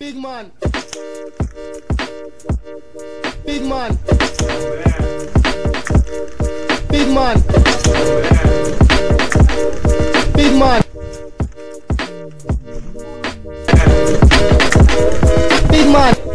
Big man. Big man. Big man. Big man. Big man.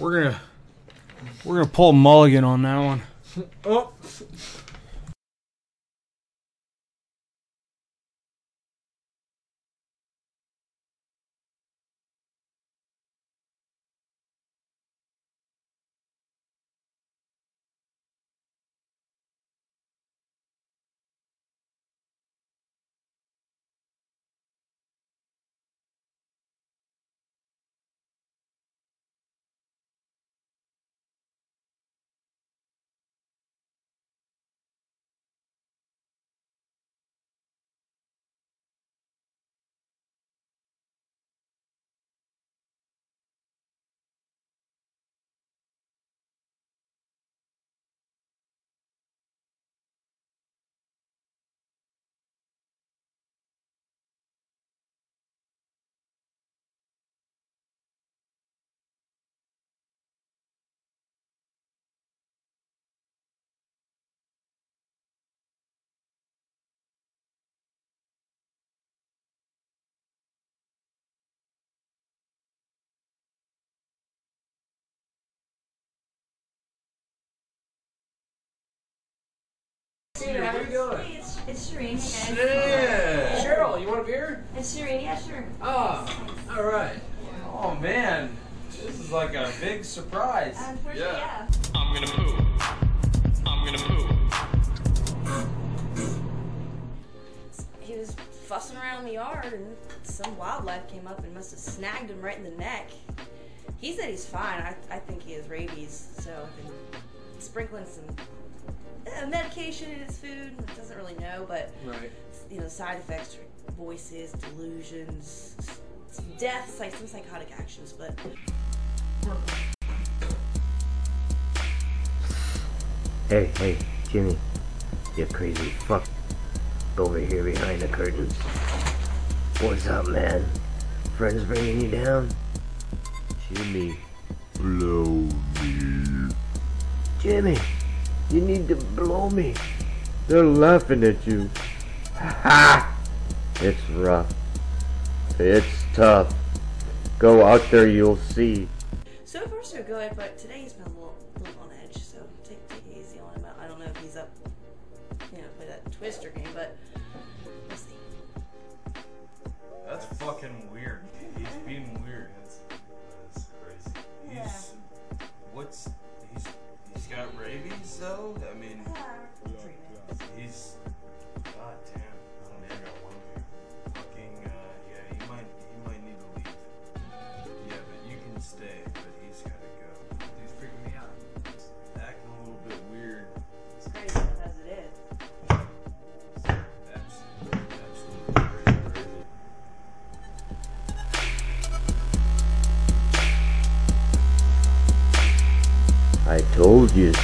We're gonna we're gonna pull mulligan on that one. Oh. How you doing? Hey, it's, it's Shireen. Hey, guys. Cheryl, you want a beer? It's Shireen. Yeah, sure. Oh, all right. Oh man, this is like a big surprise. Unfortunately, yeah. I'm gonna poo. I'm gonna poo. He was fussing around in the yard, and some wildlife came up and must have snagged him right in the neck. He said he's fine. I, I think he has rabies, so I've been sprinkling some uh, medication in his food. Doesn't really know, but Right. you know, side effects voices, delusions, some deaths, like some psychotic actions. But Hey, hey, Jimmy. You crazy fuck. Over here behind the curtains. What's up, man? Friends bringing you down? Jimmy. Blow me. Jimmy, you need to blow me. They're laughing at you. Ha! It's rough. It's tough. Go out there, you'll see. so far so good. But today he's been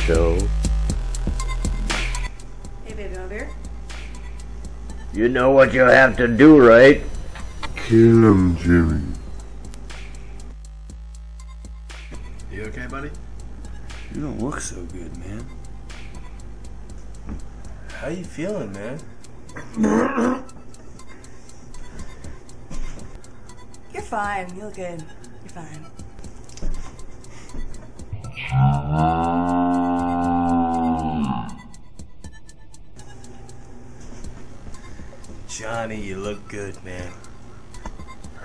told you. Hey, baby, want a beer? You know what you have to do, right? Kill him, Jimmy. You okay, buddy? You don't look so good, man. How you feeling, man? You're fine. You look good. You're fine. Ah. Johnny, you look good, man.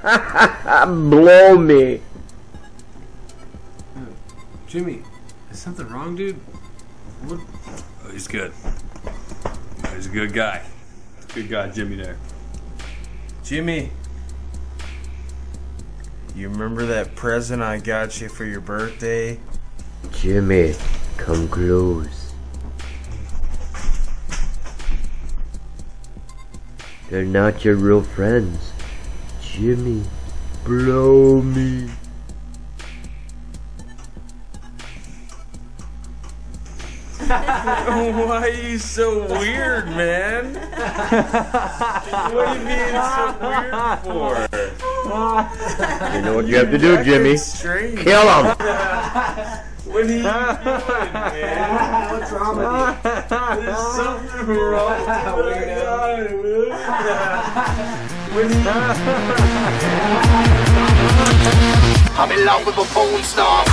Blow me. Jimmy, is something wrong, dude? What? Oh, he's good. He's a good guy. Good guy, Jimmy there. Jimmy, you remember that present I got you for your birthday? Jimmy, come close. They're not your real friends. Jimmy, blow me. Why are you so weird, man? what are you being so weird for? You know what you have to do, Jimmy. Kill him. What are you doing, man? What's wrong with There's something wrong with you. What are you I'm in love with a porn star.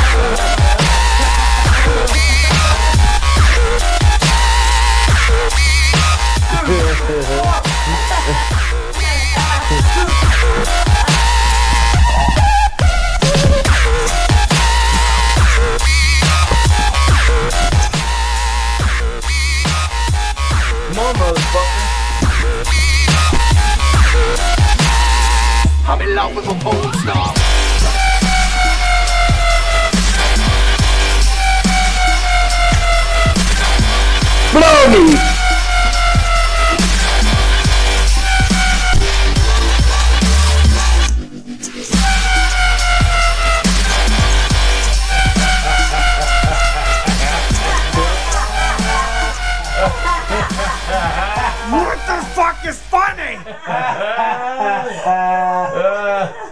Come I'm in love with a porn star. Blow me.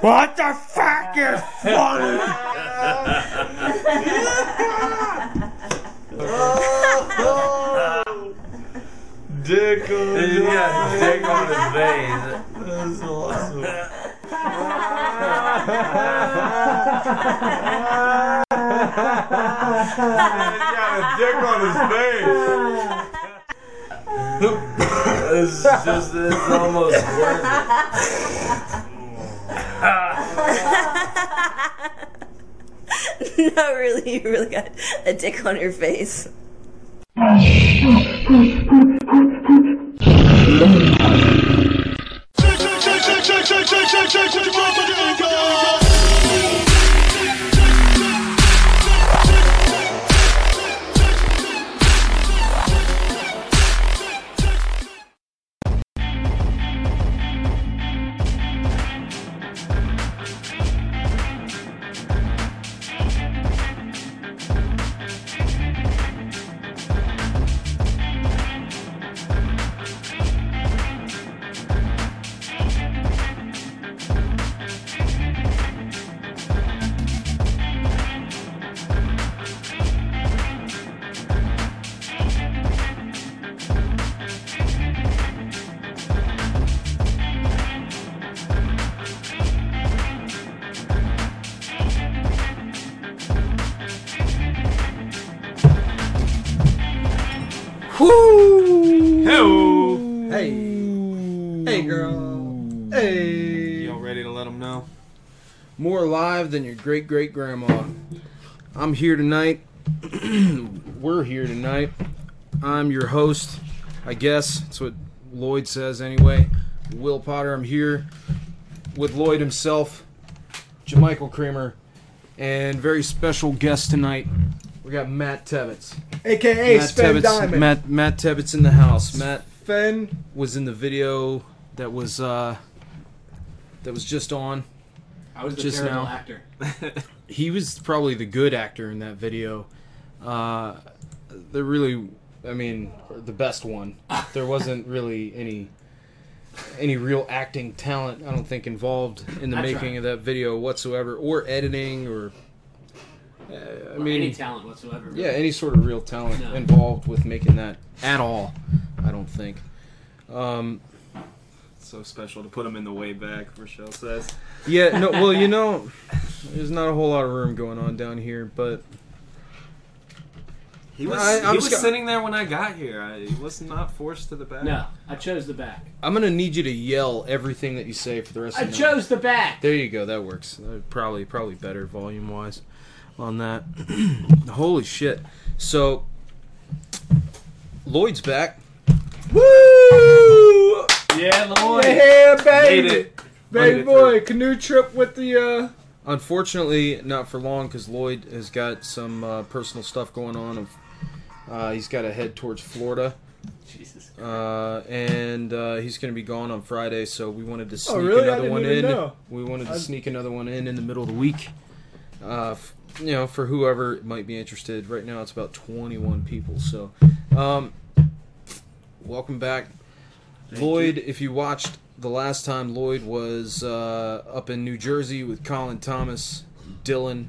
What the fuck is funny? Dick on He's got dick on his face. That's awesome. He's got a dick on his face. It's just, it's almost worth no, really, you really got a dick on your face. Great great grandma. I'm here tonight. We're here tonight. I'm your host, I guess. That's what Lloyd says anyway. Will Potter. I'm here with Lloyd himself, Jamichael Kramer, and very special guest tonight. We got Matt Tebbetts. AKA Matt Sven Tebbetts, Diamond. Matt Matt Tebbetts in the house. Matt Fen. was in the video that was uh that was just on. I was the Just terrible now. actor. He was probably the good actor in that video. Uh they're really I mean the best one. There wasn't really any any real acting talent I don't think involved in the I making tried. of that video whatsoever or editing or uh, I mean any talent whatsoever. yeah, any sort of real talent No. involved with making that at all. I don't think. Um, So special to put him in the way back, Rochelle says. Yeah, no, well, you know, there's not a whole lot of room going on down here, but He was, I- I'm he was sc- sitting there when I got here. I, he was not forced to the back. No, I chose the back. I'm gonna need you to yell everything that you say for the rest I of the night. chose the back. There you go. That works. Uh, Probably, probably better volume wise on that. Holy shit! So Lloyd's back. Woo! Yeah, Lloyd. Yeah, baby. Made it. Baby Made it boy, canoe trip with the uh Unfortunately, not for long because Lloyd has got some uh, personal stuff going on. Of, uh, he's got to head towards Florida, Jesus. uh, and uh, he's going to be gone on Friday. So we wanted to sneak Oh, really? I another didn't one even in. know. We wanted to I- sneak another one in in the middle of the week. Uh, f- you know, for whoever might be interested. Right now, it's about 21 people. So, um, welcome back, Lloyd. If you watched the last time, Lloyd was uh, up in New Jersey with Colin Thomas, Dylan,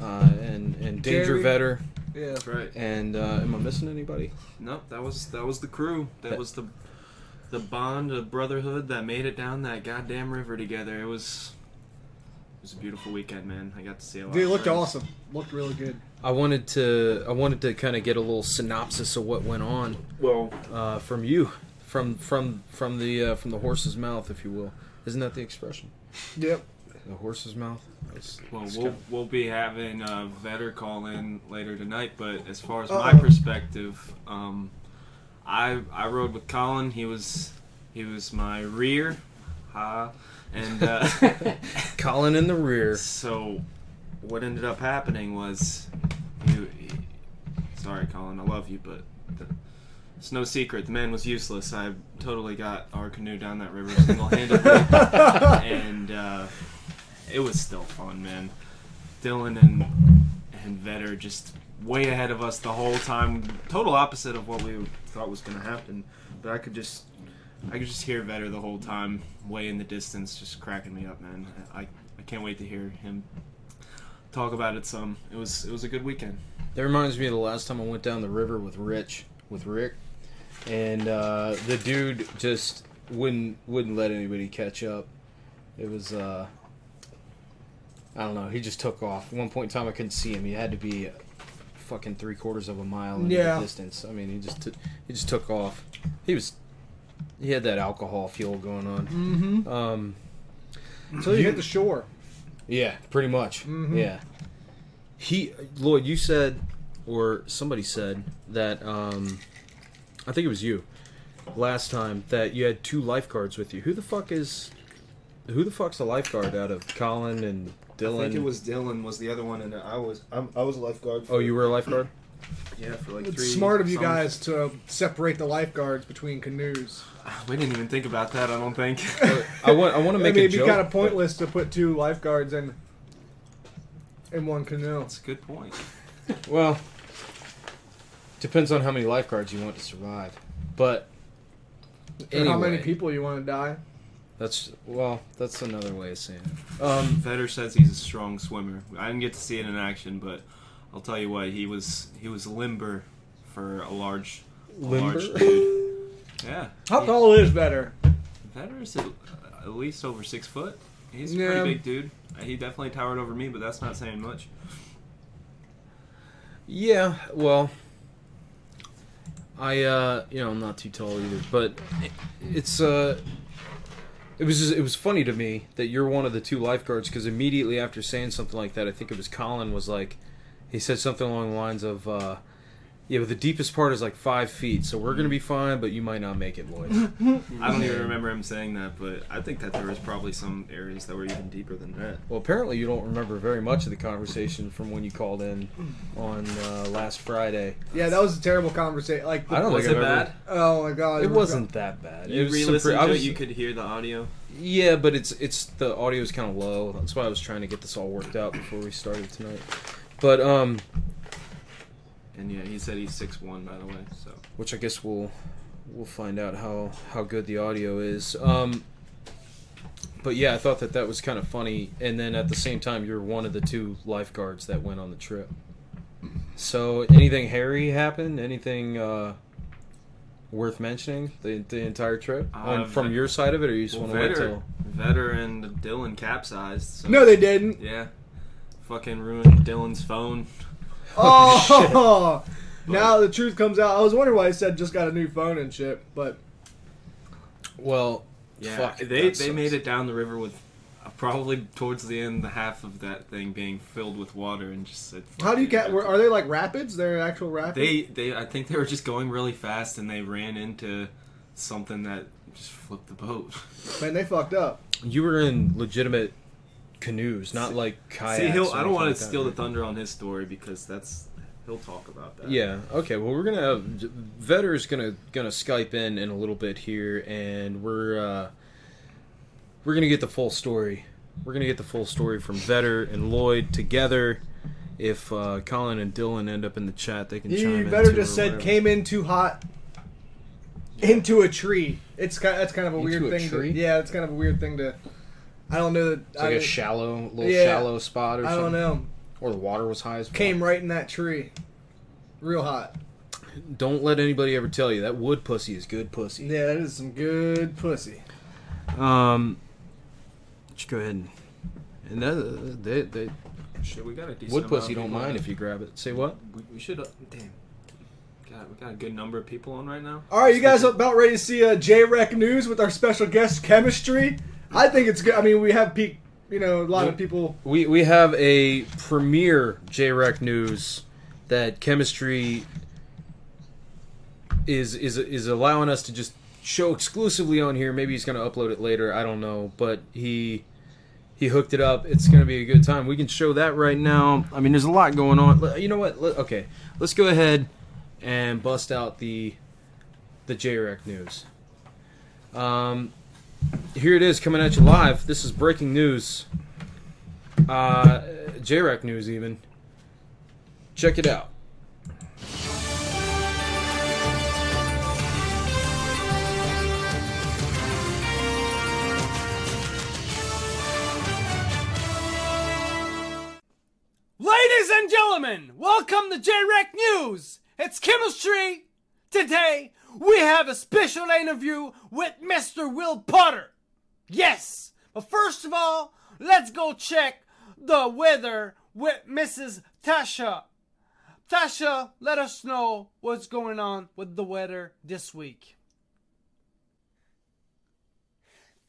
uh, and and Danger Jerry. Vetter. yeah. That's right. And uh, am I missing anybody? Nope, that was that was the crew. That That- was the the bond of brotherhood that made it down that goddamn river together. It was it was a beautiful weekend, man. I got to see a lot. Dude, it of looked friends. awesome. Looked really good. I wanted to I wanted to kind of get a little synopsis of what went on Well, uh, from you, from from from the uh, from the horse's mouth, if you will. Isn't that the expression? Yep. The horse's mouth. That's- well, that's we'll kinda- we'll be having a vetter call in later tonight. But as far as Uh-oh. my perspective, um, I I rode with Colin. He was he was my rear, ha, and. Uh, Colin in the rear. So, what ended up happening was, he, he, sorry, Colin, I love you, but the, it's no secret the man was useless. I totally got our canoe down that river single-handedly, and uh, it was still fun, man. Dylan and and Vetter just way ahead of us the whole time. Total opposite of what we thought was going to happen, but I could just. I could just hear Vetter the whole time, way in the distance, just cracking me up, man. I, I can't wait to hear him talk about it some. It was it was a good weekend. That reminds me of the last time I went down the river with Rich, with Rick, and uh, the dude just wouldn't wouldn't let anybody catch up. It was uh, I don't know. He just took off. At one point in time, I couldn't see him. He had to be fucking three quarters of a mile in Yeah. the distance. I mean, he just took he just took off. He was he had that alcohol fuel going on. Mm-hmm. Um, Until you hit the shore. yeah, pretty much. Mhm. Yeah. He Lloyd, you said or somebody said that um I think it was you last time that you had two lifeguards with you. Who the fuck is who the fuck's a lifeguard out of Colin and Dylan? I think it was Dylan was the other one, and I was I'm, I was a lifeguard. For, Oh, you were a lifeguard? yeah for like It's three. smart of you summers. guys to separate the lifeguards between canoes. Ah, we didn't even think about that. I don't think. Uh, I want I want to I make mean, a it'd be kind of but- pointless to put two lifeguards in in one canoe. That's a good point. Well, depends on how many lifeguards you want to survive. But Or how many people you want to die? That's well, that's another way of saying it. Um, Vetter says he's a strong swimmer. I didn't get to see it in action, but I'll tell you what, he was he was limber for a large, a large Limber? dude. Yeah, How tall is Vetter? Vetter's at, at least over six foot. He's a Yeah. pretty big dude. He definitely towered over me, but that's not saying much. Yeah, well, I uh, you know, I'm not too tall either, but it, it's uh, it was it was funny to me that you're one of the two lifeguards because immediately after saying something like that, I think it was Colin was like, he said something along the lines of, uh, yeah, but the deepest part is like five feet, so we're gonna be fine, but you might not make it, Lloyd. I don't even remember him saying that, but I think that there was probably some areas that were even deeper than that. Well, apparently you don't remember very much of the conversation from when you called in on uh, last Friday. Yeah, that was a terrible conversation. Like, I don't Was think it I've ever- bad? oh my god, It wasn't that bad. You it was some re-listened pre- I to was- it, you could hear the audio. Yeah, but it's it's the audio is kind of low. That's why I was trying to get this all worked out before we started tonight. But um, And yeah, he said he's six one, by the way. So which I guess we'll we'll find out how how good the audio is. Um, but yeah, I thought that that was kind of funny. And then at the same time, you're one of the two lifeguards that went on the trip. So anything hairy happened? Anything? Uh, worth mentioning the the entire trip Uh, On- from your side of it, or you just Well, want to wait Vetter, till? Vetter and Dylan capsized. So. No, they didn't. Yeah. Fucking ruined Dylan's phone. Oh, now the truth comes out. I was wondering why he said just got a new phone and shit, but Well, Yeah, fuck, they that they made it down the river with uh, probably towards the end, the half of that thing being filled with water, and just said. How do you get? Were, are they like rapids? They're actual rapids. They they I think they were just going really fast, and they ran into something that just flipped the boat. Man, they fucked up. You were in legitimate canoes, not like kayaks. See, he'll. I don't want anything to like steal that, the thunder on his story because that's he'll talk about that. Yeah. Okay. Well, we're gonna have Vetter's gonna gonna Skype in in a little bit here, and we're uh, we're gonna get the full story. We're gonna get the full story from Vetter and Lloyd together. If uh, Colin and Dylan end up in the chat, they can you, chime in. Vetter too, just said whatever. came in too hot into a tree. It's kind. That's kind of a Into weird a thing. tree? To, yeah, it's kind of a weird thing to. I don't know that. It's like I, a shallow, little Yeah. shallow spot or I something. I don't know. Or the water was high as fuck. Came right in that tree, real hot. Don't let anybody ever tell you that wood pussy is good pussy. Yeah, that is some good pussy. Um, just go ahead and and that, they, they Shit, we got a decent wood pussy don't mind on. if you grab it. Say what? We, we should. Uh, damn. God, we got a good number of people on right now. All right, you guys about ready to see uh, J-Rec news with our special guest chemistry? I think it's good. I mean, we have peak. You know, a lot of people. We we have a premiere JREC news that chemistry is is is allowing us to just show exclusively on here. Maybe he's going to upload it later. I don't know, but he he hooked it up. It's going to be a good time. We can show that right now. I mean, there's a lot going on. You know what? Okay, let's go ahead and bust out the the JREC news. Um, here it is coming at you live. This is breaking news. Uh, JREC news even. Check it out. Ladies and gentlemen, welcome to JREC News. It's chemistry. Today, we have a special interview with Mr. Will Potter. Yes, but first of all, let's go check the weather with Mrs. Tasha. Tasha, let us know what's going on with the weather this week.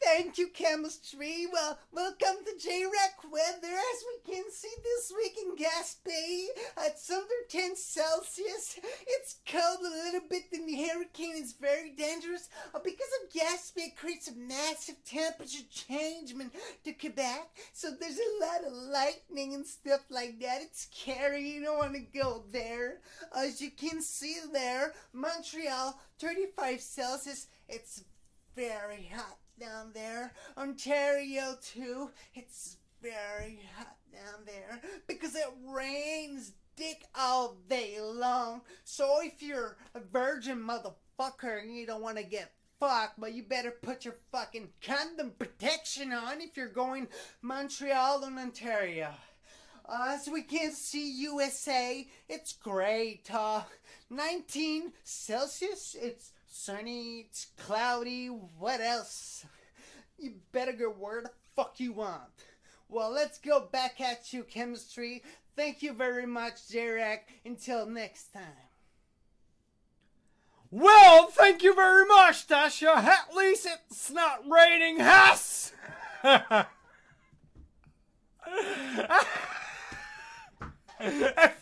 Thank you, chemistry. Well, welcome to JREC weather. As we can see this week in Gaspé, it's under 10 Celsius. It's cold a little bit, and the hurricane is very dangerous. Uh, because of Gaspé, it creates a massive temperature change to Quebec. So there's a lot of lightning and stuff like that. It's scary. You don't want to go there. As you can see there, Montreal, 35 Celsius. It's very hot down there. Ontario too. It's very hot down there because it rains dick all day long. So if you're a virgin motherfucker and you don't want to get fucked, but you better put your fucking condom protection on if you're going Montreal and Ontario. Uh, as we can see, USA, it's great. Uh, 19 Celsius, it's sunny, it's cloudy, what else? You better go where the fuck you want. Well, let's go back at you, chemistry. Thank you very much, Jarek. Until next time. Well, thank you very much, Tasha. At least it's not raining Hess. it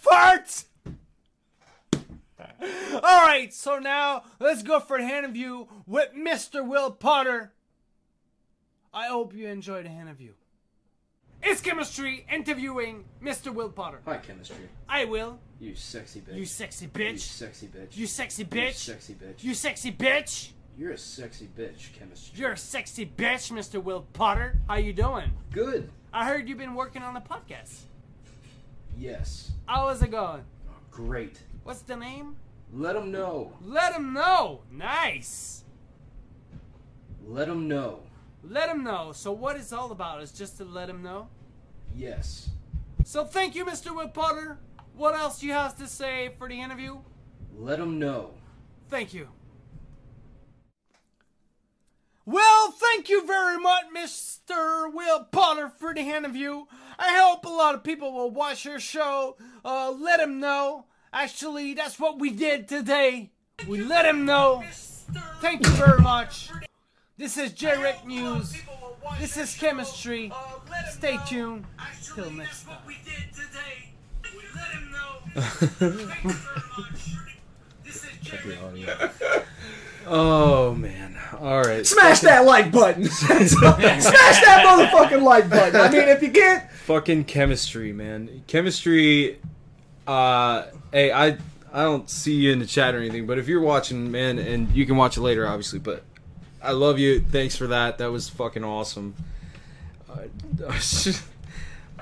farts. All right, so now let's go for an interview with Mr. Will Potter. I hope you enjoyed the interview. It's chemistry interviewing Mr. Will Potter. Hi, chemistry. I will. You sexy bitch. You sexy bitch. You sexy bitch. You sexy You sexy bitch. You sexy bitch. You're a sexy bitch, chemistry. You're a sexy bitch, Mr. Will Potter. How you doing? Good. I heard you've been working on a podcast. Yes. How is it going? Great. What's the name? Let him know. Let him know. Nice. Let him know. Let him know. So what it's all about is just to let him know? Yes. So thank you, Mr. Whip Potter. What else you have to say for the interview? Let him know. Thank you. Well, thank you very much, Mr. Will Potter, for the interview. I hope a lot of people will watch your show. Uh, let him know. Actually, that's what we did today. We let him know. Thank you very much. This is J-Rec News. This is Chemistry. Stay tuned. Till next time. Oh man! All right. Smash that like button. Smash that motherfucking like button. I mean, if you can't. Fucking chemistry, man. Chemistry. Uh, hey, I I don't see you in the chat or anything, but if you're watching, man, and you can watch it later, obviously. But I love you. Thanks for that. That was fucking awesome. Uh,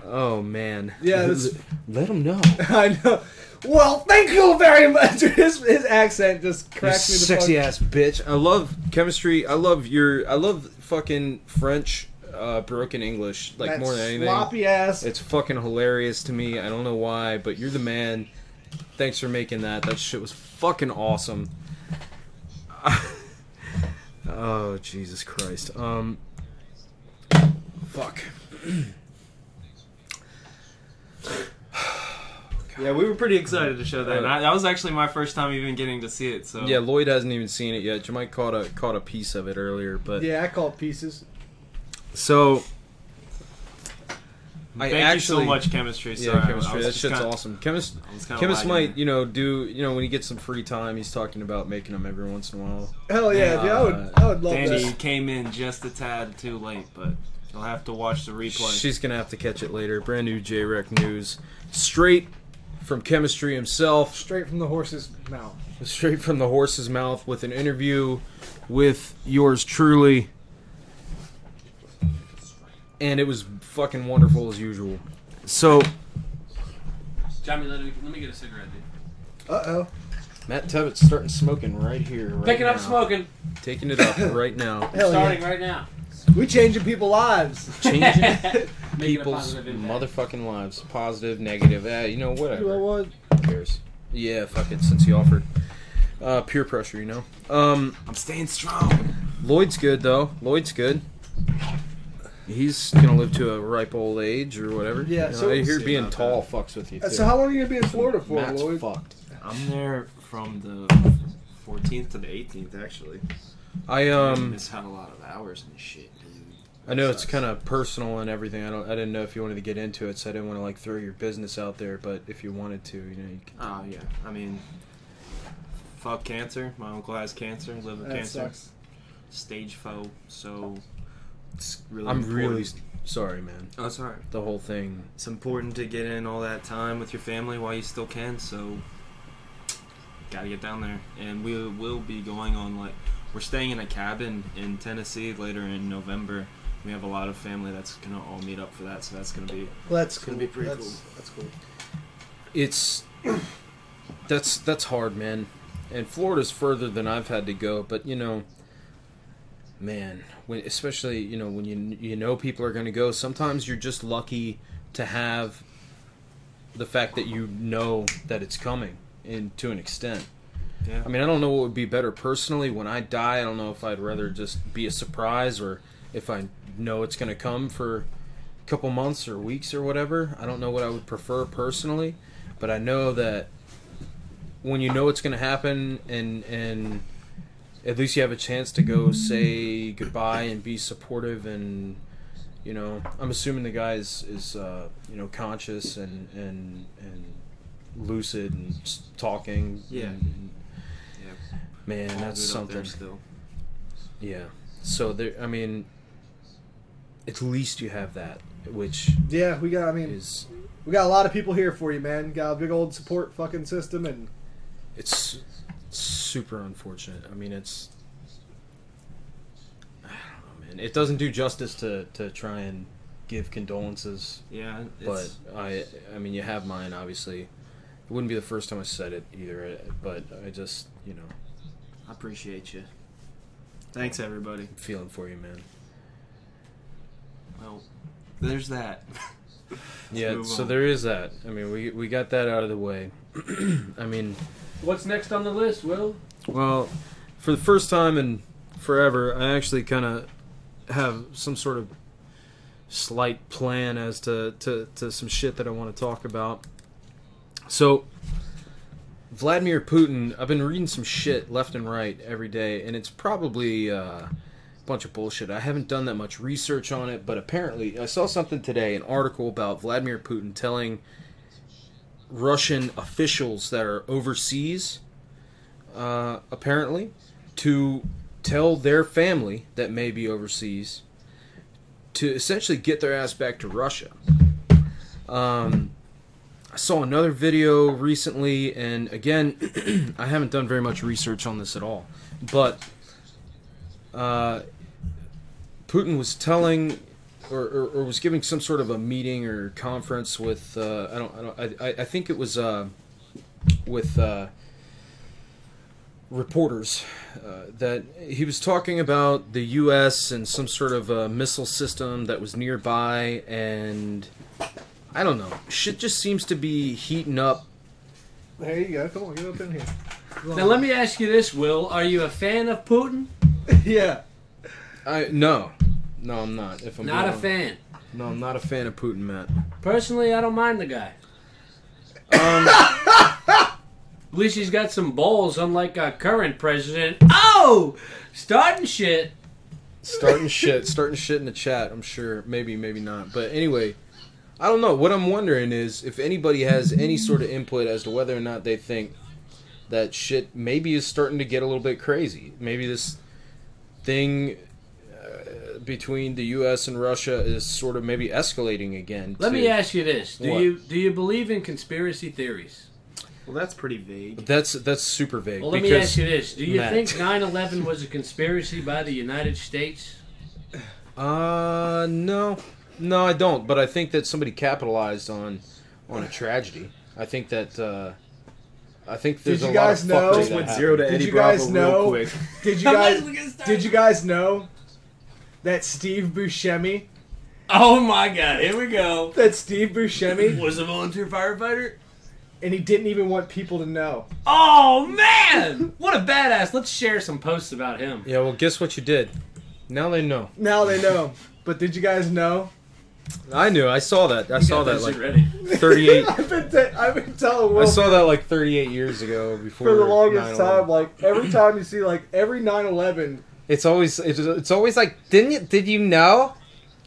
oh man. Yeah, this- Let them know. I know. Well, thank you very much. His, his accent just You cracks me the sexy fuck- ass bitch. I love chemistry. I love your. I love fucking French, uh, broken English like That more than anything. sloppy ass. It's fucking hilarious to me. I don't know why, but you're the man. Thanks for making that. That shit was fucking awesome. oh Jesus Christ. Um. Fuck. Yeah, we were pretty excited to show that. And I, that was actually my first time even getting to see it. So Yeah, Lloyd hasn't even seen it yet. Jamike caught a caught a piece of it earlier, but Yeah, I caught pieces. So Thank you so much, Chemistry. Sorry, yeah, chemistry. that shit's kinda- awesome. Chemist, I was kinda chemist might, you know, do you know when he gets some free time, he's talking about making them every once in a while. Hell yeah, dude, I would- Uh, I would love Danny that. came in just a tad too late, but you'll have to watch the replay. She's gonna have to catch it later. Brand new J-Rec news, straight from chemistry himself, Straight from the horse's mouth. straight from the horse's mouth, with an interview with yours truly, and it was fucking wonderful as usual. So Johnny, let me, let me get a cigarette, dude. Uh oh. Matt Tebbetts starting smoking right here. Right Picking up now. smoking. Taking it up right now. Hell Starting yeah. right now. We changing people's lives. Changing Making a people's positive impact. motherfucking lives. Positive, negative. Eh, you know, whatever. You know what? Who cares? Yeah, fuck it. Since he offered, uh, peer pressure, you know. Um, I'm staying strong. Lloyd's good though. Lloyd's good. He's gonna live to a ripe old age or whatever. Yeah, You know, so- I hear See being about tall fucks with you. Uh, Too. So how long are you gonna be in Florida for, Matt's Lloyd? fucked. I'm there from the 14th to the 18th, actually. I um. miss out a lot of hours and shit, dude. I know it's kind of personal and everything. I don't. I didn't know if you wanted to get into it, so I didn't want to like throw your business out there. But if you wanted to, you know, you can. Oh yeah, I mean, fuck cancer. My uncle has cancer, live with That cancer, sucks. stage foe. So it's really. I'm important. really sorry, man. Oh, it's alright. The whole thing. It's important to get in all that time with your family while you still can. So gotta get down there, and we will be going on like we're staying in a cabin in Tennessee later in November. We have a lot of family that's gonna all meet up for that, so that's gonna be Well, that's it's gonna be pretty that's, cool. That's cool. It's that's that's hard, man. And Florida's further than I've had to go, but you know, man, when especially you know when you you know people are going to go, sometimes you're just lucky to have the fact that you know that it's coming, and to an extent. Yeah. I mean, I don't know what would be better personally. When I die, I don't know if I'd rather just be a surprise or if I know it's going to come for a couple months or weeks or whatever. I don't know what I would prefer personally, but I know that when you know it's going to happen and and at least you have a chance to go say goodbye and be supportive and you know I'm assuming the guy is, is uh, you know conscious and and and lucid and talking Yeah. and- Yeah. man All that's good up there something still. yeah so there I mean at least you have that which Yeah, we got. I mean, is we got a lot of people here for you, man. Got a big old support fucking system, and it's super unfortunate. I mean, it's I don't know, man. It doesn't do justice to to try and give condolences. Yeah, but I I mean, you have mine. Obviously, it wouldn't be the first time I said it either. uh, But I just you know, I appreciate you. Thanks, everybody. I'm feeling for you, man. Well, there's that. Yeah. So on. there is that. I mean, we we got that out of the way. I mean. What's next on the list, Will? Well, for the first time in forever, I actually kind of have some sort of slight plan as to, to, to some shit that I want to talk about. So, Vladimir Putin, I've been reading some shit left and right every day, and it's probably uh, a bunch of bullshit. I haven't done that much research on it, but apparently, I saw something today an article about Vladimir Putin telling Russian officials that are overseas, uh, apparently, to tell their family that may be overseas to essentially get their ass back to Russia. Um, I saw another video recently, and again, I haven't done very much research on this at all, but uh, Putin was telling. Or, or, or was giving some sort of a meeting or conference with uh, I don't I don't I, I- I think it was uh, with uh, reporters uh, that he was talking about the U.S. and some sort of a missile system that was nearby, and I don't know. Shit just seems to be heating up. There you go. Come on, get up in here. Now let me ask you this, Will: Are you a fan of Putin? yeah. I no, no, I'm not. If I'm Not a fan. No, I'm not a fan of Putin, Matt. Personally, I don't mind the guy. Um, At least he's got some balls, unlike our current president. Oh, starting shit. starting shit, starting shit in the chat. I'm sure, maybe, maybe not. But anyway, I don't know. What I'm wondering is if anybody has any sort of input as to whether or not they think that shit maybe is starting to get a little bit crazy. Maybe this thing uh, between the U.S. and Russia is sort of maybe escalating again. Let to- me ask you this: Do What? you do you believe in conspiracy theories? Well, that's pretty vague. That's that's super vague. Well, let me ask you this: Do you Matt. think 9/11 was a conspiracy by the United States? Uh, no, no, I don't. But I think that somebody capitalized on on a tragedy. I think that uh, I think there's Did you a lot guys of know? fuckery that happened. Did you guys know? Did you guys? Did you guys know that Steve Buscemi? Oh my God! Here we go. That Steve Buscemi was a volunteer firefighter, and he didn't even want people to know. Oh man! What a badass! Let's share some posts about him. Yeah, well, guess what you did? Now they know. Now they know. But did you guys know? I knew. I saw that. I You saw got that like ready. 38. I've been, t- I've been telling Will I saw that like 38 years ago before for the longest 9/11. time. Like every time you see like every 9/11, It's always it's, it's always like didn't you did you know?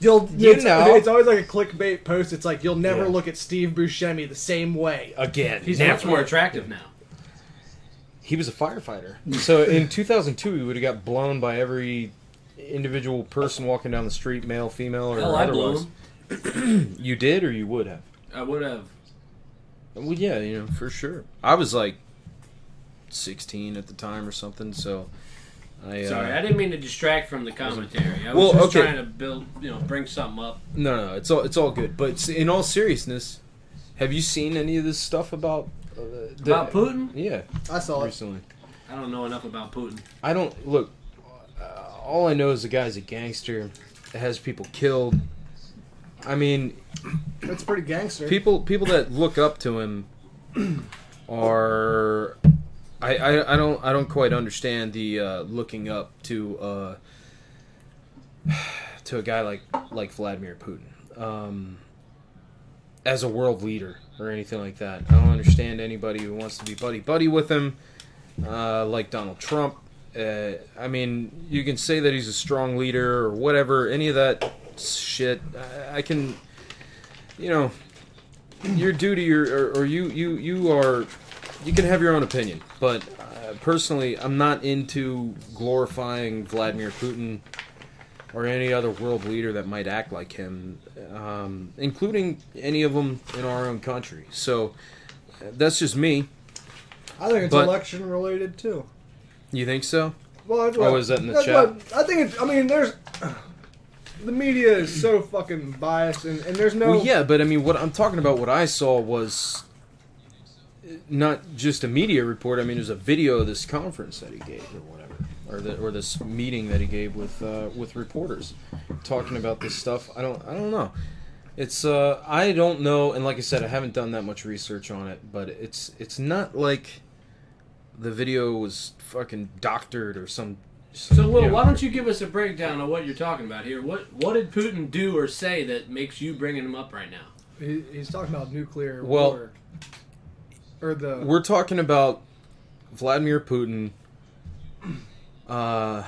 you'll You it's, know. it's always like a clickbait post. It's like you'll never Yeah. look at Steve Buscemi the same way Again, He's never. much more attractive now. He was a firefighter. So in 2002, he would have got blown by every individual person walking down the street, male, female, or Hell, I otherwise. you did, or you would have. I would have. Well, yeah, you know, for sure. I was like 16 at the time or something, so I. Uh, Sorry, I didn't mean to distract from the commentary. I was Well, just okay. trying to build, you know, bring something up. No, no, it's all it's all good. But in all seriousness, have you seen any of this stuff about uh, the- About Putin? Yeah, I saw it. recently. I don't know enough about Putin. I don't look. Uh, all I know is the guy's a gangster that has people killed. I mean, That's pretty gangster. people people that look up to him are. I, I, I don't I don't quite understand the uh, looking up to uh, to a guy like like Vladimir Putin um, as a world leader or anything like that. I don't understand anybody who wants to be buddy buddy with him uh, like Donald Trump. Uh, I mean, you can say that he's a strong leader or whatever. Any of that shit, I, I can, you know, you're due to your or, or you you you are you can have your own opinion, but uh, personally, I'm not into glorifying Vladimir Putin or any other world leader that might act like him, um, including any of them in our own country. So uh, that's just me. I think it's But- election related too. You think so? Well, that's Oh, what- is that in the that's chat? what- I think it's. I mean, there's. The media is so fucking biased, and, and there's no. Well, yeah, but I mean, what I'm talking about, what I saw was not just a media report. I mean, it was a video of this conference that he gave, or whatever, or the, or this meeting that he gave with uh, with reporters, talking about this stuff. I don't, I don't know. It's, uh, I don't know, and like I said, I haven't done that much research on it, but it's, it's not like the video was fucking doctored or some So, Will, Yeah. why don't you give us a breakdown of what you're talking about here? What what did Putin do or say that makes you bringing him up right now? He, he's talking about nuclear Well- war. Or the We're talking about Vladimir Putin. Uh,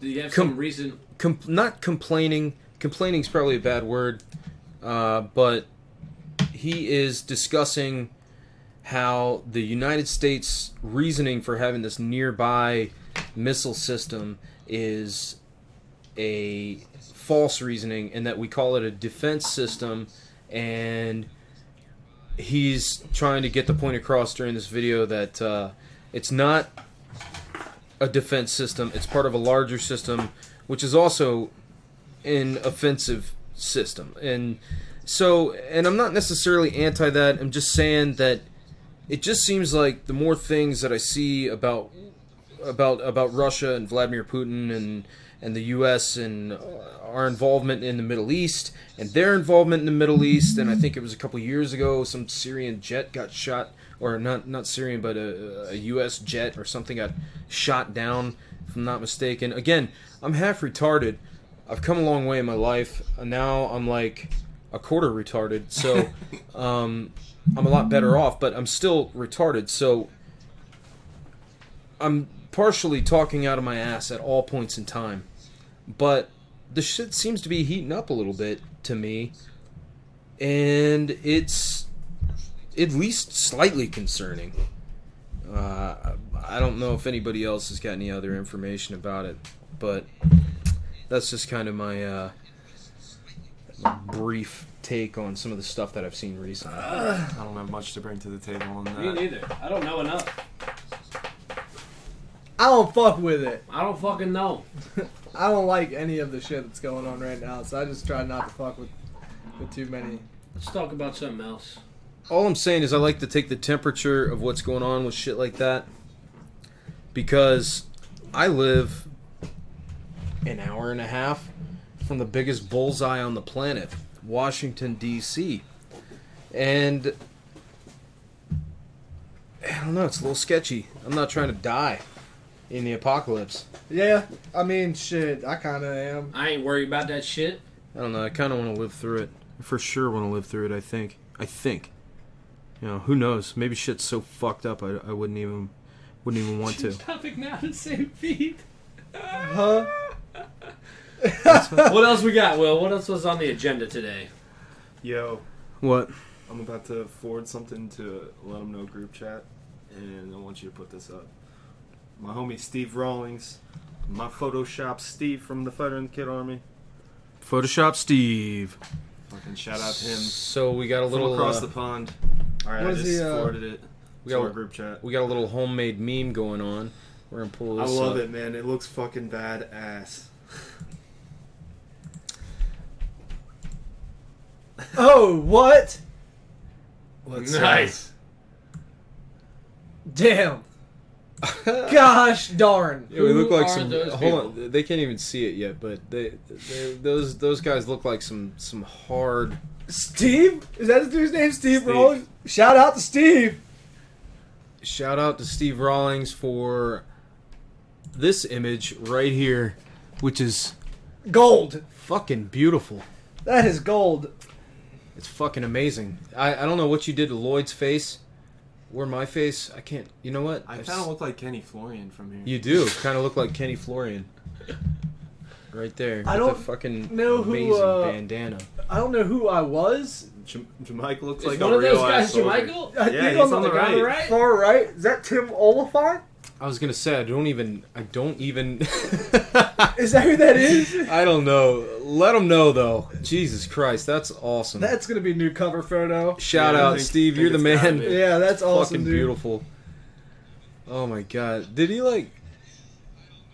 Do you have Com- some reason? com- not complaining. Complaining is probably a bad word, uh, but he is discussing how the United States reasoning for having this nearby missile system is a false reasoning, and that we call it a defense system, and he's trying to get the point across during this video that uh, it's not a defense system. It's part of a larger system, which is also an offensive system. And so, and I'm not necessarily anti that. I'm just saying that it just seems like the more things that I see about about about Russia and Vladimir Putin and and the U.S. and uh, our involvement in the Middle East and their involvement in the Middle East. And I think it was a couple years ago, some Syrian jet got shot, or not not Syrian, but a, a U.S. jet or something got shot down, if I'm not mistaken. Again, I'm half retarded. I've come a long way in my life. Now I'm like a quarter retarded, so um, I'm a lot better off. But I'm still retarded, so I'm partially talking out of my ass at all points in time. But the shit seems to be heating up a little bit to me, and it's at least slightly concerning. Uh, I don't know if anybody else has got any other information about it, but that's just kind of my, uh, my brief take on some of the stuff that I've seen recently. I don't have much to bring to the table on that. Me neither. I don't know enough. I don't fuck with it. I don't fucking know. I don't like any of the shit that's going on right now, so I just try not to fuck with with too many. Let's talk about something else. All I'm saying is I like to take the temperature of what's going on with shit like that because I live an hour and a half from the biggest bullseye on the planet, Washington D.C. And I don't know, it's a little sketchy. I'm not trying to die in the apocalypse. Yeah, I mean, shit, I kind of am. I ain't worried about that shit. I don't know. I kind of want to live through it. I for sure want to live through it. I think. I think. You know, who knows? Maybe shit's so fucked up. I, I wouldn't even wouldn't even want to. Topic now the same feed. Huh? what else we got, Will? What else was on the agenda today? Yo, What? I'm about to forward something to let them know group chat, and I want you to put this up. My homie Steve Rawlings, my Photoshop Steve from the Fighter and Kid Army. Photoshop Steve. Fucking shout out to him. So we got a From little across uh, the pond. All right, I just the, uh, forwarded it we to got our a- group chat. We got a little homemade meme going on. We're gonna pull this. I love up. it, man. It looks fucking badass. Oh, what? Let's, uh, nice. Damn. Gosh darn. Yeah, we look like some. those Hold on, they can't even see it yet, but they, they those those guys look like some some hard. Steve? Is that his dude's name? Steve, Steve. Rawlings? Shout out to Steve. Shout out to Steve Rawlings for this image right here, which is Gold. fucking beautiful. That is gold. It's fucking amazing. I, I don't know what you did to Lloyd's face or my face. I can't. You know what? I I've kind of s- look like Kenny Florian from here. You do kind of look like Kenny Florian. Right there. I with don't the fucking know who, amazing uh, bandana. I don't know who I was. Jam- Jamaica looks Is like one a of real those guys ass soldier. Jermichael? I Yeah, think he's on the, on the on the right. far right. Is that Tim Olyphant? I was gonna say I don't even. I don't even. Is that who that is? I don't know. Let them know though. Jesus Christ, that's awesome. That's gonna be new cover photo. Shout Yeah, out, think- Steve. think You're the man. Yeah, that's awesome, Fucking dude. beautiful. Oh my god, did he like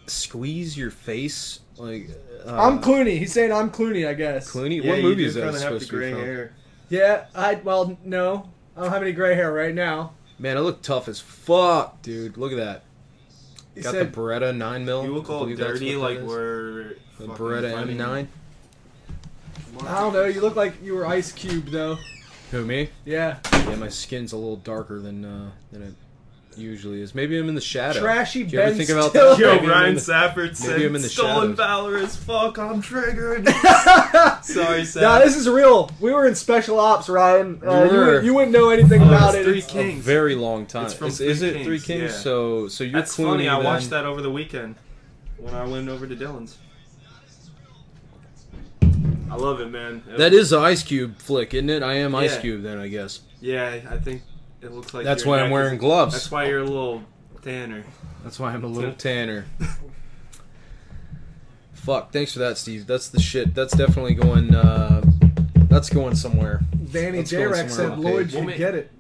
squeeze your face? Like uh, I'm Clooney. He's saying I'm Clooney. I guess. Clooney. Yeah, what movie is that kinda have supposed the to be gray from? hair. Yeah. I well no. I don't have any gray hair right now. Man, I look tough as fuck, dude. Look at that. He Got said the Beretta nine mil. You look I all dirty, like we're the fucking Beretta M9. I don't know. You look like you were Ice Cube though. Who me? Yeah. Yeah, my skin's a little darker than uh, than it usually is. Maybe I'm in the shadow. Trashy Do you ever Ben think about Stiller. that? Yo, Maybe I'm Ryan in the- Safford said, Maybe I'm in the stolen shadows. valor as fuck, I'm triggered. Sorry, Saf. Nah, this is real. We were in special ops, Ryan. Uh, you, were. wouldn't- you wouldn't know anything Oh, about it's it. Three It's- A Kings. very long time. It's from is, Three is it Kings, Three Kings? yeah. So so you're That's Clooney funny. I then. watched that over the weekend when I went over to Dylan's. I love it, man. It- That is the Ice Cube flick, isn't it? I am Ice Yeah. Cube then, I guess. Yeah, I think it looks like. That's why I'm wearing is- gloves. That's why you're a little tanner. That's why I'm a little tanner. Fuck, thanks for that, Steve. That's the shit. That's definitely going. uh That's going somewhere. Danny That's J. going Rex somewhere said on the Lloyd page. should get it.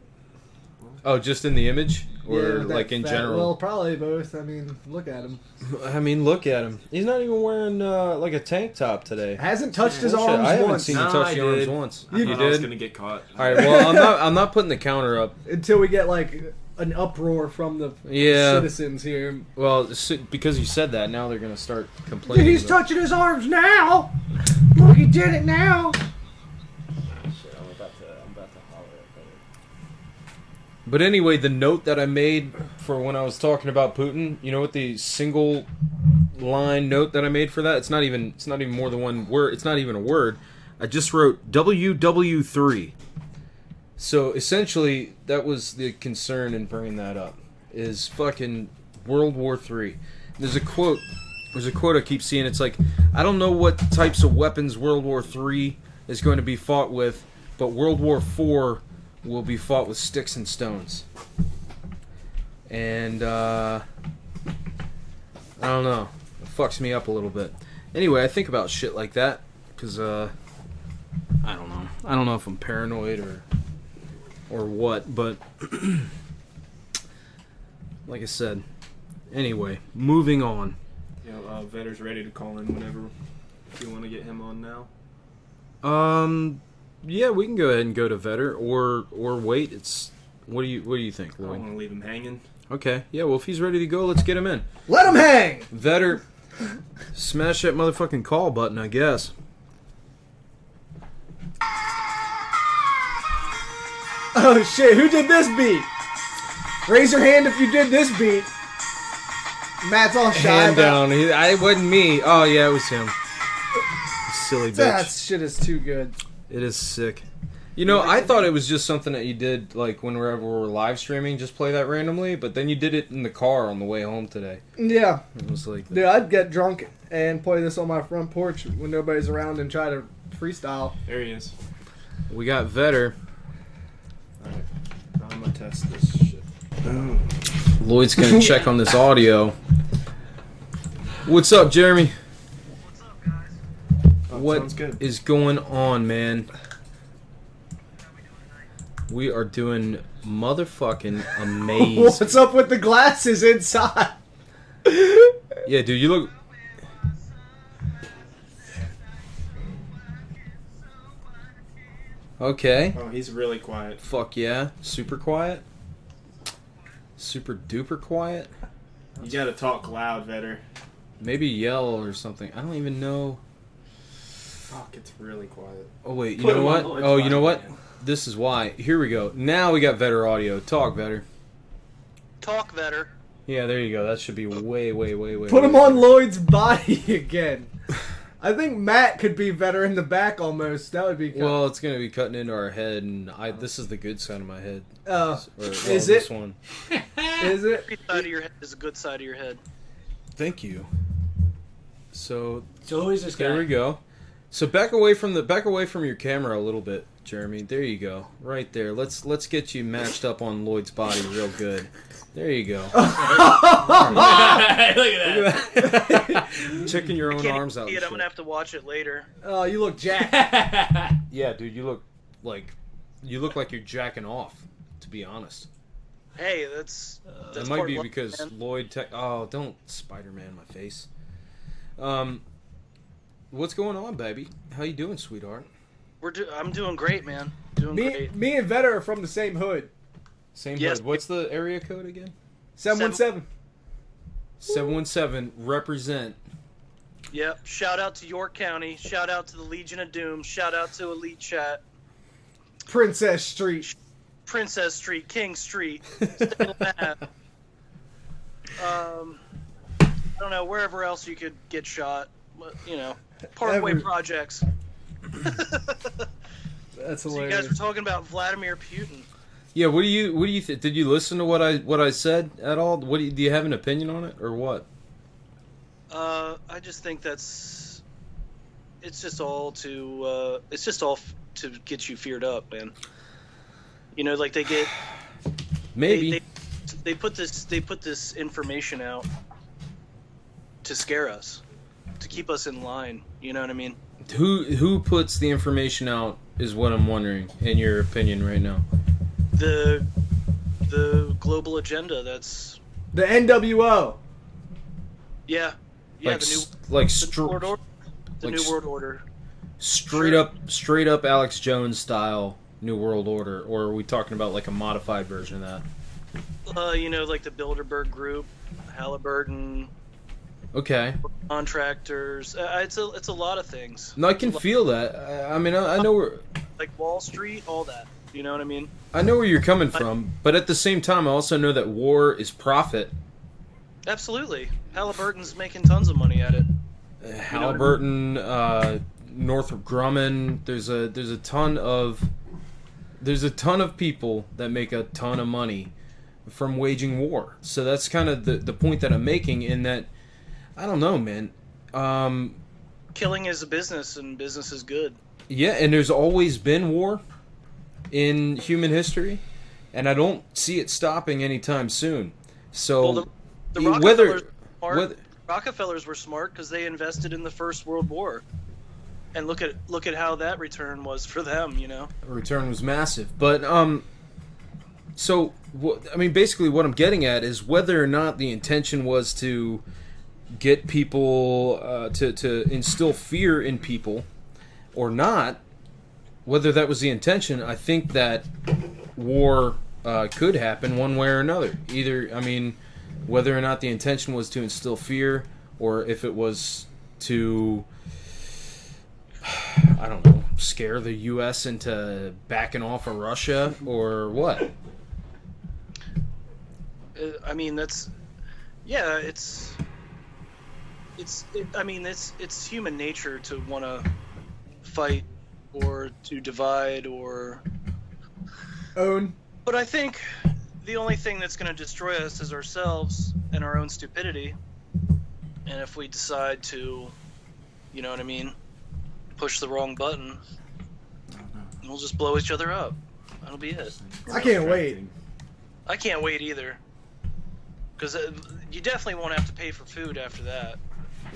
Oh, just in the image, or Yeah, that like in fat- general? Well, probably both. I mean, look at him. I mean, look at him. He's not even wearing uh, like a tank top today. Hasn't touched his Bullshit. arms I haven't once. seen you Nah, touch I your arms once. I you thought I was did. gonna get caught. All right. Well, I'm not. I'm not putting the counter up. Until we get like an uproar from the Yeah. citizens here. Well, because you said that, now they're gonna start complaining. He's about- touching his arms now. Look, he did it now. But anyway, the note that I made for when I was talking about Putin, you know what the single line note that I made for that? It's not even it's not even more than one word. It's not even a word. I just wrote WW3. So essentially, that was the concern in bringing that up. Is fucking World War Three. There's a quote. There's a quote I keep seeing. It's like, I don't know what types of weapons World War Three is going to be fought with, but World War Four will be fought with sticks and stones. And uh, I don't know. It fucks me up a little bit. Anyway, I think about shit like that because uh, I don't know. I don't know if I'm paranoid or or what, but like I said. Anyway, moving on. You know, uh, Vetter's ready to call in whenever. If you want to get him on now. Um, yeah, we can go ahead and go to Vetter or or wait. It's what do you what do you think, I don't want to leave him hanging. Okay, yeah. Well, if he's ready to go, let's get him in. Let him hang. Vetter, smash that motherfucking call button, I guess. Oh shit! Who did this beat? Raise your hand if you did this beat. Matt's all shy. Hand about- down. He, I wasn't me. Oh yeah, it was him. Silly bitch. That shit is too good. It is sick. You know, I thought it was just something that you did like whenever we were live streaming, just play that randomly. But then you did it in the car on the way home today. Yeah, It was like, dude, I'd get drunk and play this on my front porch when nobody's around and try to freestyle. There he is. we got Vetter. Alright. I'm gonna test this shit. Lloyd's gonna check on this audio. What's up, Jeremy? What is going on, man? We are doing motherfucking amazing. What's up with the glasses inside? yeah, dude, you look. Okay. Oh, he's really quiet. Fuck yeah. Super quiet. Super duper quiet. You gotta talk loud, Vetter. Maybe yell or something. I don't even know. Fuck, it's really quiet. Oh wait, you Put know him on what? Oh, you know volume, what? This is why. Here we go. Now we got Vetter audio. Talk Vetter. Talk better. Yeah, there you go. That should be way, way, way, way. Put way him on Lloyd's body again. I think Matt could be better in the back almost. That would be good. Well, it's gonna be cutting into our head, and I. This is the good side of my head. Oh, Or, well, is this it? one? Is it? Every side of your head is a good side of your head. Thank you. So So who is this there guy? we go. So back away from the back away from your camera a little bit, Jeremy. There you go. Right there. Let's let's get you matched up on Lloyd's body real good. There you go. Look at that. Checking your own arms out. it. I'm gonna have to watch it later. Oh, you look jacked. Yeah, dude, you look like you look like you're jacking off. To be honest, Hey, that's that that's might be because man. Lloyd. Te- oh, don't Spider-Man my face. Um, what's going on, baby? How you doing, sweetheart? we're do- I'm doing great, man. Doing me, great. me and Vetter are from the same hood. Same Yes. hood. What's the area code again? Seven one seven. Seven one seven. Represent. Yep. Shout out to York County. Shout out to the Legion of Doom. Shout out to Elite Chat. Princess Street. Princess Street, King Street, Salem um, I don't know wherever else you could get shot. But, You know, Parkway Every- projects. That's So you guys were talking about Vladimir Putin. Yeah, what do you what do you th- did you listen to what I what I said at all? What do you, do you have an opinion on it or what? Uh, I just think that's it's just all to uh, it's just all f- to get you feared up, man. You know, like they get Maybe. they, they, they put this they put this information out to scare us, to keep us in line. You know what I mean? Who who puts the information out is what I'm wondering in your opinion right now. The the global agenda. That's The NWO. yeah, yeah. like the new like the str- new world order. The like new s- world order. straight up straight up Alex Jones style New World Order, or are we talking about like a modified version of that? Uh, you know, like the Bilderberg Group, Halliburton, Okay. contractors. Uh, it's a it's a lot of things. No, I can feel that. I, I mean, I, I know where Like Wall Street, all that. You know what I mean? I know where you're coming from, but at the same time, I also know that war is profit. Absolutely. Halliburton's making tons of money at it. Halliburton, uh, Northrop Grumman. There's a there's a ton of there's a ton of people that make a ton of money from waging war. So that's kind of the the point that I'm making. In that, I don't know, man. Um, Killing is a business, and business is good. yeah, and there's always been war in human history, and I don't see it stopping anytime soon. So Well, the, the Rockefellers, whether smart, whether Rockefellers were smart because they invested in the First World War, and look at look at how that return was for them. You know. return was massive. But um, so I mean, basically, what I'm getting at is whether or not the intention was to get people uh, to to instill fear in people, or not. Whether that was the intention, I think that war uh, could happen one way or another. Either, I mean, whether or not the intention was to instill fear, or if it was to I don't know, scare the U.S. into backing off of Russia or what? Uh, I mean, that's yeah. It's it's. It, I mean, it's it's human nature to want to fight or to divide or own. But I think the only thing that's going to destroy us is ourselves and our own stupidity. And if we decide to, you know what I mean, push the wrong button, we'll just blow each other up. That'll be it. I can't wait. I can't wait either. Because uh, you definitely won't have to pay for food after that.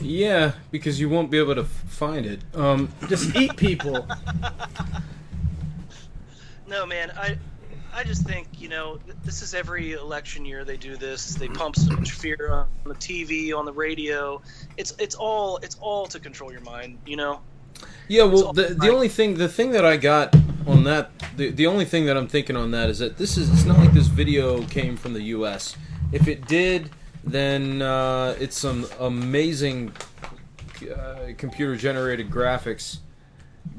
Yeah, because you won't be able to find it. Um, just eat people. No, man, I, I just think you know this is every election year they do this. They pump so much fear on the TV, on the radio. It's it's all it's all to control your mind. You know. Yeah, well, the the only thing the thing that I got on that the the only thing that I'm thinking on that is that this is it's not like this video came from the U.S. If it did, then uh, it's some amazing uh, computer generated graphics.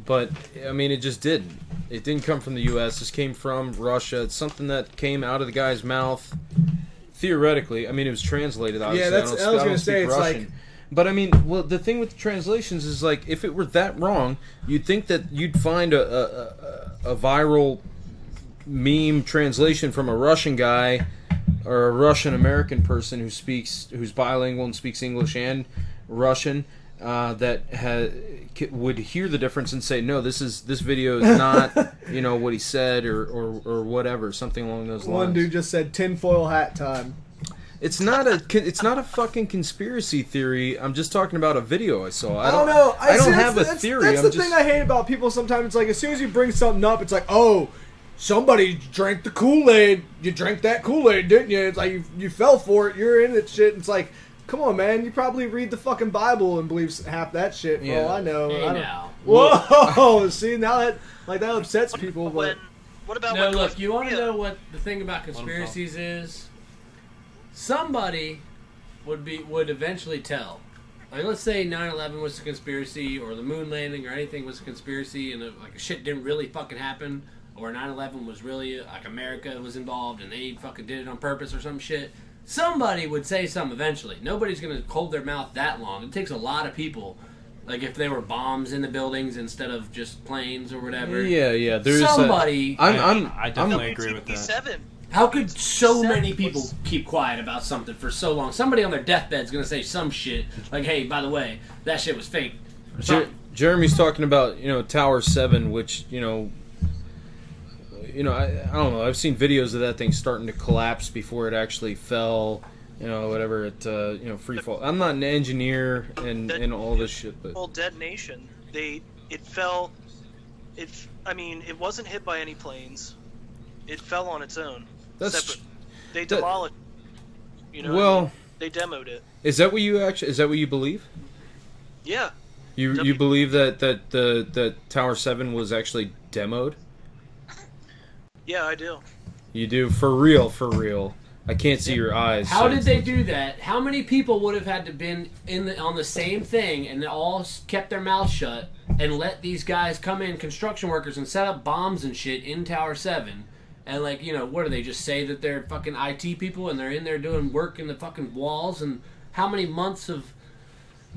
But I mean, it just didn't. It didn't come from the U.S. This came from Russia. It's something that came out of the guy's mouth. Theoretically, I mean, it was translated. Obviously, that's- I, don't, I was I gonna say, it's like- Russian. But I mean, well, the thing with the translations is like, if it were that wrong, you'd think that you'd find a a, a, a viral meme translation from a Russian guy or a Russian American person who speaks, who's bilingual and speaks English and Russian, uh, that ha- would hear the difference and say, no, this is this video is not, you know, what he said or or, or whatever, something along those lines. One dude just said tinfoil hat time. It's not a it's not a fucking conspiracy theory. I'm just talking about a video I saw. I I don't, don't know. I, don't see, have that's, a theory. That's I'm the just, thing I hate about people. Sometimes it's like as soon as you bring something up, it's like, oh, somebody drank the Kool Aid. You drank that Kool Aid, didn't you? It's like you, you fell for it. You're in it. Shit. It's like, come on, man. You probably read the fucking Bible and believe half that shit. For Yeah. all I know. Hey, I don't- now. Whoa! see now that like that upsets people, but. What about no, when look, you want to know what the thing about conspiracies is? Somebody would be would eventually tell. Like, let's say 9/11 was a conspiracy, or the moon landing, or anything was a conspiracy, and uh, like shit didn't really fucking happen, or 9/11 was really like America was involved and they fucking did it on purpose or some shit. somebody would say something eventually. Nobody's gonna hold their mouth that long. It takes a lot of people. Like if there were bombs in the buildings instead of just planes or whatever. Yeah, yeah. There's somebody. I'm- I'm- I definitely agree with that. Seven. How could so many people keep quiet about something for so long? Somebody on their deathbed's gonna say some shit like, "Hey, by the way, that shit was fake." Jer- Jeremy's talking about you know Tower Seven, which you know, you know I, I don't know. I've seen videos of that thing starting to collapse before it actually fell. You know, whatever it uh, you know free fall. I'm not an engineer and and all this shit, but whole dead nation. They it fell. It I mean it wasn't hit by any planes. It fell on its own. That's- separate. They that- demolished. You know. what I Well- mean? they demoed it. is that what you actually is that what you believe? Yeah. You you believe that that the that Tower Seven was actually demoed? Yeah, I do. You do for real, for real. I can't see your eyes. How so- did they do that? How many people would have had to been in the, on the same thing and they all kept their mouths shut and let these guys come in, construction workers, and set up bombs and shit in Tower Seven? And like, you know, what do they just say that they're fucking IT people and they're in there doing work in the fucking walls? And how many months of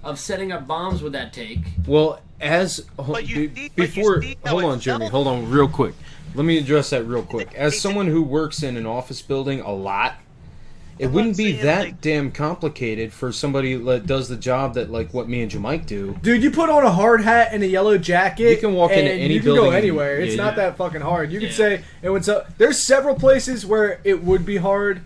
of setting up bombs would that take? Well, as But you be- see- but you before, hold on, Jeremy, hold on, real quick. Let me address that real quick. As someone who works in an office building a lot, it wouldn't be that damn complicated for somebody that does the job that like what me and Jamike do. Dude, you put on a hard hat and a yellow jacket. You can walk into and any you can building go and- anywhere. It's yeah, not yeah. that fucking hard. You could Yeah. say it would. So there's several places where it would be hard,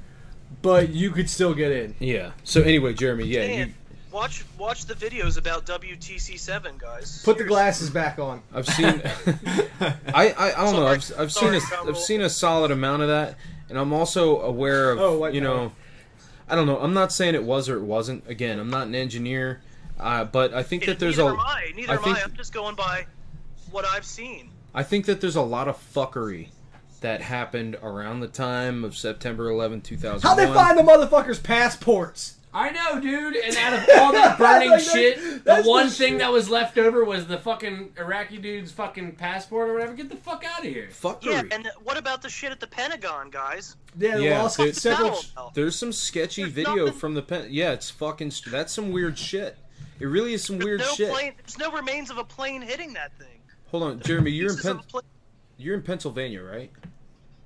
but you could still get in. Yeah. So anyway, Jeremy, yeah, you, And watch watch the videos about WTC seven guys. Put the glasses back on. I've seen. I, I I don't know. I've I've seen a Sorry, I've seen a solid amount of that, and I'm also aware of Oh, white you power. know. I don't know. I'm not saying it was or it wasn't. Again, I'm not an engineer, uh, but I think that there's Neither a. am I. Neither I am think I. I'm just going by what I've seen. I think that there's a lot of fuckery that happened around the time of September 11, 2001. How they find the motherfuckers' passports? I know, dude. And out of all that burning Like, shit, the that's the one shit. thing that was left over was the fucking Iraqi dude's fucking passport or whatever. Get the fuck out of here. Fuckery. Yeah, and what about the shit at the Pentagon, guys? Yeah, Yeah, lost dude. several. There's some sketchy video from the pen. Yeah, it's fucking. That's some weird shit. It really is some weird no shit. plane. There's no remains of a plane hitting that thing. Hold on, Jeremy. You're in Pieces Pen- pla- You're in Pennsylvania, right?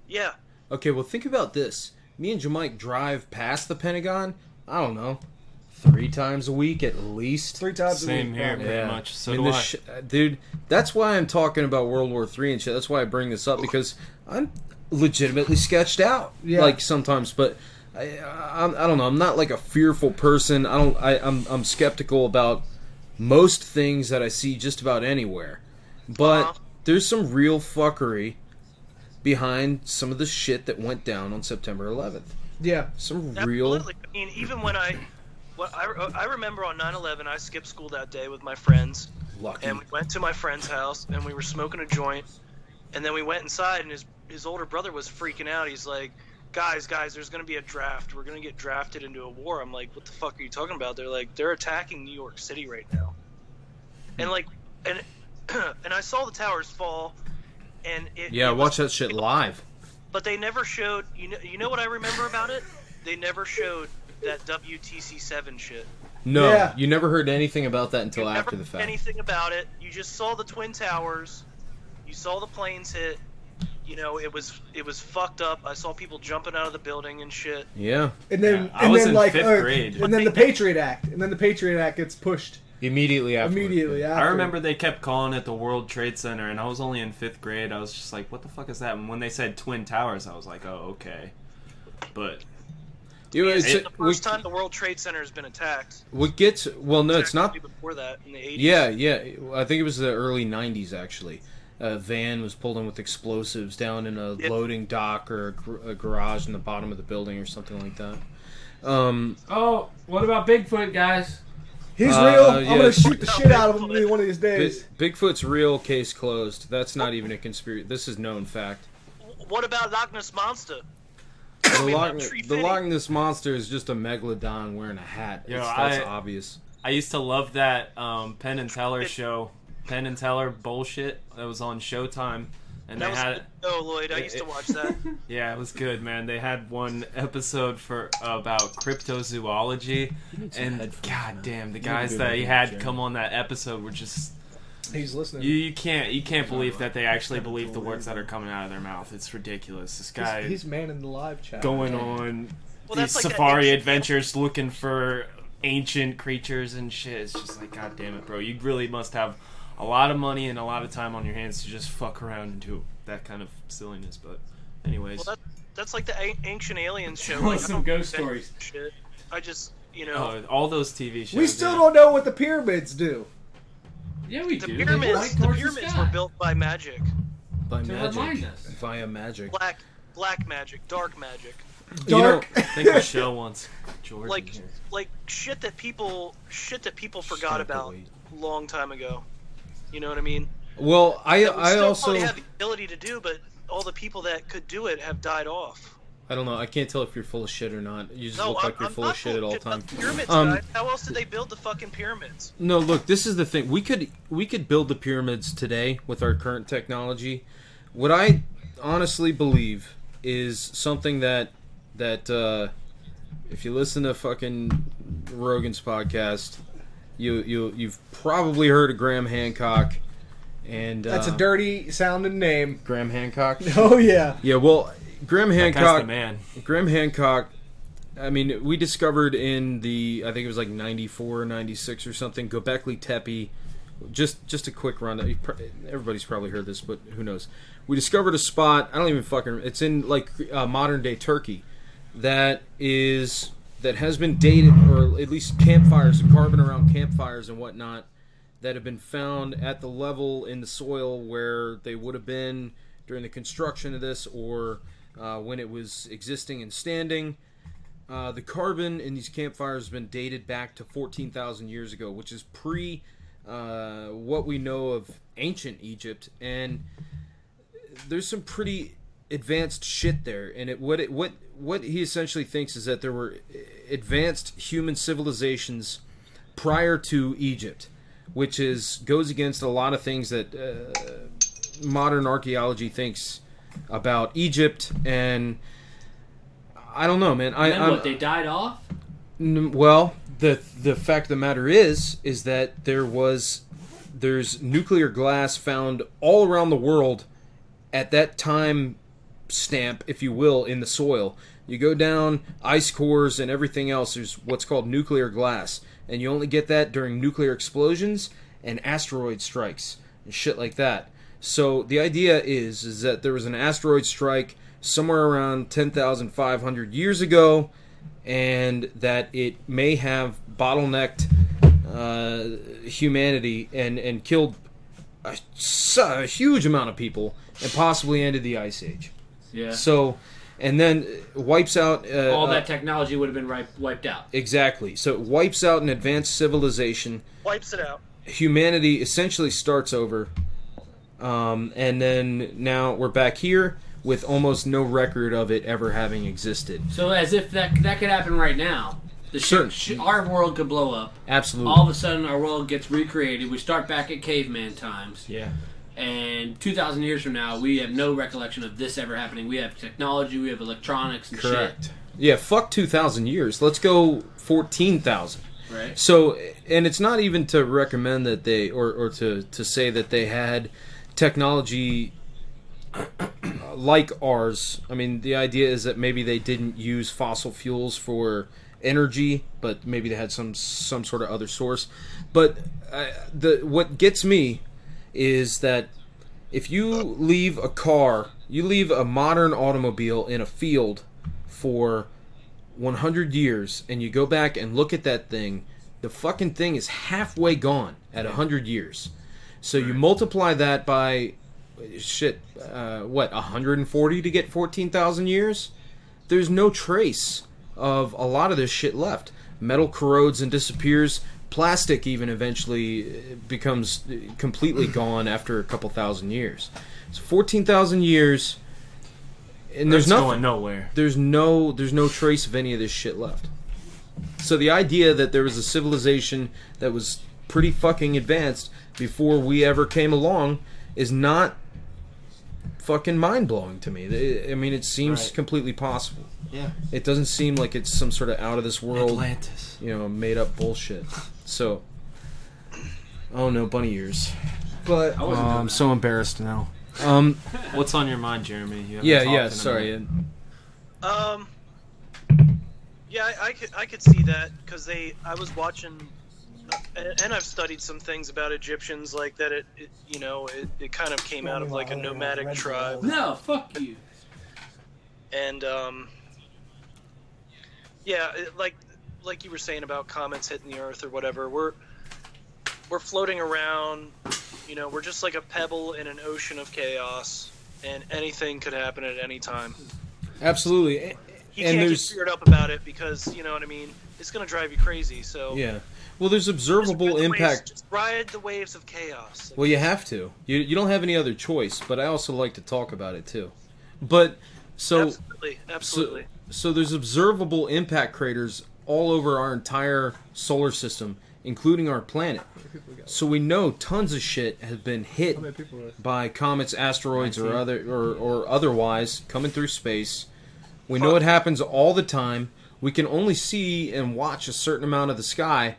Yeah. Okay, well think about this. Me and Jamike drive past the Pentagon. I don't know, three times a week at least. Three times a week. Same here, pretty much. So do this I. sh- uh, dude. That's why I'm talking about World War Three and shit. That's why I bring this up because I'm legitimately sketched out. Yeah. Like sometimes, but I, I'm, I don't know. I'm not like a fearful person. I don't. I, I'm I'm skeptical about most things that I see just about anywhere. But there's some real fuckery behind some of the shit that went down on September 11th. Yeah. Some real. Absolutely. I mean, even when I, what I, I remember on 9/11, I skipped school that day with my friends, Lucky. and we went to my friend's house, and we were smoking a joint, and then we went inside, and his his older brother was freaking out. He's like, "Guys, guys, there's gonna be a draft. We're gonna get drafted into a war." I'm like, "What the fuck are you talking about?" They're like, "They're attacking New York City right now," and like, and and I saw the towers fall, and it, Yeah, it was- watch that shit live. but they never showed. You know, you know what I remember about it? They never showed that WTC seven shit. No, Yeah. you never heard anything about that until Never after the fact. Anything about it? You just saw the twin towers. You saw the planes hit. You know, it was it was fucked up. I saw people jumping out of the building and shit. Yeah. And then, Yeah, I and was then in like, fifth uh, grade. and then the Patriot Act, and then the Patriot Act gets pushed Immediately after. immediately after. I remember they kept calling it the World Trade Center, and I was only in fifth grade. I was just like, "What the fuck is that?" And when they said Twin Towers, I was like, "Oh, okay." But You know, It's it's- the we- first time the World Trade Center has been attacked. What gets well? No, it's not. Before that, in the 80s. Yeah, yeah. I think it was the early '90s actually. A van was pulled in with explosives down in a Yep. loading dock or a, gr- a garage in the bottom of the building or something like that. Um, Oh, what about Bigfoot, guys? He's Uh, real. I'm yeah. gonna shoot the shit out of him one of these Bi- days. Bigfoot's real case closed. That's not even a conspiracy. This is known fact. What about Loch Ness monster? The mean, Loch, the. Loch Ness monster is just a megalodon wearing a hat. Yo, It's- that's I- obvious. I used to love that um, Penn and Teller show, Penn and Teller bullshit that was on Showtime. And That they was had oh Lloyd, I used to watch that. Yeah, it was good, man. They had one episode for about cryptozoology, and goddamn, the guys that that, he had Jeremy. come on that episode were just. He's listening. You, you can't you can't believe that they actually believe the words that are coming out of their mouth. It's ridiculous. This guy He's, he's man in the live chat. going on Well, these that's like that safari ancient- adventures looking for ancient creatures and shit. It's just like, god damn it, bro. You really must have a lot of money and a lot of time on your hands to just fuck around and do that kind of silliness. But, anyways. Well, that that's like the a- ancient aliens show. Tell Like, I some don't ghost invent stories. Shit. I just you oh, know Oh, all those TV shows. We still yeah. don't know what the pyramids do. Yeah, we the do. They pyramids. point The pyramids were built by magic, By To magic. remind us. Via magic. black black magic, dark magic. You know, I think Michelle wants Jordan like here. like shit that people shit that people forgot Stop about a long time ago. You know what I mean? well, I That we I still also have the ability to do, but all the people that could do it have died off. I don't know. I can't tell if you're full of shit or not. You just No, look I'm, like you're I'm full of shit at all times. the Pyramids, Um, guys. How else did they build the fucking pyramids? No, look, this is the thing. We could we could build the pyramids today with our current technology. What I honestly believe is something that that uh, if you listen to fucking Rogan's podcast, you you you've probably heard of Graham Hancock, and That's uh, a dirty sounding name. Graham Hancock. Oh yeah. Yeah, well, Guy's Hancock. man. Graham Hancock. I mean, we discovered in the I think it was like 94, 96 or something. Gobekli Tepe. Just just a quick run. Everybody's probably heard this, but who knows? We discovered a spot. I don't even fucking. It's in like uh, modern day Turkey. That is that has been dated, or at least campfires, carbon around campfires and whatnot that have been found at the level in the soil where they would have been during the construction of this or uh, when it was existing and standing. Uh, the carbon in these campfires has been dated back to 14,000 years ago, which is pre uh, what we know of ancient Egypt. And there's some pretty advanced shit there. And it what it what what he essentially thinks is that there were advanced human civilizations prior to Egypt, which is goes against a lot of things that uh, modern archaeology thinks about Egypt. And I don't know, man. I And then I'm, what? They died off. N- Well, the the fact of the matter is, is that there was there's nuclear glass found all around the world at that time stamp, if you will, in the soil. You go down ice cores and everything else. There's what's called nuclear glass, and you only get that during nuclear explosions and asteroid strikes and shit like that. So the idea is is that there was an asteroid strike somewhere around 10,500 years ago and that it may have bottlenecked uh, humanity and, and killed a, a huge amount of people and possibly ended the ice age. Yeah. So, and then wipes out uh, All uh, that technology would have been ri- wiped out. exactly. So it wipes out an advanced civilization. Wipes it out. Humanity essentially starts over, um, and then now we're back here with almost no record of it ever having existed. So as if that that could happen right now. The Sure. sh- our world could blow up. Absolutely. All of a sudden, our world gets recreated. We start back at caveman times. Yeah. And 2,000 years from now, we have no recollection of this ever happening. We have technology, we have electronics and Correct. Yeah, fuck 2,000 years. Let's go 14,000. Right. So, and it's not even to recommend that they, or, or to, to say that they had technology like ours. I mean, the idea is that maybe they didn't use fossil fuels for energy, but maybe they had some some sort of other source. But uh, the what gets me is that if you leave a car, you leave a modern automobile in a field for 100 years and you go back and look at that thing, the fucking thing is halfway gone at 100 years. So you multiply that by shit, uh, what, 140 to get 14,000 years? There's no trace of a lot of this shit left. Metal corrodes and disappears. Plastic even eventually uh, becomes uh, completely gone after a couple thousand years. So 14,000 years and there's That's nothing going nowhere. There's no there's no trace of any of this shit left. So the idea that there was a civilization that was pretty fucking advanced before we ever came along is not fucking mind blowing to me. I mean, it seems Right. completely possible. Yeah. It doesn't seem like it's some sort of out of this world, Atlantis. you know, made up bullshit. So, oh no, bunny ears. But Oh, I'm so embarrassed now. Um, What's on your mind, Jeremy? You yeah, yeah. Sorry. minute. Um. Yeah, I, I could I could see that because they I was watching, and, and I've studied some things about Egyptians like that. It, it you know it, it kind of came out of like a nomadic tribe. No, fuck you. and um, yeah, it, like like you were saying about comets hitting the Earth or whatever, we're we're floating around. You know, we're just like a pebble in an ocean of chaos, and anything could happen at any time. Absolutely. A- You and can't get there's screwed up about it because you know what I mean. It's gonna drive you crazy. So yeah. Well, there's observable Just ride the waves- impact. just ride the waves of chaos. Well, you have to. You you don't have any other choice. But I also like to talk about it too. But so Absolutely, absolutely. So, so there's observable impact craters all over our entire solar system, including our planet. So we know tons of shit has been hit How many people are- by comets, asteroids, or other or, or otherwise coming through space. We know it happens all the time. We can only see and watch a certain amount of the sky.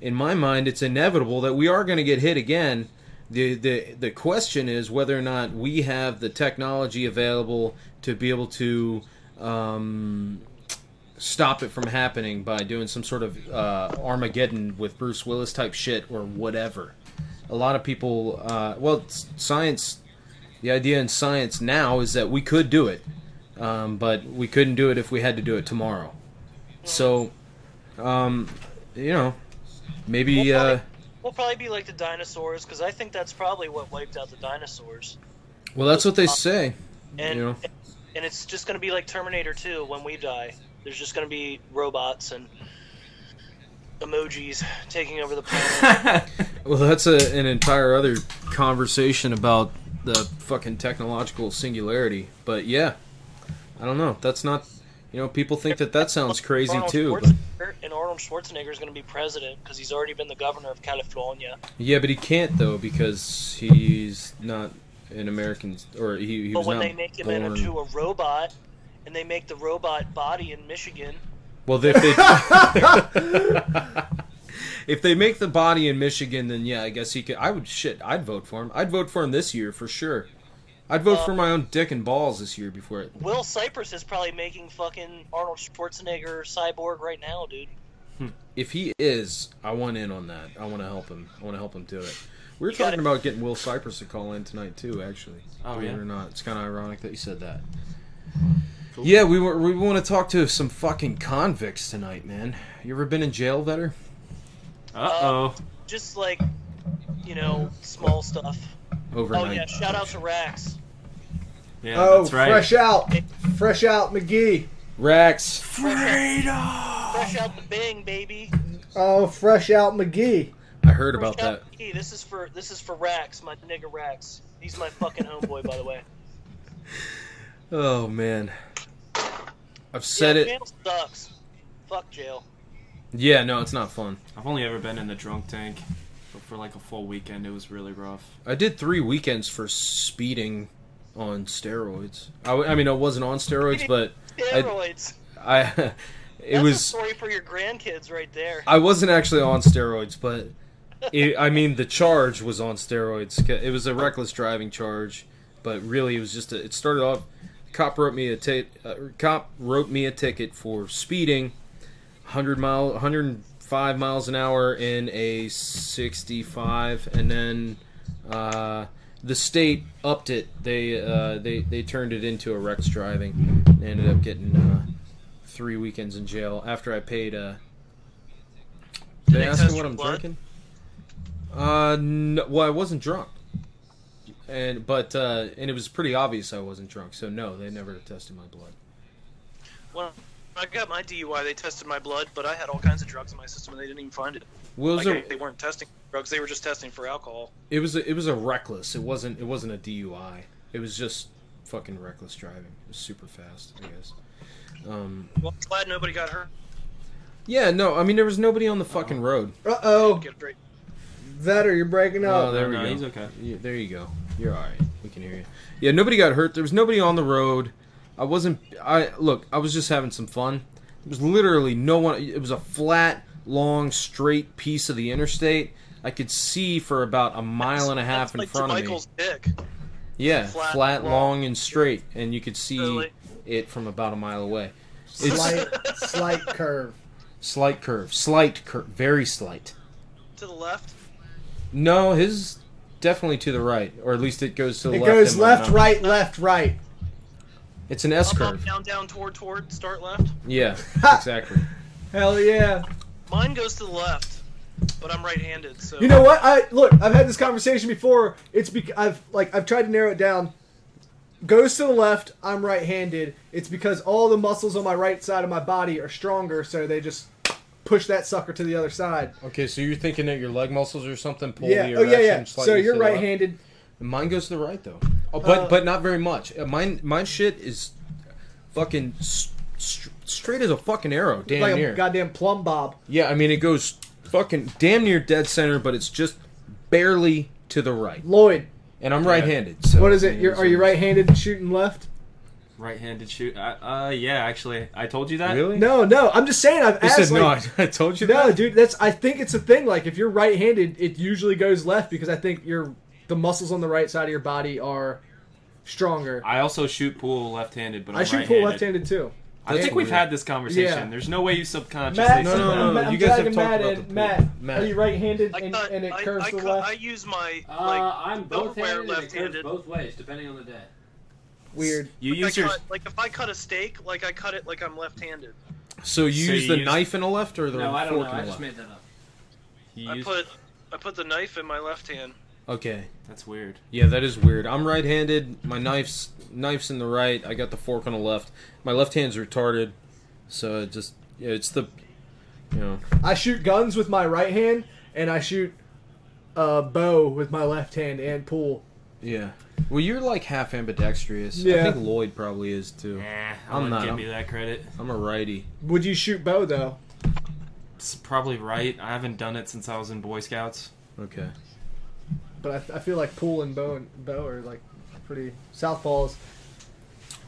In my mind, it's inevitable that we are going to get hit again. The, the the question is whether or not we have the technology available to be able to um, stop it from happening by doing some sort of uh, Armageddon with Bruce Willis type shit or whatever. A lot of people, uh, well, science, the idea in science now is that we could do it, um, but we couldn't do it if we had to do it tomorrow. So, um, you know, maybe. Uh, We'll probably be like the dinosaurs because I think that's probably what wiped out the dinosaurs. well, that's what they say. And you know. and it's just going to be like Terminator 2 when we die. There's just going to be robots and emojis taking over the planet. Well, that's a, an entire other conversation about the fucking technological singularity. But yeah, I don't know. That's not. You know, people think that that sounds crazy Arnold too. But and Arnold Schwarzenegger is going to be president because he's already been the governor of California. yeah, but he can't though because he's not an American, or he, he but when they make him born. into a robot, and they make the robot body in Michigan, Well, if they if they make the body in Michigan, then yeah, I guess he could. I would shit. I'd vote for him. I'd vote for him this year for sure. I'd vote Uh, for my own dick and balls this year before it. Will Cypress is probably making fucking Arnold Schwarzenegger cyborg right now, dude. If he is, I want in on that. I want to help him. I want to help him do it. We were You talking about getting Will Cypress to call in tonight too. Actually, Oh, believe yeah? it or not, it's kind of ironic that you said that. Yeah, we were, we want to talk to some fucking convicts tonight, man. You ever been in jail, Vetter? Uh oh. Just like, you know, small stuff. Overnight. Oh yeah, shout out to Rax. Yeah, oh, that's right. fresh out, fresh out, McGee. Rex. Freedom. Fresh out the Bing, baby. Oh, fresh out, McGee. I heard about Fresh that. McGee. This is for this is for Rax, my nigga Rax. He's my fucking homeboy, by the way. Oh man, I've said yeah, it. Jail sucks. Fuck jail. Yeah, no, it's not fun. I've only ever been in the drunk tank, but for like a full weekend, it was really rough. I did three weekends for speeding on steroids. I mean, I wasn't on steroids, but I, Steroids. I it That's a was. story for your grandkids right there. I wasn't actually on steroids, but it, I mean, the charge was on steroids. It was a reckless driving charge, but really, it was just a. It started off. Cop wrote me a ta- uh, cop wrote me a ticket for speeding, hundred mile, 105 miles an hour in a 65, and then uh, the state upped it. They uh, they they turned it into a reckless driving. Ended up getting uh, three weekends in jail after I paid. Uh, Did they asked me what I'm blood? drinking. Uh, no, well, I wasn't drunk, and but uh, and it was pretty obvious I wasn't drunk. So no, they never tested my blood. When I got my DUI, they tested my blood, but I had all kinds of drugs in my system, and they didn't even find it. Well, was Like, a- they weren't testing drugs; they were just testing for alcohol. It was a, it was a reckless. It wasn't it wasn't a DUI. It was just fucking reckless driving. It was super fast, I guess. Um, Well, I'm glad nobody got hurt. yeah, no, I mean there was nobody on the fucking road. Uh oh. Get a. Vetter, you're breaking up. Oh, there we no, go. he's okay. Yeah, there you go. You're all right. We We can hear you. Yeah, nobody got hurt. There was nobody on the road. I wasn't. I look. I was just having some fun. It was literally no one. It was a flat, long, straight piece of the interstate. I could see for about a mile and a half in like front of me. Michael's dick. Yeah, Flat, flat, long. long, and straight, and you could see Really? it from about a mile away. It's Slight, slight curve. slight curve, slight curve, very slight. To the left. No, his definitely to the right, or at least it goes to the It left. goes left, right, left, right. It's an S Up, up, curve. down, down, toward, toward. Start left. Yeah, exactly. Hell yeah. Mine goes to the left, but I'm right-handed, so. You know what? I look. I've had this conversation before. It's because I've like I've tried to narrow it down. Goes to the left. I'm right-handed. It's because all the muscles on my right side of my body are stronger, so they just push that sucker to the other side. Okay, so you're thinking that your leg muscles or something pull yeah. the Oh yeah, yeah. So you're to the left? right-handed. Mine goes to the right though. Oh, but Uh, but not very much. Uh, Mine mine shit is fucking s- s- straight as a fucking arrow, damn like near. a goddamn plumb bob. Yeah, I mean it goes fucking damn near dead center, but it's just barely to the right. Lloyd. And I'm Yeah. right-handed. So what is it? You're, are you right-handed shooting left? Right-handed shoot. Uh, uh, yeah, actually, I told you that. Really? No, no. I'm just saying. I've He asked. said no. I, I told you that. no, that. dude. That's. I think it's a thing. Like if you're right-handed, it usually goes left because I think your the muscles on the right side of your body are stronger. I also shoot pool left-handed, but I'm I shoot pool right-handed. left-handed too. I That's think we've weird. had this conversation. Yeah. There's no way you subconsciously. Matt, No, no, no, no, I'm you guys have dragging talked Matt about the pool. Matt, Matt. are you right-handed and, cut, and it I, curves I, to the left? I use my Uh, I'm both silverware handed and it curves left-handed. both ways depending on the day. Weird. You Like, use your. cut, like if I cut a steak, like I cut it like I'm left-handed. So you So use you the use- knife in the left or the No, I don't know. in I just left? made that up. you I use- put I put the knife in my left hand. Okay. That's weird. Yeah, that is weird. I'm right-handed. My knife's knife's in the right. I got the fork on the left. My left hand's retarded, so it just yeah, it's the you know. I shoot guns with my right hand, and I shoot a bow with my left hand and pull. Yeah. Well, you're like half ambidextrous. Yeah. I think Lloyd probably is too. Nah, I I'm wouldn't not. give me that credit. I'm a righty. Would you shoot bow though? It's probably right. I haven't done it since I was in Boy Scouts. Okay. But I, I feel like pool and bow and bow are like pretty southpaws.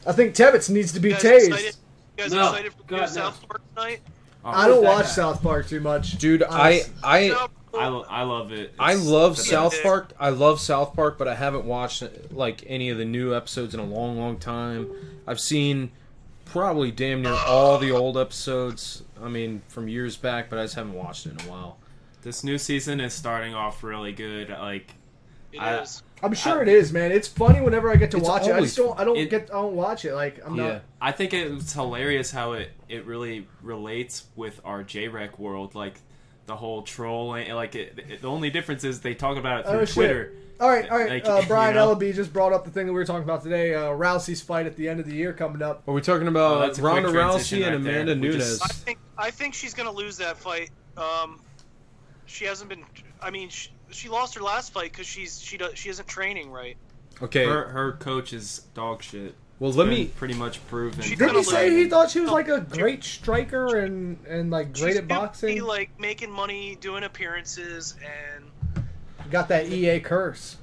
I think Tebbetts needs to be You tased. excited? You guys No. excited for God, no. South Park tonight? Oh, I don't watch guy? South Park too much, Dude, I. I South I, I love it. I love South best. Park. I love South Park, but I haven't watched like any of the new episodes in a long, long time. I've seen probably damn near all the old episodes. I mean, from years back, but I just haven't watched it in a while. This new season is starting off really good. Like, It I- is. I'm sure it is, man. It's funny whenever I get to It's watch it. I just don't. I don't it- get. I don't watch it. Like I'm yeah. not. I think it's hilarious how it it really relates with our JREC world. Like, the whole trolling. Like, it, it- the only difference is they talk about it through Oh, shit. Twitter. All right, all right. Like, uh, you Brian know? Ellaby just brought up the thing that we were talking about today. Uh, Rousey's fight at the end of the year coming up. Are we talking Oh, about that's a quick Ronda Rousey and right there. Amanda We Nunes? just- I think I think she's gonna lose that fight. Um, she hasn't been. I mean, she, she lost her last fight because she's she does she isn't training right. Okay. Her her coach is dog shit. well, let me. pretty much proven. She's Did gonna he say lose. he thought she was like a great striker and and like great she's at gonna boxing? Be, like making money, doing appearances, and Got that EA curse.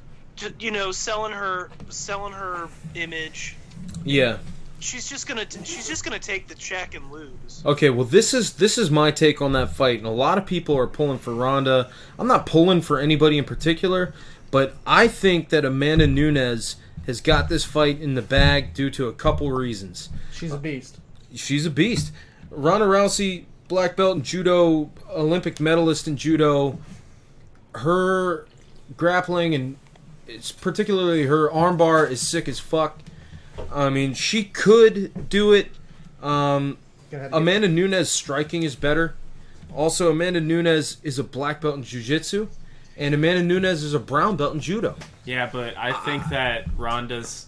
you know, selling her selling her image. Yeah. She's just gonna t- she's just gonna take the check and lose. Okay, well this is this is my take on that fight, and a lot of people are pulling for Ronda. I'm not pulling for anybody in particular, but I think that Amanda Nunes has got this fight in the bag due to a couple reasons. She's a beast. She's a beast. Ronda Rousey, black belt in judo, Olympic medalist in judo. Her grappling and it's particularly her armbar is sick as fuck. I mean, she could do it. Um, Gonna have to get- Amanda Nunes striking is better. Also, Amanda Nunes is a black belt in jiu-jitsu, and Amanda Nunes is a brown belt in judo. Yeah, but I think that Ronda's,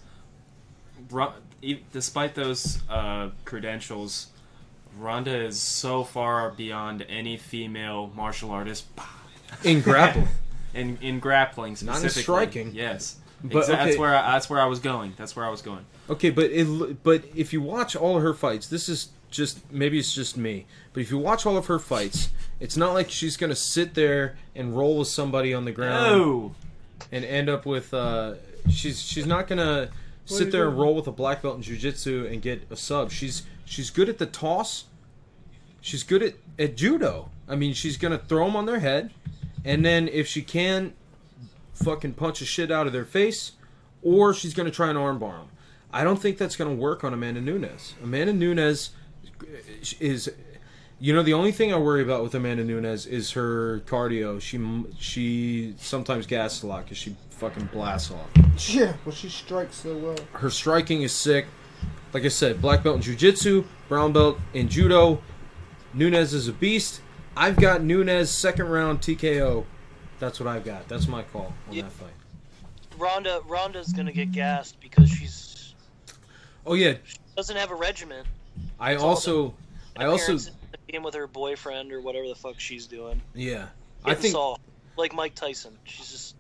e- despite those uh, credentials, Ronda is so far beyond any female martial artist In grappling. in in grappling specifically. Not in specifically. striking. Yes, But, Exa- that's where I, that's where I was going. That's where I was going. Okay, but it, but if you watch all of her fights, this is just maybe it's just me, but if you watch all of her fights, it's not like she's gonna sit there and roll with somebody on the ground No. and end up with uh, she's she's not gonna What sit there and roll with a black belt in jujitsu and get a sub. She's she's good at the toss. She's good at, at judo. I mean, she's gonna throw them on their head, and then if she can, fucking punch the shit out of their face, or she's gonna try and armbar them. I don't think that's gonna work on Amanda Nunes. Amanda Nunes is, you know, the only thing I worry about with Amanda Nunes is her cardio. She she sometimes gasses a lot because she fucking blasts off. Yeah, well, she strikes so well. Her striking is sick. Like I said, black belt in jiu-jitsu, brown belt in judo. Nunes is a beast. I've got Nunes second round TKO. That's what I've got. That's my call on Yeah. that fight. Ronda Ronda's gonna get gassed because she's Oh yeah, She doesn't have a regiment. I It's also, I also, Appearances, being with her boyfriend or whatever the fuck she's doing. yeah, I think soft, like Mike Tyson. She's just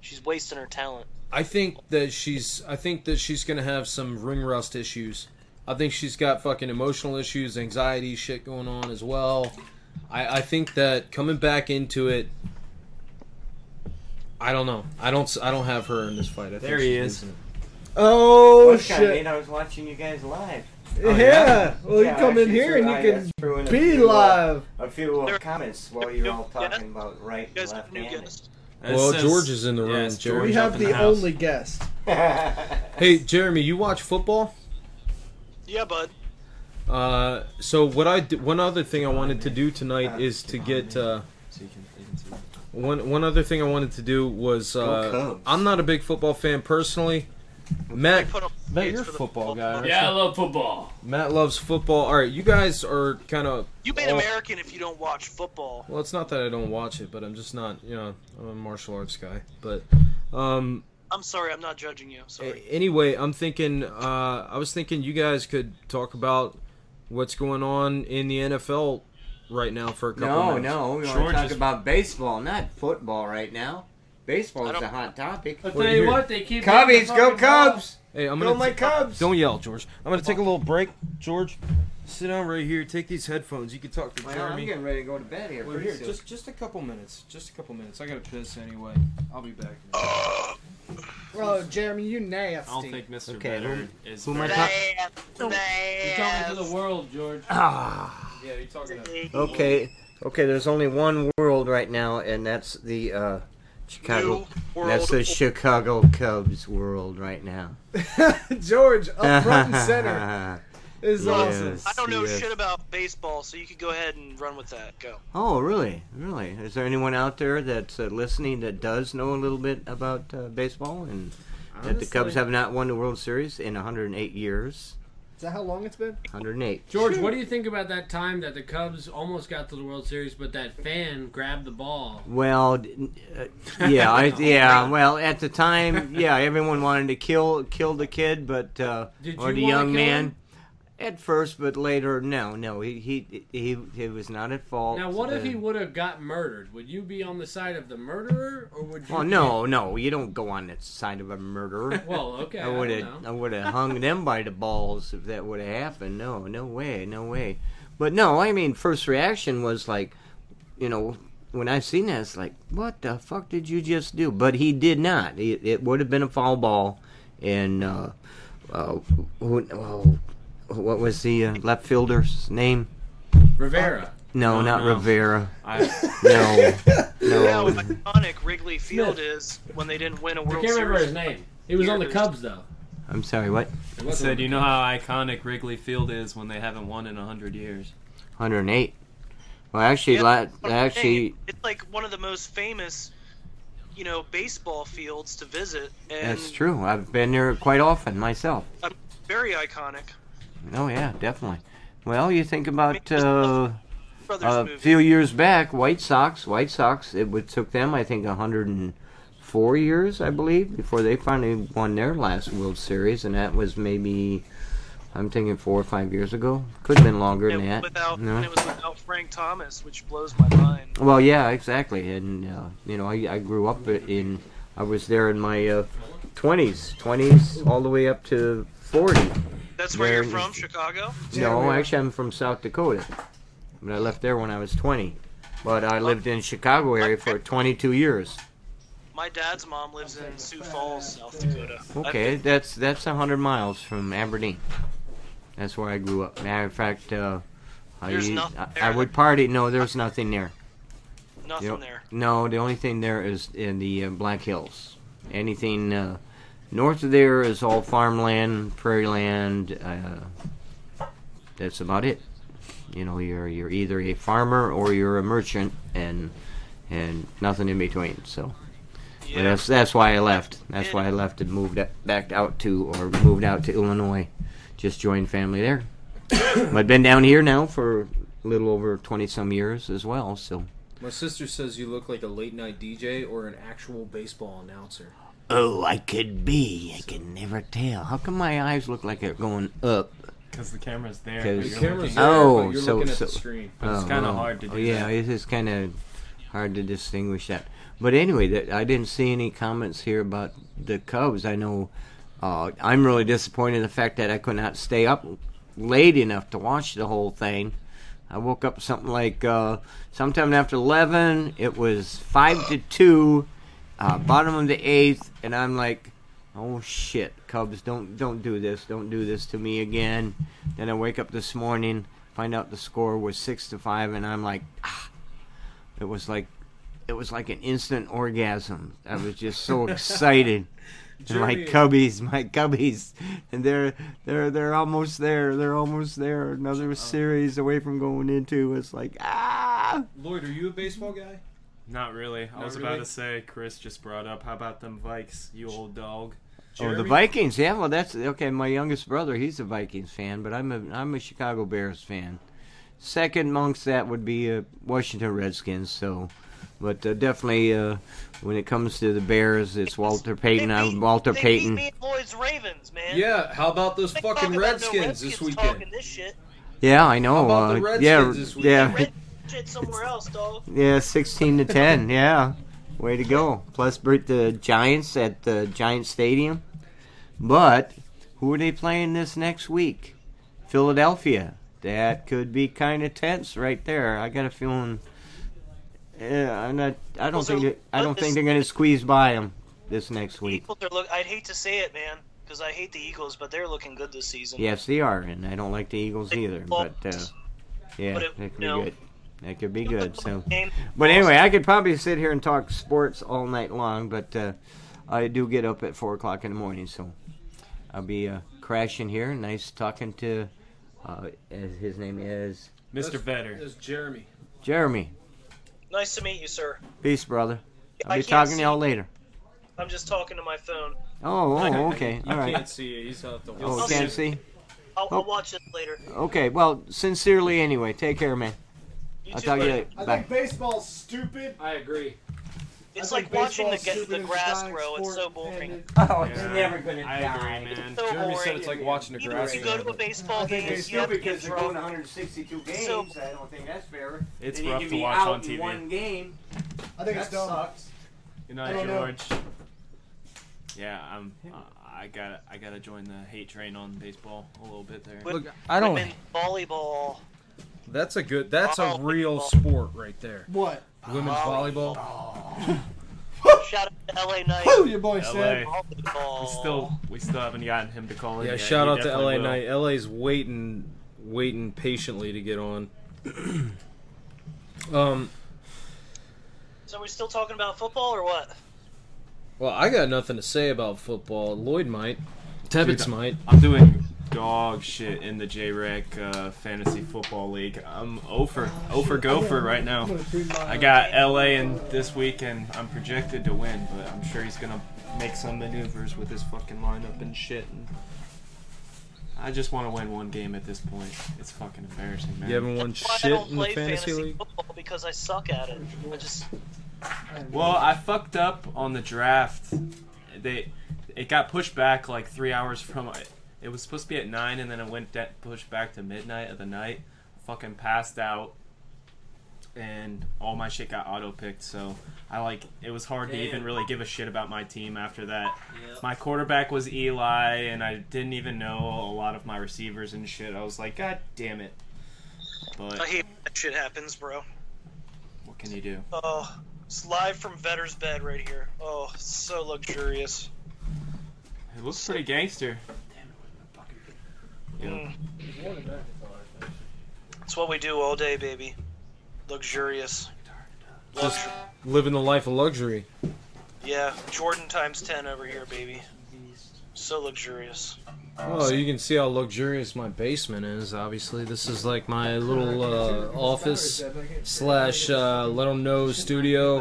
she's wasting her talent. I think that she's I think that she's gonna have some ring rust issues. I think she's got fucking emotional issues, anxiety shit going on as well. I, I think that coming back into it I don't know. I don't I don't have her in this fight. I think There he she's is. Losing it. Oh kind of shit! I was watching you guys live. yeah. Well, you come in here and you can just threw in a be few, uh, live. A few uh, comments while you're all talking about right You guys and have left new handed. guest. Well, George is in the room. Jeremy. We have the only guest. Hey, Jeremy, you watch football? Yeah, bud. Uh, so what I d- one other thing I wanted to do tonight is to get uh, one one other thing I wanted to do was uh, I'm not a big football fan personally. Matt, Matt, you're a for football guy. aren't Yeah, I love football. Matt loves football. All right, you guys are kind of. You ain't American if you don't watch football. Well, it's not that I don't watch it, but I'm just not. You know, I'm a martial arts guy. But um, I'm sorry, I'm not judging you. Sorry. anyway, I'm thinking. Uh, I was thinking you guys could talk about what's going on in the NFL right now for a couple No, minutes. no, we want George to talk about baseball, not football right now. Baseball is a hot topic. I'll tell you what, they keep Cubbies, hitting go fucking ball. Cubs! Hey, I'm gonna go my t- Cubs! Don't yell, George. I'm gonna take a little break, George. Sit down right here. Take these headphones. You can talk to Well, Jeremy. I'm getting ready to go to bed here. We're here, soon. just just a couple minutes. Just a couple minutes. I gotta piss anyway. I'll be back. Oh, Jeremy, you nasty. I don't think Mr. Okay, Vetter who- is. who am I very- talking- You're talking to the world, George. Ah. Yeah, you're talking to. Okay, okay. There's only one world right now, and that's the uh, Chicago. That's the Chicago Cubs world right now. George, up front and center. is awesome. I don't know yes. shit about baseball, so you could go ahead and run with that. Go. Oh, really? Really? Is there anyone out there that's uh, listening that does know a little bit about uh, baseball and that the Cubs have not won the World Series in 108 years? Is that how long it's been? 108. George, what do you think about that time that the Cubs almost got to the World Series, but that fan grabbed the ball? Well, uh, yeah, I, yeah. Well, at the time, yeah, everyone wanted to kill kill the kid, but uh, or the young man. him? At first, but later, no, no. He he he, he was not at fault. Now, what if Uh, he would have got murdered? Would you be on the side of the murderer, or would you? Oh no, no! You don't go on the side of a murderer. Well, okay, I I would have, know. I would have hung them by the balls if that would have happened. No, no way, no way. But no, I mean, first reaction was like, you know, when I seen that, it's like, what the fuck did you just do? But he did not. It, it would have been a foul ball, and uh, uh, who, oh, what was the uh, left fielder's name? Rivera. No, Oh, not no. Rivera. I- no, You know no. how iconic Wrigley Field is when they didn't win a I World I can't remember his name. He was on the Cubs though. I'm sorry. What? I said, you know how iconic Wrigley Field is when they haven't won in 100 years. 108. Well, actually, Yeah, la- that's what I'm actually, saying. it's like one of the most famous, you know, baseball fields to visit, and that's true. I've been there quite often myself. very iconic. Oh yeah, definitely. Well, you think about uh, a few years back, White Sox. White Sox. It would took them, I think, 104 years, I believe, before they finally won their last World Series, and that was maybe, I'm thinking four or five years ago. Could have been longer than that. without, No. and it was without Frank Thomas, which blows my mind. Well, yeah, exactly. And uh, you know, I, I grew up in. I was there in my uh, 20s, 20s, all the way up to 40. That's where There you're from, Chicago. No, actually, I'm from South Dakota. But I left there when I was 20. But I lived in Chicago area for 22 years. My dad's mom lives in Sioux Falls, South Dakota. Okay, that's that's hundred miles from Aberdeen. That's where I grew up. Matter of fact, uh, I, There's used- nothing I, I would party. No, there's nothing there. Nothing You know- there. No, the only thing there is in the uh, Black Hills. Anything uh, north of there is all farmland, prairie land. Uh, that's about it. You know, you're you're either a farmer or you're a merchant, and and nothing in between. So. But that's that's why I left. That's why I left and moved back out to or moved out to Illinois. Just joined family there. I've been down here now for a little over twenty some years as well. So My sister says you look like a late night DJ or an actual baseball announcer. Oh, I could be. I can never tell. How come my eyes look like they're going up? Because the camera's there. 'Cause- but you're looking- oh, you're so, looking at so, the screen. But it's oh, kinda oh. hard to Oh, do yeah, that. it is kind of hard to distinguish that. But anyway, that, I didn't see any comments here about the Cubs. I know uh, I'm really disappointed in the fact that I could not stay up late enough to watch the whole thing. I woke up something like uh, sometime after eleven. It was five to two, uh, bottom of the eighth, and I'm like, "Oh shit, Cubs! Don't don't do this! Don't do this to me again." Then I wake up this morning, find out the score was six to five, and I'm like, ah. It was like, it was like an instant orgasm. I was just so excited. And my cubbies, my cubbies, and they're they're they're almost there. They're almost there. Another series away from going into. It's like ah. Lloyd, are you a baseball guy? Not really. I was really? about to say, Chris just brought up, how about them Vikes, you old dog? Oh, the Vikings. Yeah, well, that's okay. My youngest brother, he's a Vikings fan, but I'm a I'm a Chicago Bears fan. Second amongst that would be uh, Washington Redskins. So, but uh, definitely uh, when it comes to the Bears, it's Walter Payton. I'm Walter they Payton. beat me and Lloyd's Ravens, man. Yeah, how about those They fucking talking about no Redskins this weekend? This shit. Yeah, I know. How about the uh, Redskins yeah, this week? yeah, Red shit somewhere else, dog. yeah. Sixteen to ten. Yeah, way to go. Plus, beat the Giants at the Giant Stadium. But who are they playing this next week? Philadelphia. That could be kind of tense right there. I got a feeling. Yeah, I'm not. I don't think. are- I don't think they're going to squeeze by them this next week. Look. I'd hate to say it, man, because I hate the Eagles, but they're looking good this season. Yes, they are, and I don't like the Eagles either. But uh, yeah, But it- no. be good. That could be good. So, but anyway, I could probably sit here and talk sports all night long. But uh, I do get up at four o'clock in the morning, so I'll be uh, crashing here. Nice talking to. Uh, his name is Mr. Vetter. It's Jeremy. Jeremy. Nice to meet you, sir. Peace, brother. I'll I be can't talking to y'all later. I'm just talking to my phone. Oh, oh, okay, You all right. can't see it. He's out the Oh, can't see. see. I'll, Oh. I'll watch it later. Okay, well, sincerely anyway. Take care, man. I'll too, talk to you buddy. later. I Bye. think baseball's stupid. I agree. It's I like watching the, get, the grass dying grow. It's so boring. and Oh, it's Yeah, never gonna I die. agree, man. So Jeremy boring. said it's like watching the Even grass if you go to a baseball game, it's you have to stupid get because they're going 162 games. So- I don't think that's fair. It's Then you rough can to be watch out on TV. One game. I think that it's dumb. sucks. You know, I know. George. Yeah, I'm. Uh, I gotta. I gotta join the hate train on baseball a little bit there. Look, I don't. Women volleyball. That's a good. That's a real sport right there. What? Women's volleyball. Shout out to LA Knight. Woo, your boy LA. said. Volleyball. We still. We still haven't gotten him to call in. Yeah, yet. shout He out to definitely LA will. Knight. LA's waiting, waiting patiently to get on. um. So we still talking about football or what? Well, I got nothing to say about football. Lloyd might. Tebbetts might. I'm doing dog shit in the J-Rec uh, Fantasy Football League. I'm over, over gopher right now. I got LA in this week, and I'm projected to win, but I'm sure he's gonna make some maneuvers with his fucking lineup and shit. And I just want to win one game at this point. It's fucking embarrassing, man. You haven't won That's why I shit don't in the play fantasy league. football because I suck at it. I just Well, I fucked up on the draft. They it got pushed back like three hours from it was supposed to be at nine, and then it went de- pushed back to midnight of the night. Fucking passed out, and all my shit got auto picked. So I like it was hard to even really give a shit about my team after that. Yep. My quarterback was Eli, and I didn't even know a lot of my receivers and shit. I was like, God damn it! But I hate that shit happens, bro. what can you do? Oh, It's live from Vetter's bed right here. Oh, so luxurious. It looks pretty gangster. Mm. It's what we do all day, baby. Luxurious. Just living the life of luxury. yeah, Jordan times 10 over here, baby. So luxurious. Oh, you can see how luxurious my basement is. Obviously, this is like my little uh, office slash uh, little nose studio,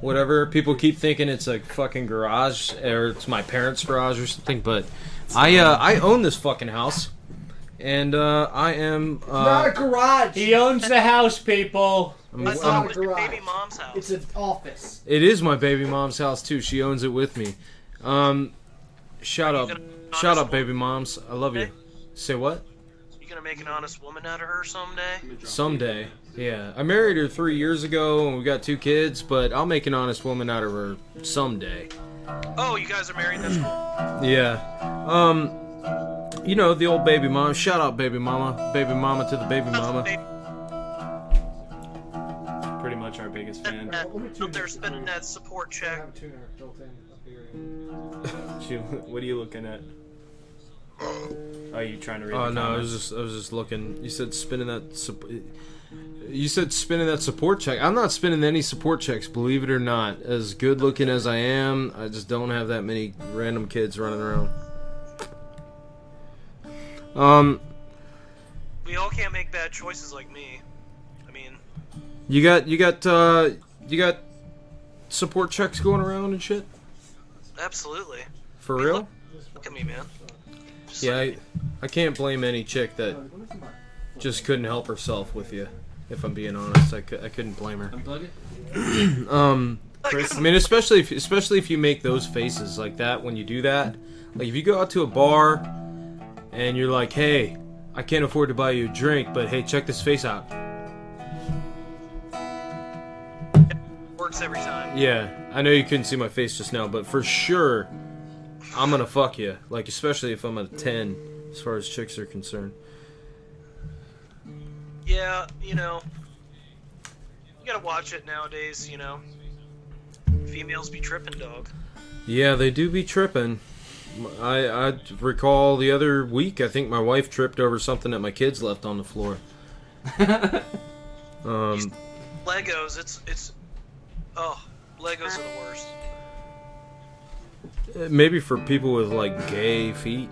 whatever. People keep thinking it's a fucking garage or it's my parents' garage or something, but I uh, I own this fucking house, and uh, I am. Uh, not a garage. He owns the house, people. I'm- It's I'm- not a garage. Baby mom's house. It's an office. It is my baby mom's house too. She owns it with me. Um, shout out, shout out, baby moms. I love you. Say what? You gonna make an honest woman out of her someday? Someday. Yeah, I married her three years ago, and we got two kids. But I'll make an honest woman out of her someday. Oh, you guys are married? That's cool. Yeah. Um, you know the old baby mom. Shout out, baby mama, baby mama to the baby mama. Pretty much our biggest fan. Uh, out there spending that support check. What are you looking at? Are you trying to read Oh the no, I was just I was just looking. You said spinning that. Sup- you said spinning that support check. I'm not spinning any support checks, believe it or not. As good looking as I am, I just don't have that many random kids running around. Um, We all can't make bad choices like me. I mean, you got you got uh you got support checks going around and shit absolutely. for real. Look at me, man. Yeah, I, I can't blame any chick that just couldn't help herself with you. If I'm being honest, I, cou- I couldn't blame her. Unplug it. um, I mean, especially if especially if you make those faces like that when you do that. Like if you go out to a bar and you're like, "Hey, I can't afford to buy you a drink, but hey, check this face out." Works every time. Yeah, I know you couldn't see my face just now, but for sure, I'm gonna fuck you. Like especially if I'm a ten, as far as chicks are concerned. Yeah, you know, you gotta watch it nowadays. You know, females be tripping, dog. Yeah, they do be tripping. I I recall the other week. I think my wife tripped over something that my kids left on the floor. um, Legos, it's it's. Oh, Legos are the worst. maybe for people with like gay feet.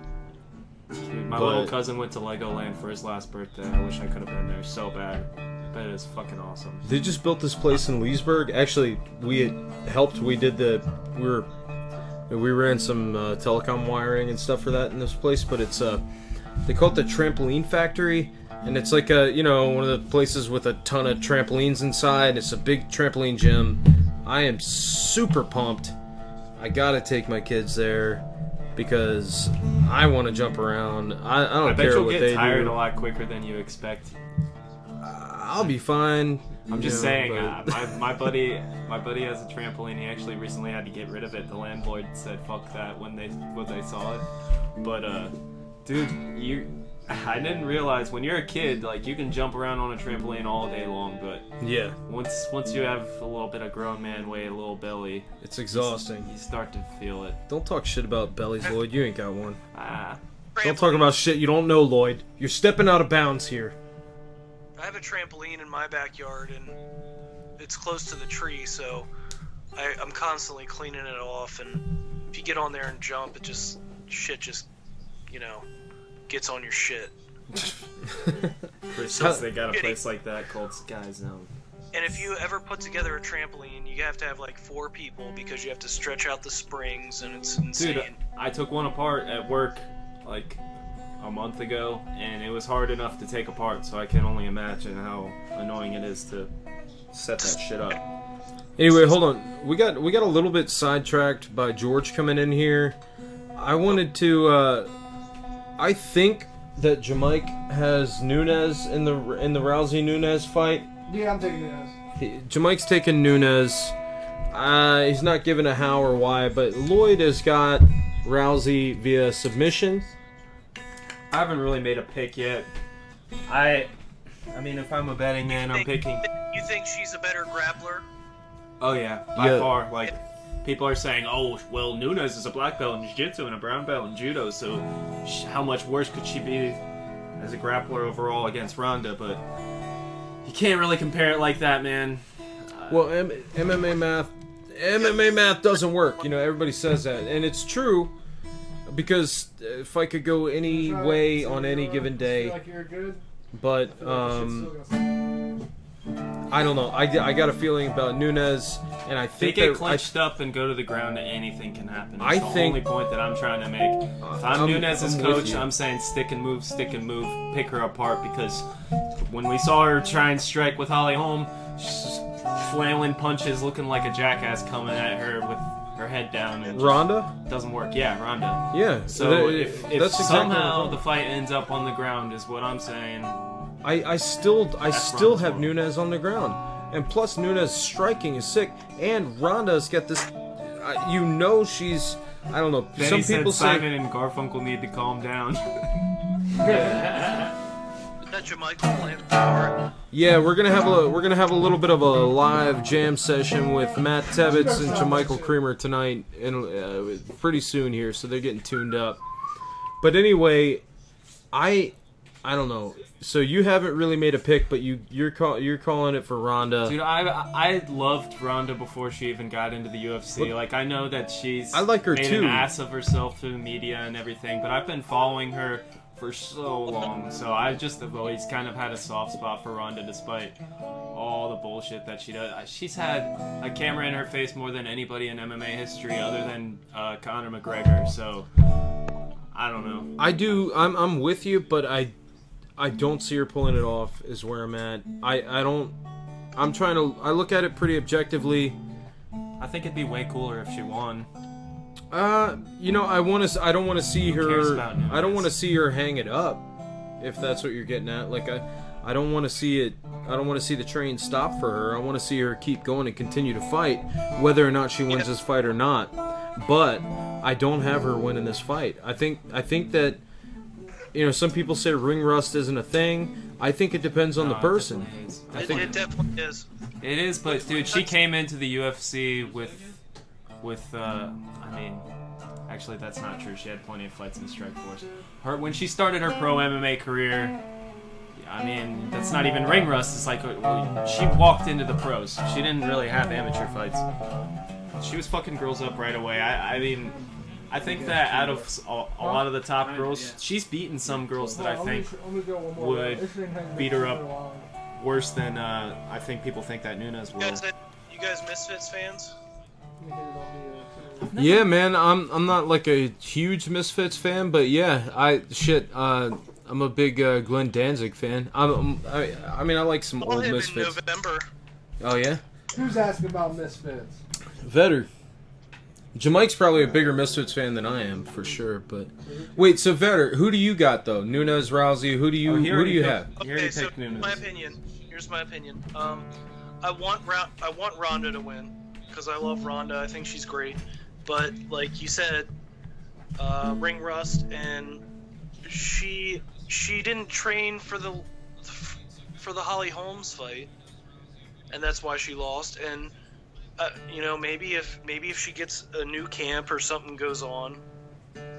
Dude, my but- little cousin went to Legoland for his last birthday. I wish I could have been there so bad. But it's fucking awesome. They just built this place in Leesburg. Actually, we had helped. We did the we were we ran some uh, telecom wiring and stuff for that in this place. But it's uh they call it the trampoline factory, and it's like a you know one of the places with a ton of trampolines inside. It's a big trampoline gym. I am super pumped. I gotta take my kids there because I want to jump around. I, I don't I bet care you'll what get they tired do. a lot quicker than you expect. I'll be fine. I'm just know, saying, uh, my, my buddy, my buddy has a trampoline. He actually recently had to get rid of it. The landlord said, "Fuck that" when they when they saw it. But uh, dude, you, I didn't realize when you're a kid, like you can jump around on a trampoline all day long. But Yeah. once once you have a little bit of grown man weight, a little belly, It's exhausting. You start to feel it. Don't talk shit about bellies, Lloyd. You ain't got one. Ah. Don't talk about shit you don't know, Lloyd. You're stepping out of bounds here. I have a trampoline in my backyard, and it's close to the tree, so I, I'm constantly cleaning it off. And if you get on there and jump, it just shit just, you know, gets on your shit. For since they got a place like that called Sky Zone. And if you ever put together a trampoline, you have to have like four people because you have to stretch out the springs, and it's insane. Dude, I took one apart at work like a month ago, and it was hard enough to take apart. So I can only imagine how annoying it is to set that shit up. Anyway, hold on. We got we got a little bit sidetracked by George coming in here. I wanted to. Uh, I think that Jamaica has Nunes in the in the Rousey Nunes fight. Yeah, I'm taking Nunes. as. He- Jamaica's taking Nunes. Uh, he's not given a how or why, but Lloyd has got Rousey via submission. I haven't really made a pick yet. I, I mean, if I'm a betting man, I'm picking. You think she's a better grappler? Oh yeah, by Yeah. far. Like people are saying, oh well, Nunes is a black belt in jiu-jitsu and a brown belt in judo, so how much worse could she be as a grappler overall against Ronda? But you can't really compare it like that, man. Uh, well, M- MMA math, MMA math doesn't work. You know, everybody says that, and it's true. Because if I could go any way on any given day, Like you're good. but um, I don't know. I, I got a feeling about Nunes, and I If they think get that I, clenched up and go to the ground, and anything can happen. That's I the think- only point that I'm trying to make. If I'm, I'm- Nunes' I'm coach. I'm saying stick and move, stick and move, pick her apart because when we saw her try and strike with Holly Holm, she's just flailing punches, looking like a jackass coming at her with her head down. And just Ronda? doesn't work. Yeah, Ronda. Yeah, So that- if, if that's exactly what I'm somehow talking the fight ends up on the ground, is what I'm saying. I, I still I That's still Ronda's have fault. Nunes on the ground, and plus Nunes striking is sick, and Ronda's got this. Uh, you know she's I don't know. Then some he said people Simon and Garfunkel need to calm down. That Jamichael and Power. yeah we're gonna have a we're gonna have a little bit of a live jam session with Matt Tebbetts and Jamichael Creamer tonight, and uh, pretty soon here, so they're getting tuned up. But anyway, I I don't know. So you haven't really made a pick, but you you're call, you're calling it for Ronda. Dude, I I loved Ronda before she even got into the UFC. Look- like I know that she's I like her made too. an ass of herself through the media and everything, but I've been following her for so long, so I just have always kind of had a soft spot for Ronda, despite all the bullshit that she does. She's had a camera in her face more than anybody in MMA history, other than uh, Conor McGregor. So I don't know. I do. I'm I'm with you, but I I don't see her pulling it off. Is where I'm at. I I don't. I'm trying to. I look at it pretty objectively. I think it'd be way cooler if she won. Uh, you know, I want to. I don't want to see Who cares her. about Nunes? I don't want to see her hang it up. If that's what you're getting at, like I, I don't want to see it. I don't want to see the train stop for her. I want to see her keep going and continue to fight, whether or not she wins this fight or not. But I don't have her winning this fight. I think. I think that. You know, some people say ring rust isn't a thing. I think it depends on the No, it person. definitely is. I It, think it definitely is. It is, but dude, she came into the UFC with, with, uh, I mean, actually that's not true. She had plenty of fights in Strikeforce. Her when she started her pro MMA career, I mean, that's not even ring rust. It's like uh, she walked into the pros. She didn't really have amateur fights. She was fucking girls up right away. I, I mean. I think that out of a lot of the top girls, she's beaten some girls that I think would beat her up worse than uh, I think people think that Nunes You will. guys, you guys Misfits fans? Yeah, man, I'm I'm not like a huge Misfits fan, but yeah, I shit, uh, I'm a big uh, Glenn Danzig fan. I'm, I'm I, I mean I like some Saw old him in Misfits. November. Oh yeah, Who's asking about Misfits? Vetter. Jamike's probably a bigger Misfits fan than I am for sure. But wait, so Vetter, who do you got though? Nunes, Rousey, who do you Oh, who do you picked- have? He Okay, so picked Nunes. my opinion. Here's my opinion. Um, I want Ra- I want Ronda to win because I love Ronda. I think she's great. But like you said, uh, ring rust, and she she didn't train for the for the Holly Holm's fight, and that's why she lost. And uh, you know, maybe if maybe if she gets a new camp or something goes on,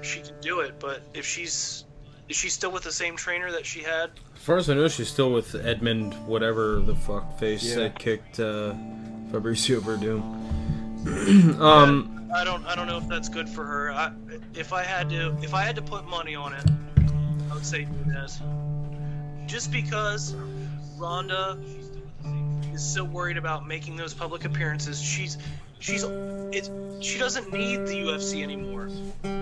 she can do it. But if she's is she still with the same trainer that she had As far as I know, she's still with Edmund, whatever the fuck face Yeah. that kicked uh, Fabricio Werdum. um, I don't I don't know if that's good for her. I, if I had to if I had to put money on it, I would say Nunes. Just because Ronda is so worried about making those public appearances, she's she's it's she doesn't need the UFC anymore.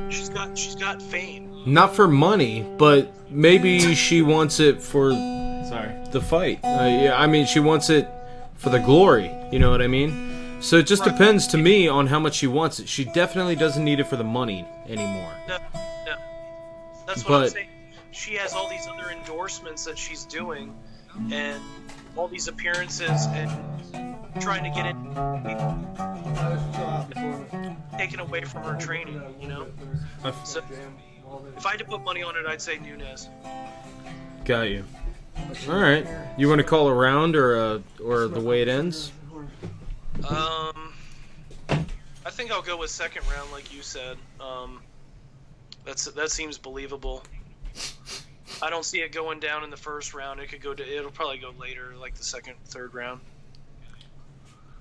She's got she's got fame. Not for money, but maybe she wants it for Sorry. the fight. Uh, yeah, I mean, she wants it for the glory. You know what I mean? So it just depends to me on how much she wants it. She definitely doesn't need it for the money anymore. No, no. That's what I'm But- saying. She has all these other endorsements that she's doing, and all these appearances, and trying to get it taken away from her training. You know. So, if I had to put money on it, I'd say Nunes. Got you. All right. You want to call a round or uh, or the way it ends? Um, I think I'll go with second round, like you said. Um, that's that seems believable. I don't see it going down in the first round. It could go to. It'll probably go later, like the second, third round.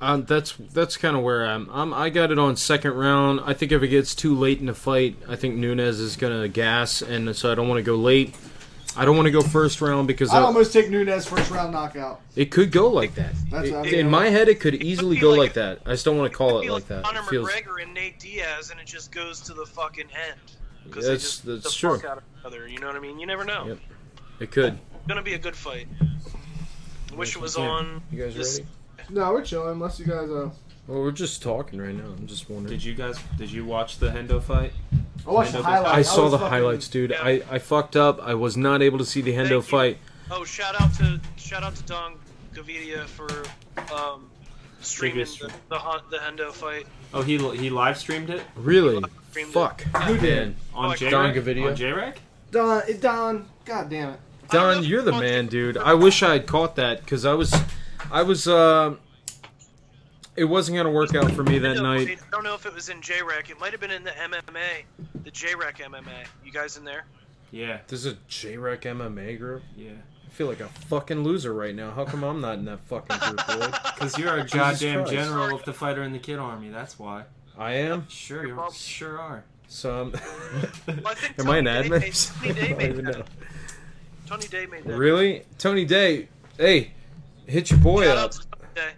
Um, that's that's kind of where I'm. I'm. I got it on second round. I think if it gets too late in the fight, I think Nunes is gonna gas, and so I don't want to go late. I don't want to go first round because I'd I- almost take Nunes first round knockout. it could go like that. That's It- what I'm in my head, it could easily go like that. I just don't want to call it like that. Conor It feels McGregor and Nate Diaz, and it just goes to the fucking end because That's- they just that's the true. fuck out of each other. You know what I mean? You never know. Yep. it could. It's gonna be a good fight. I wish it was on. You guys this- ready? No, we're chilling unless you guys. Uh, Well, we're just talking right now. I'm just wondering. Did you guys? Did you watch the Hendo fight? I watched the Hendo- highlights. I I saw was the fucking- highlights, dude. Yeah. I, I fucked up. I was not able to see the Hendo fight. Oh, shout out to shout out to Don Gavidia for um, streaming Previous the, the Hun- the Hendo fight. Oh, he he live streamed it Really? streamed Fuck. Who did? Man. on Oh, J Don Gavidia? On J-Rec? Don, it- Don, god damn it. Don, you're the man, dude. I wish I had caught that because I was, I was. uh It wasn't gonna work out for me that No, night. I don't know if it was in JREC. It might have been in the MMA, the JREC MMA. You guys in there? Yeah, There's a J-Rec MMA group. yeah. I feel like a fucking loser right now. How come I'm not in that fucking group, Lloyd? Because you're a goddamn general of the fighter in the kid army. That's why. I am. Sure, you sure are. So I'm. Well, I think Am I an Tony Day admin? made- Tony Day I don't made even that. know. Tony Day made that. Really, Tony Day? Hey, hit your boy Shout up. out to Tony Day.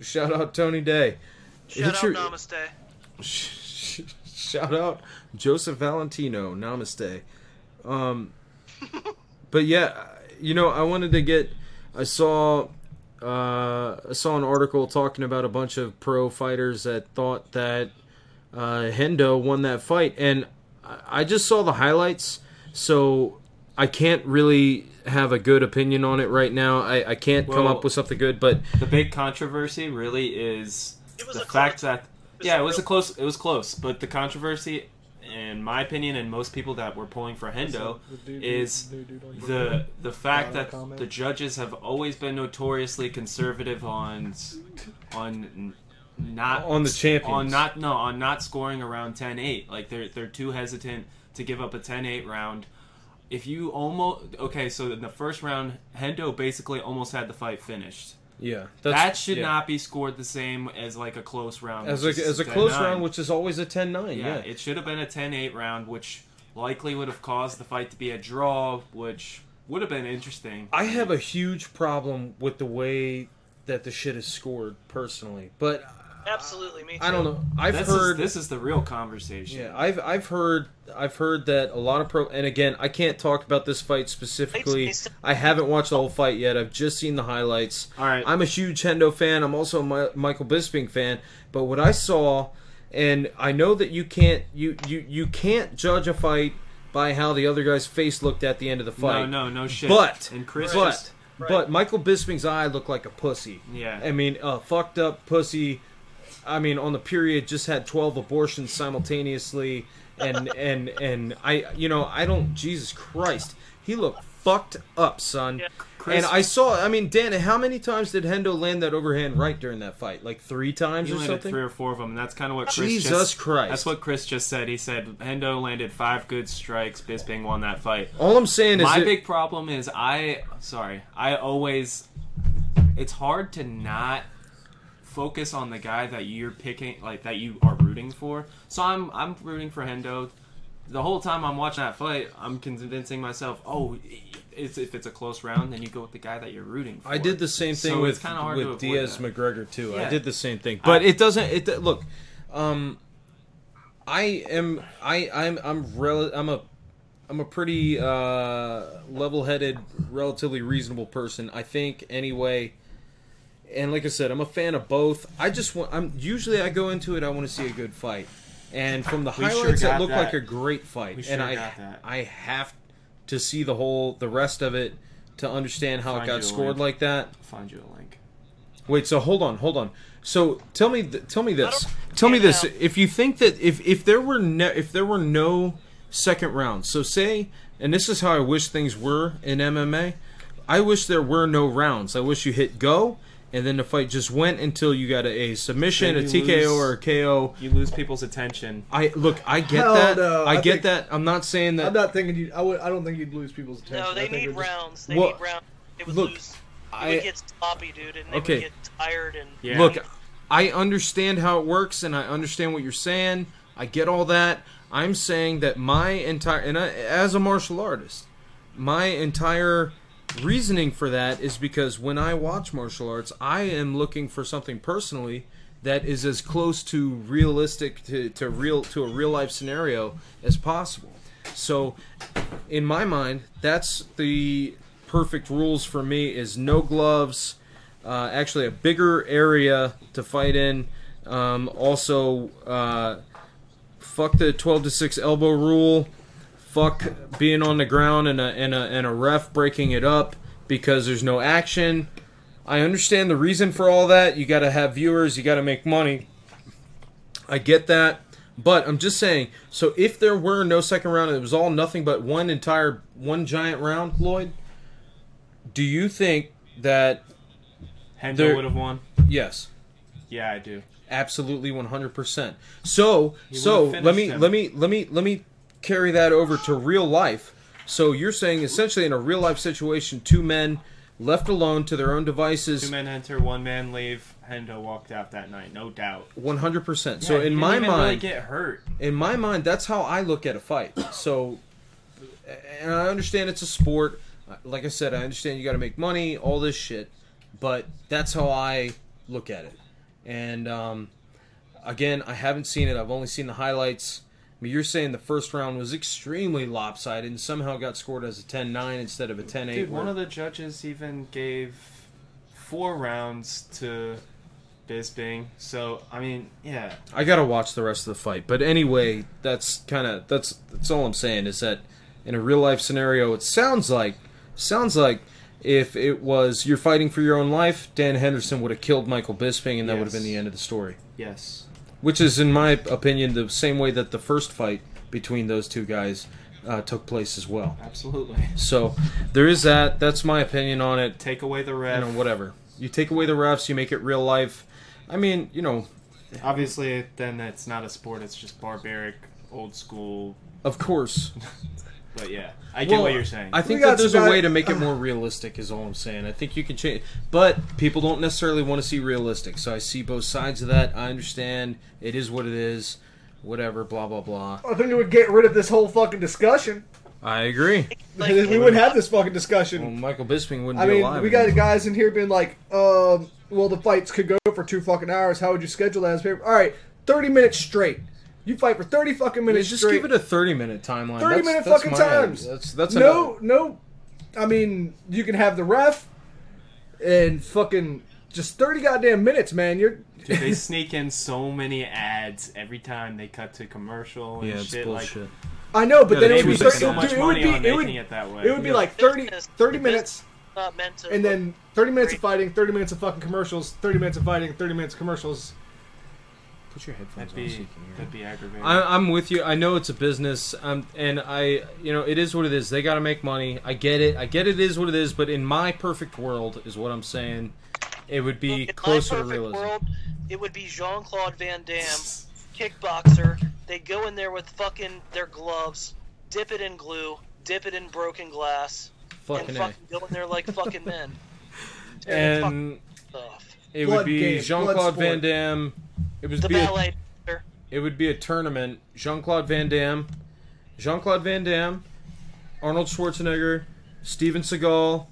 Shout out Tony Day. Shout Hit out your- Namaste. Sh- Shout out Joseph Valentino. Namaste. Um, but yeah, you know, I wanted to get. I saw. Uh, I saw an article talking about a bunch of pro fighters that thought that uh, Hendo won that fight, and I just saw the highlights, so I can't really have a good opinion on it right now. I, I can't come up with something good, but The big controversy really is It was the a fact close- that was yeah, it was a close. It was close, but the controversy, in my opinion, and most people that were pulling for Hendo, is the the fact that the judges have always been notoriously conservative on on not On the champions. on not no on not scoring around 10-8 like they're they're too hesitant to give up a 10-8 round if you almost okay so in the first round Hendo basically almost had the fight finished yeah, that should yeah. not be scored the same as like a close round as a, as a close 10-9. round, which is always a 10-9, yeah, yeah. it should have been a 10-8 round which likely would have caused the fight to be a draw which would have been interesting I have a huge problem with the way that the shit is scored personally, but Absolutely, me. Too. I don't know. I've this heard is, this is the real conversation Yeah, I've I've heard I've heard that a lot of pro and again I can't talk about this fight specifically. I haven't watched the whole fight yet. I've just seen the highlights. All right. I'm a huge Hendo fan. I'm also a Mi- Michael Bisping fan. But what I saw, and I know that you can't you you you can't judge a fight by how the other guy's face looked at the end of the fight. no no no shit But and Chris but just- but Michael Bisping's eye looked like a pussy. Yeah. I mean, a fucked up pussy. I mean, on the period, just had twelve abortions simultaneously, and and and I, you know, I don't. Jesus Christ, he looked fucked up, son. Chris- and I saw. I mean, Dan, how many times did Hendo land that overhand right during that fight? Like three times He or landed something. three or four of them, and that's kind of what Chris Jesus just, Christ. That's what Chris just said. He said Hendo landed five good strikes. Bisping won that fight. All I'm saying is my it- big problem is I sorry I always it's hard to not focus on the guy that you're picking like that you are rooting for. So I'm I'm rooting for Hendo. The whole time I'm watching that fight, I'm convincing myself, oh, it's, if it's a close round, then you go with the guy that you're rooting for. I did the same thing So with with Diaz that. McGregor too. I did the same thing, but I- it doesn't. It look, um, I am I I'm I'm rel- I'm a I'm a pretty uh, level-headed, relatively reasonable person. I think anyway. And like I said, I'm a fan of both. I just want. I'm usually I go into it. I want to see a good fight, and from the We highlights, got it looked that. like a great fight. We sure and I got that. I have to see the whole the rest of it to understand how it got scored link. like that. I'll find you a link. Wait, so hold on, hold on. So tell me, th- tell me this, tell me this. If you think that if if there were no, if there were no second round, so say, and this is how I wish things were in MMA. I wish there were no rounds. I wish you hit go, and then the fight just went until you got a, a submission, a TKO, lose- or a KO. You lose people's attention. I look, I get Hell that. no, I, I get think- that. I'm not saying that. I'm not thinking you. I would. I don't think you'd lose people's attention. No, I they think need it just- rounds. They Well, need rounds. They would look, lose. They I- would get sloppy, dude, and they Okay. would get tired and Yeah. Look, I understand how it works, and I understand what you're saying. I get all that. I'm saying that my entire, and I, as a martial artist, my entire reasoning for that is because when I watch martial arts, I am looking for something personally that is as close to realistic to, to real to a real life scenario as possible. So, in my mind, that's the perfect rules for me: is no gloves, uh, actually a bigger area to fight in. Um, also, uh, fuck the twelve to six elbow rule. Fuck being on the ground and a and a and a ref breaking it up because there's no action. I understand the reason for all that. You got to have viewers. You got to make money. I get that. But I'm just saying, so if there were no second round and it was all nothing but one entire one giant round, Lloyd, do you think that Hendo would have won. Yes. Yeah, I do. Absolutely 100%. So, so let me him. let me let me let me carry that over to real life. So you're saying essentially in a real life situation two men left alone to their own devices Two men enter, one man leave. Hendo walked out that night, no doubt. 100%. So in didn't my even really mind get hurt. In my mind that's how I look at a fight. So and I understand it's a sport. Like I said, I understand you got to make money, all this shit, but that's how I look at it. And um, again, I haven't seen it. I've only seen the highlights. Mean, you're saying the first round was extremely lopsided and somehow got scored as a 10-9 instead of a 10-8. Dude, one of the judges even gave four rounds to Bisping. So, I mean, yeah. I gotta watch the rest of the fight. But anyway, that's kind of that's that's all I'm saying is that in a real life scenario, it sounds like sounds like if it was you're fighting for your own life, Dan Henderson would have killed Michael Bisping, and that would have been the end of the story. Yes. Which is, in my opinion, the same way that the first fight between those two guys uh, took place as well. Absolutely. So there is that. That's my opinion on it. Take away the ref. You know, whatever. You take away the refs, you make it real life. I mean, you know, Obviously, then it's not a sport, it's just barbaric, old school. of course. But yeah, I get Well, what you're saying. I think that there's a way to make it more realistic. Is all I'm saying. I think you can change, but people don't necessarily want to see realistic. So I see both sides of that. I understand it is what it is. Whatever. Blah blah blah. I think it would get rid of this whole fucking discussion. I agree. we wouldn't have this fucking discussion. Well, Michael Bisping wouldn't I be mean, alive. we got anymore. guys in here being like, um, well, the fights could go for two fucking hours. How would you schedule that as paper? All right, 30 minutes straight. You fight for 30 fucking Yeah, minutes just straight. give it a 30 minute timeline. 30 That's- minute that's fucking my- times. That's that's no, no. I mean, you can have the ref and fucking just 30 goddamn minutes, man. You're Dude, they sneak in so many ads every time they cut to commercial and Yeah, shit. bullshit. Like, I know, but Yeah, then it would be 30, so much dude, it would money be on it would, it that way. It would be Yeah. like 30, 30 minutes, not meant to. and then 30 minutes of fighting, 30 minutes of fucking commercials, 30 minutes of fighting, 30 minutes of commercials. Put your headphones that'd on. so you can hear that'd be aggravating. I, I'm with you. I know it's a business, um, and I, you know, it is what it is. They got to make money. I get it. I get it is what it is. But in my perfect world, is what I'm saying, it would be In my closer to realism. world, it would be Jean Claude Van Damme, kickboxer. They go in there with fucking their gloves, dip it in glue, dip it in broken glass, Fucking and A. fucking go in there like fucking men. Tear the fuck And off. it Blood would be Jean Claude. Van Damme. It was The be a- ballet dancer. It would be a tournament. Jean Claude Van Damme, Jean Claude Van Damme, Arnold Schwarzenegger, Steven Seagal,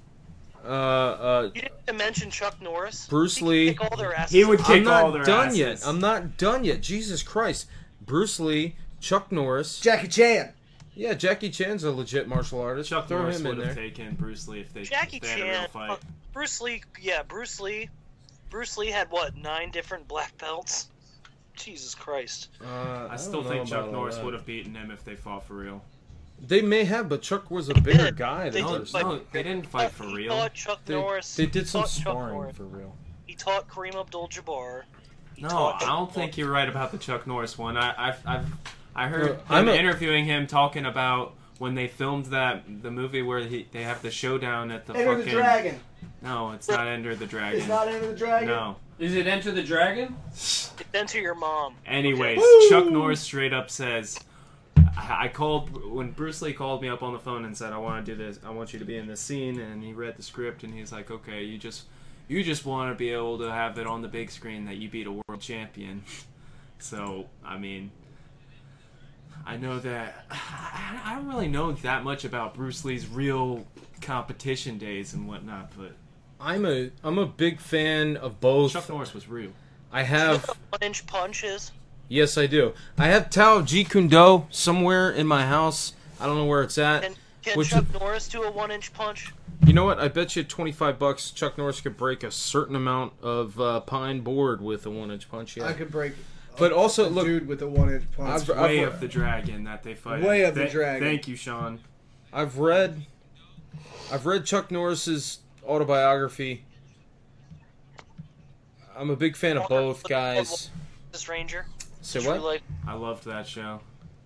uh, uh, You didn't even mention Chuck Norris. Bruce Lee. He could Lee. kick all their asses. I'm not done yet. I'm not done yet. Jesus Christ. Bruce Lee, Chuck Norris, Jackie Chan. Yeah, Jackie Chan's a legit martial artist. Chuck Throw Norris him in would have there. taken Bruce Lee if they, Jackie if they had a real Chan, fight. uh, Bruce Lee, yeah, Bruce Lee. Bruce Lee had what nine different black belts. Jesus Christ. Uh, I still think Chuck Norris would have beaten him if they fought for real. They may have, but Chuck was a bigger guy They than did, others. but- No, they didn't fight for He real. taught Chuck They, Norris. they did he some taught Chuck sparring Norris. for real. He taught Kareem Abdul-Jabbar. He No, I don't think you're right about the Chuck Norris one. I, I've, I've, I heard No, him I'm a- interviewing him talking about when they filmed that the movie where he, they have the showdown at the Enter the fucking Dragon. No, it's not Enter the Dragon. It's not Enter the Dragon? No. Is it Enter the Dragon? It's Enter your mom. Anyways, Woo! Chuck Norris straight up says, I I called when Bruce Lee called me up on the phone and said, "I want to do this. I want you to be in this scene." And he read the script and he's like, "Okay, you just you just want to be able to have it on the big screen that you beat a world champion." so, I mean, I know that I I don't really know that much about Bruce Lee's real competition days and whatnot, but I'm a I'm a big fan of both. Chuck Norris was real. I have One inch punch is. yes, I do. I have Tao Jeet Kune Do somewhere in my house. I don't know where it's at. Can, can Which- Chuck Norris do a one inch punch? You know what? I bet you twenty five bucks Chuck Norris could break a certain amount of uh, pine board with a one inch punch. Yeah, I could break. But a- also, a look- dude with a one inch punch. I've- Way I've- of the Dragon that they fight. Way of the Dragon. Thank you, Sean. I've read I've read Chuck Norris's autobiography. I'm a big fan of both guys. This Ranger. Say True what? life. I loved that show.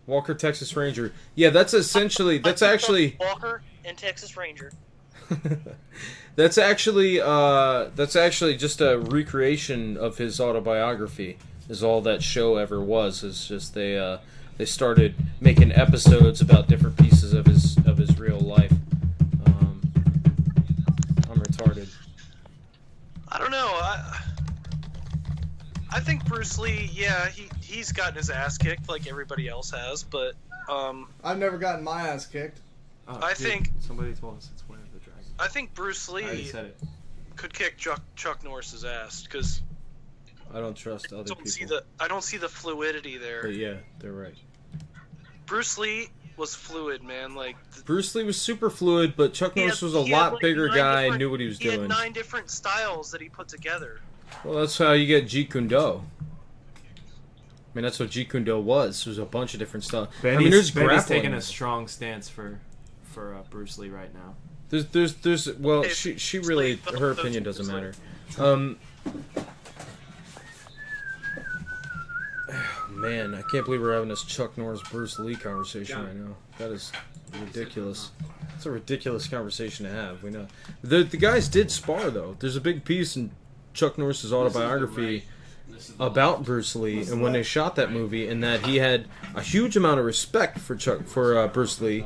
Walker Texas Ranger. Yeah, that's essentially that's actually Walker and Texas Ranger. that's actually uh that's actually just a recreation of his autobiography. Is all that show ever was. Is just they uh they started making episodes about different pieces of his of his real life. I don't know. I I think Bruce Lee, yeah, he he's gotten his ass kicked like everybody else has, but um, I've never gotten my ass kicked. Oh, I dude, think- somebody told us it's Way of the Dragon. I think Bruce I Lee said it. could kick Chuck Chuck Norris's ass because I don't trust other I don't people. see the I don't see the fluidity there. But yeah, they're right. Bruce Lee was fluid, man. Like Bruce Lee was super fluid, but Chuck Norris had- was a lot like, bigger guy, different- knew what he was he doing. had nine different styles that he put together. Well, that's how you get Jeet Kune Do. I mean, that's what Jeet Kune Do was. There's a bunch of different stuff. I mean, there's Benny's grappling. taking a strong stance for for uh, Bruce Lee right now. There's, there's, there's. Well, Hey, she, she really, her opinion doesn't matter. Um, man, I can't believe we're having this Chuck Norris Bruce Lee conversation right now. That is ridiculous. It's a ridiculous conversation to have. We know the the guys did spar though. There's a big piece in Chuck Norris's autobiography about Bruce Lee and when they shot that movie, and that he had a huge amount of respect for Chuck for uh, Bruce Lee,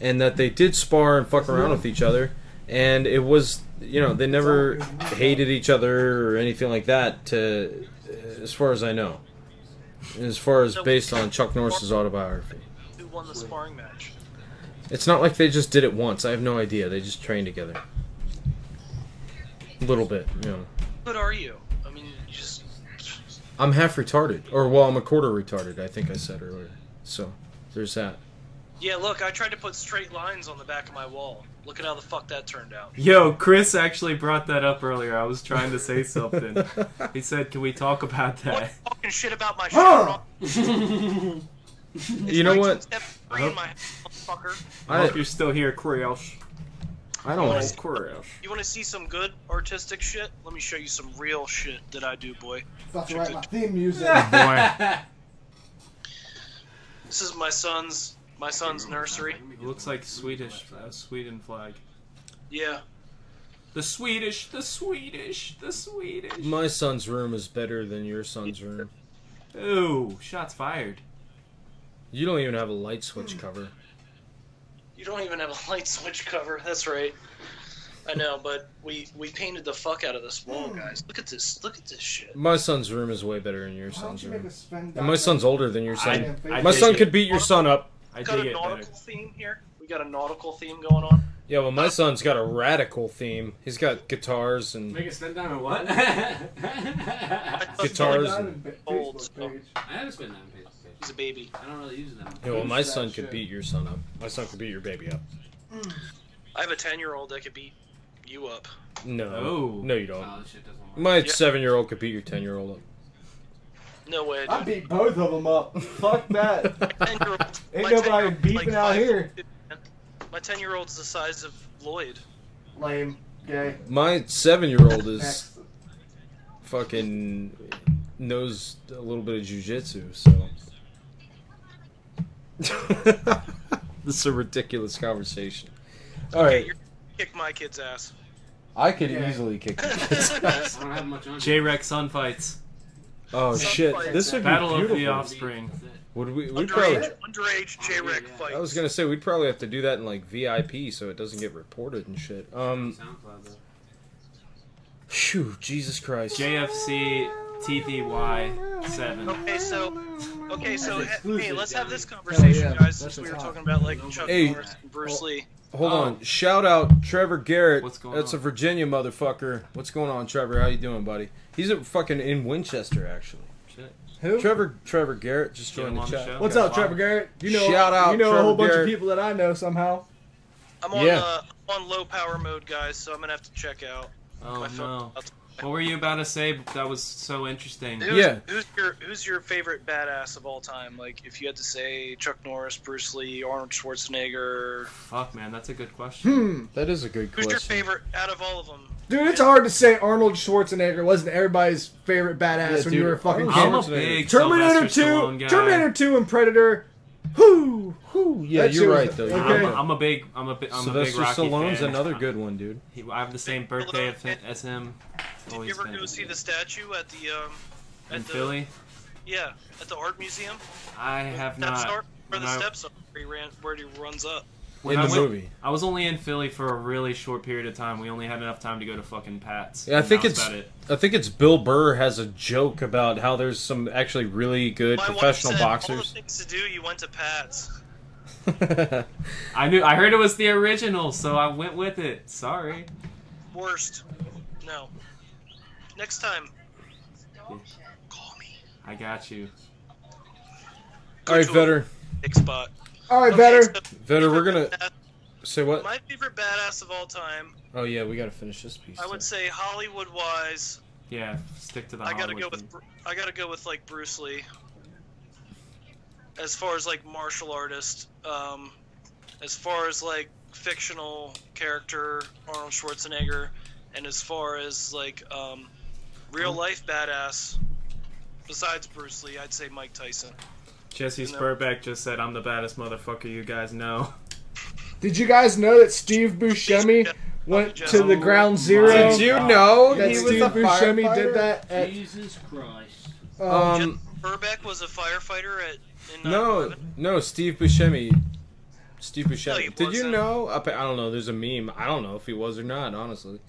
and that they did spar and fuck around with each other, and it was you know they never hated each other or anything like that. To as far as I know, as far as based on Chuck Norris's autobiography, Who won the sparring match? it's not like they just did it once. I have no idea. They just trained together. A little bit, you know. Good are you? I mean, you just I'm half retarded, or well, I'm a quarter retarded. I think I said earlier. So there's that. Yeah. Look, I tried to put straight lines on the back of my wall. Look at how the fuck that turned out. Yo, Chris actually brought that up earlier. I was trying to say something. he said, "Can we talk about that?" What Fucking shit about my Huh. shit. You know what? I hope, my motherfucker. I hope you're still here, Chris. I don't- Oh, Chris. You want to see some good artistic shit? Let me show you some real shit that I do, boy. About to write my theme music. Oh, boy. This is my son's my son's nursery. It looks like Swedish, uh, Sweden flag. Yeah. The Swedish, the Swedish, the Swedish. My son's room is better than your son's room. Ooh, shots fired. You don't even have a light switch cover. You don't even have a light switch cover. That's right. I know, but we we painted the fuck out of this wall, guys. Look at this. Look at this shit. My son's room is way better than your don't son's you make room. spend And my son's older than your son. I- I my son it. could beat your son up. I got a it better. nautical theme here. We got a nautical theme going on. Yeah, well, my son's got a radical theme. He's got guitars and Make it spend time on what? guitars. And, Old. So I haven't spent time on Facebook. he's a baby. I don't really use them. yeah, well, my son could beat your son up. My son could beat your baby up. I have a ten year old that could beat you up. No, Oh. no, you don't. Oh, shit doesn't work. My Yeah. seven-year-old could beat your ten-year-old up. No way. I beat both of them up. Fuck that. Ten year old. Ain't nobody beeping out here. My ten year old's the size of Lloyd. Lame. Gay. My seven-year-old is fucking knows a little bit of jujitsu, so. this is a ridiculous conversation. All right. You're kick my kid's ass. I could Yeah. easily kick the shit's ass. I don't have much on. J-Rex Sun Fights. Oh shit! This would be Battle of beautiful. the Offspring. Would we? We'd probably. Underage, underage J-Rec fight. I was gonna say we'd probably have to do that in like VIP so it doesn't get reported and shit. Um. Phew, Jesus Christ. JFC TVY seven. Okay, so okay, so That's hey, exclusive, let's have this conversation, Hell yeah, guys, that's since we what's were hot. talking about like Chuck Hey, Norris and Bruce Lee. Hold Oh. on. Shout out Trevor Garrett. What's going That's on? a Virginia motherfucker. What's going on, Trevor? How you doing, buddy? He's at fucking in Winchester, actually. Shit. Who? Trevor Trevor Garrett just Get joined the on the chat. show. What's up, Trevor Garrett? You know, Shout out You know a whole bunch Garrett. of people that I know somehow. I'm on Yeah. uh, I'm on low power mode, guys, so I'm gonna have to check out. Oh my phone. no. What were you about to say that was so interesting? Who's, Yeah. Who's your Who's your favorite badass of all time? Like, if you had to say Chuck Norris, Bruce Lee, Arnold Schwarzenegger, Fuck man, that's a good question. Hmm. That is a good who's your question. favorite out of all of them? Dude, it's hard to say Arnold Schwarzenegger wasn't everybody's favorite badass Yeah, when dude, you were a fucking kid. I'm a big Terminator Sylvester 2, guy. Terminator 2 and Predator. Whoo! Whew, yeah, That you're right though. Okay. I'm, a, I'm a big, I'm a, bi- I'm a big Sylvester Rocky Stallone's fan. another good one, dude. He, I have the same birthday as him. Did Always you ever go see the statue at the um at in the Philly? yeah at the art museum? I have That not. start where the When I- steps are where he ran where he runs up. when In I the went- movie. I was only in Philly for a really short period of time. We only had enough time to go to fucking Pat's. Yeah, I think it's about it. I think it's Bill Burr has a joke about how there's some actually really good My professional wife said, All the boxers. things to do, you went to Pat's. I knew. I heard it was the original, so I went with it. Sorry. Worst. No. Next time. call me. I got you. All right, Vetter. Big spot. All right, Okay, better. so Vetter, we're gonna say what? my favorite badass of all time, Oh yeah, we gotta finish this piece. I would say Hollywood wise, Yeah, stick to the. I gotta Hollywood go with thing. Bru- I gotta go with like Bruce Lee. As far as like martial artist, um, as far as like fictional character Arnold Schwarzenegger, and as far as like um, real life badass, besides Bruce Lee, I'd say Mike Tyson. Jesse you know. Spurbeck just said, "I'm the baddest motherfucker you guys know." Did you guys know that Steve Buscemi went to the ground zero? Did you know that he was Steve a Buscemi did that? At, Jesus Christ. Um, Burbeck was a firefighter at in no, no, Steve Buscemi. Steve No, Buscemi. Did you wasn't. know? I I don't know. There's a meme. I don't know if he was or not, honestly.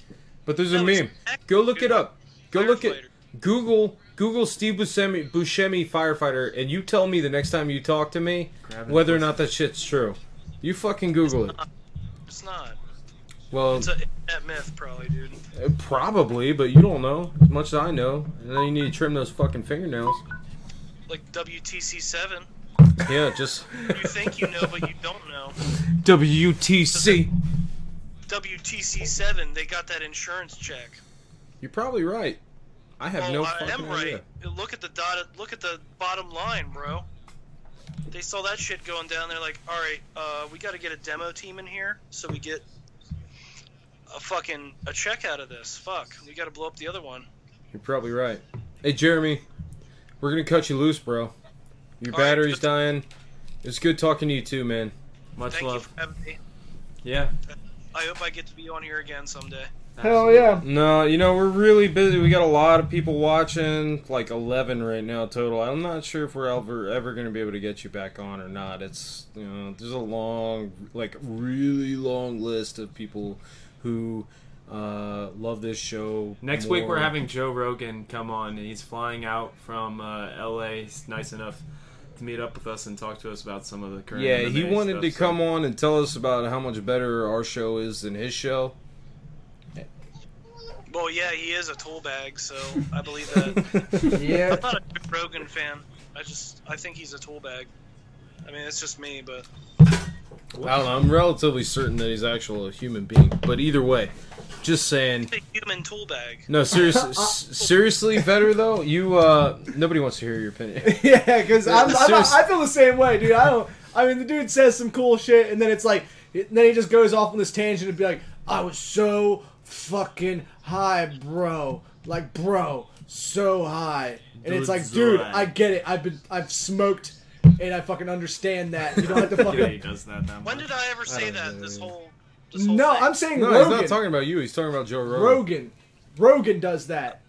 But there's a No, he's meme. Go look it up. Go look at Google Google Steve Buscemi Buscemi firefighter, and you tell me the next time you talk to me Grab it. whether or not that shit's true. You fucking Google it. It's not. Well, It's a internet myth, probably, dude. uh, probably, but you don't know as much as I know. And then you need to trim those fucking fingernails. Like WTC seven. Yeah, just You think you know, but you don't know. WTC. WTC seven. They got that insurance check. You're probably right. I have well, no I fucking am right. idea. Look at the dotted. Look at the bottom line, bro. They saw that shit going down. They're like, all right, uh, we got to get a demo team in here so we get a fucking a check out of this. Fuck, we got to blow up the other one. You're probably right. Hey, Jeremy, we're gonna cut you loose, bro. Your All right, battery's good- dying. It's good talking to you too, man. Much Thank love. you for having me. Yeah. I hope I get to be on here again someday. Hell yeah. No, you know we're really busy. We got a lot of people watching, like 11 right now total. I'm not sure if we're ever ever gonna be able to get you back on or not. It's you know there's a long, like really long list of people who uh, love this show. Next week we're having Joe Rogan come on. And he's flying out from uh, L.A. He's nice enough to meet up with us and talk to us about some of the current. Yeah, he wanted stuff, to so- come on and tell us about how much better our show is than his show. Well, yeah, he is a tool bag, so I believe that. Yeah. I'm not a Joe Rogan fan. I just I think he's a tool bag. I mean, it's just me, but I don't know. I'm relatively certain that he's actually a human being. But either way, just saying. a human tool bag. No, seriously, s- seriously, better though, you uh, nobody wants to hear your opinion. yeah, because I'm, I'm, I feel the same way, dude. I don't. I mean, the dude says some cool shit, and then it's like, and then he just goes off on this tangent and be like, "I was so fucking high, bro. Like, bro, so high." And it's like, dude, high. I get it. I've been, I've smoked, and I fucking understand that. You don't have to Yeah, fucking. he does that. that When did I ever say don't that? know. This whole this whole No, thing. I'm saying No, Rogan. he's not talking about you. He's talking about Joe Rogan. Rogan. Rogan does that.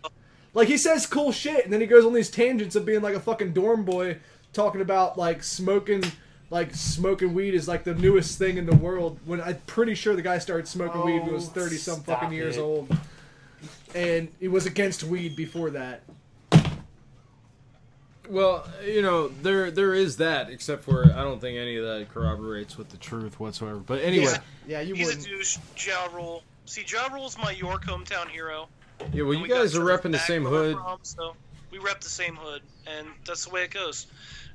Like he says cool shit, and then he goes on these tangents of being like a fucking dorm boy, talking about like smoking, like smoking weed is like the newest thing in the world. When I'm pretty sure the guy started smoking weed when he was oh, thirty some stop fucking years old, and he was against weed before that. Well, you know, there there is that, except for I don't think any of that corroborates with the truth whatsoever. But anyway, Yeah, you He's wouldn't. a douche. Ja Rule. See, Ja Rule's my York hometown hero. yeah, well, And you we guys are repping the same hood. from, so we rep the same hood, and that's the way it goes.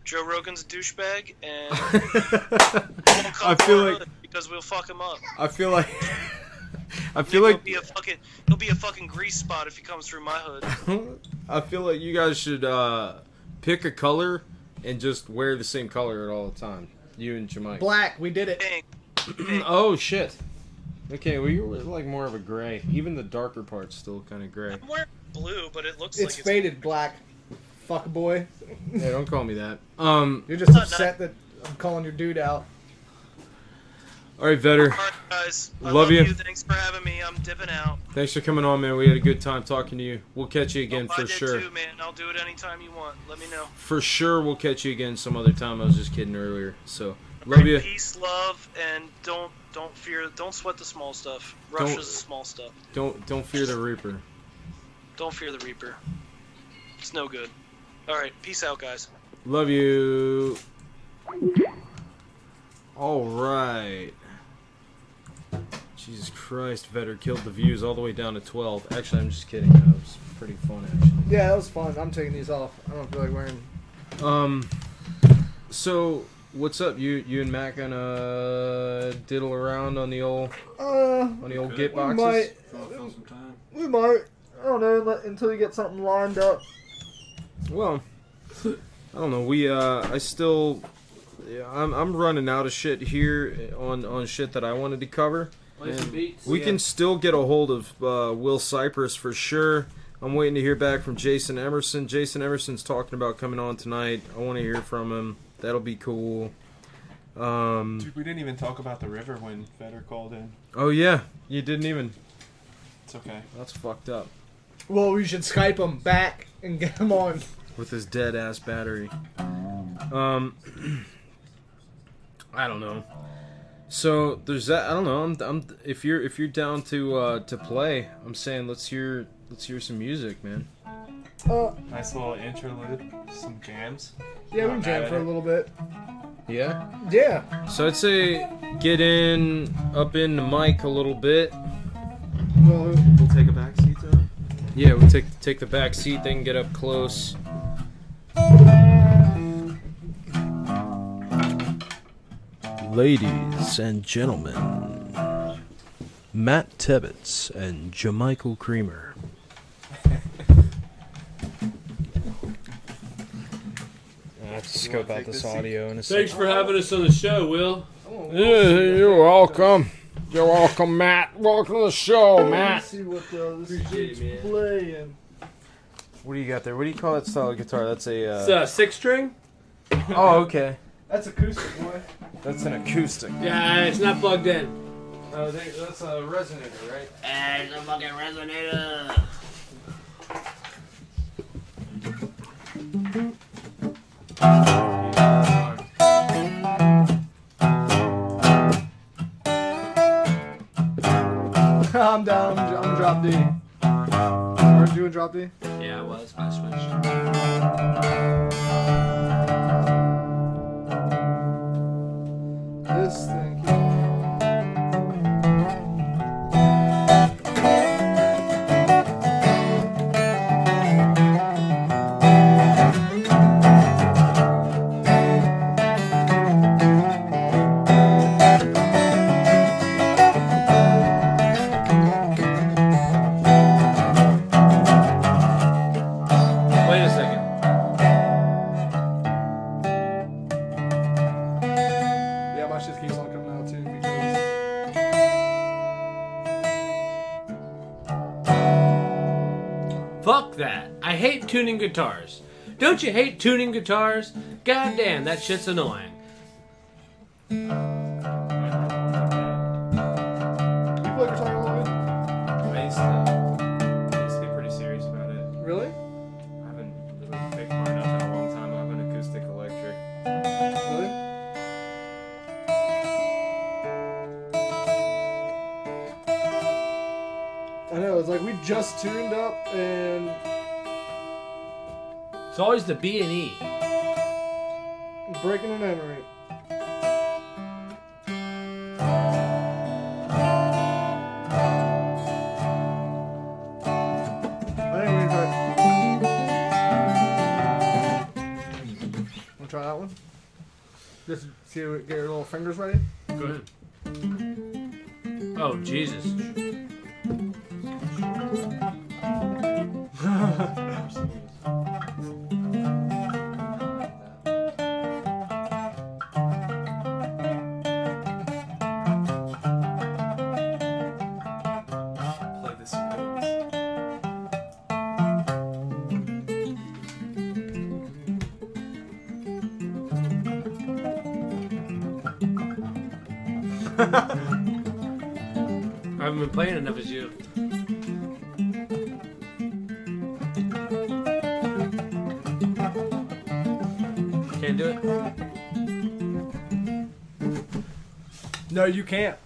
Joe Rogan's a douchebag, and I feel like- because we'll fuck him up. I feel like I feel like he'll like be a fucking he'll be a fucking grease spot if he comes through my hood. I feel like you guys should uh, pick a color and just wear the same color at all the time. You and Jamaica. Black, we did it. Pink. oh shit. Okay, well you were like more of a gray. Even the darker part's still kind of gray. I'm wearing blue, but it looks It's like faded black. Fuck boy. Yeah, don't call me that. Um, You're just upset that I'm calling your dude out. all right, Vetter. All right, guys. I Love love, you. you. Thanks for having me. I'm dipping out. Thanks for coming on, man. We had a good time talking to you. We'll catch you again I for did sure. too, man. I'll do it anytime you want. Let me know. For sure, we'll catch you again some other time. I was just kidding earlier. So, love you. Peace, love, and don't don't fear. Don't sweat the small stuff. Don't- Russia's the small stuff. Don't don't fear the Reaper. Don't fear the Reaper. It's no good. All right, peace out, guys. Love you. All right. Jesus Christ, Vetter killed the views all the way down to 12. Actually, I'm just kidding. That was pretty fun, actually. Yeah, that was fun. I'm taking these off. I don't feel like wearing. Um, so what's up? You you and Matt gonna diddle around on the old Uh, on the old git we boxes? might. We might. I don't know until you get something lined up. Well, I don't know. We uh, I still, yeah, I'm I'm running out of shit here on on shit that I wanted to cover. And beats. We Yeah. can still get a hold of uh, Will Cypress for sure. I'm waiting to hear back from Jason Emerson. Jason Emerson's talking about coming on tonight. I want to hear from him. That'll be cool. Um, Dude, we didn't even talk about the river when Vetter called in. oh yeah, you didn't even. It's okay. That's fucked up. Well, we should Skype him back and get him on. with his dead ass battery. Um, I don't know. So there's that. I don't know. I'm, I'm if you're if you're down to uh, to play, I'm saying let's hear let's hear some music, man. Uh, Nice little interlude, some jams. yeah, we can jam at for a little bit. Yeah. Yeah. So I'd say get in up in the mic a little bit. Well, We'll take a back seat though. Yeah, we'll take take the back seat. They can get up close. Ladies and gentlemen, Matt Tebbetts and Jamichael Creamer. I have to scope out this audio in a second. Thanks for having us on the show, Will. Yeah, you're welcome. You're welcome, Matt. Welcome to the show, Matt. Let's see what uh, this Appreciate dude's it, man. playing. What do you got there? What do you call that style of guitar? That's a. Uh... It's a six string. Oh, okay. That's acoustic, boy. That's an acoustic. Yeah, it's not plugged in. Oh, they, that's a resonator, right? It's a fucking resonator. I'm down. I'm, drop D. Aren't you in drop D? Yeah, I was, I switched. This thing. tuning guitars. Don't you hate tuning guitars? God damn, that shit's annoying. You play guitar a? I used to, I used to be pretty serious about it. Really? I haven't really picked mine up in a long time. I have an acoustic electric. Really? I know, it's like we just tuned up and it's always the B and E. Breaking and entering. try that one? Just see you get your little fingers ready. Go ahead. Oh Jesus. you can't.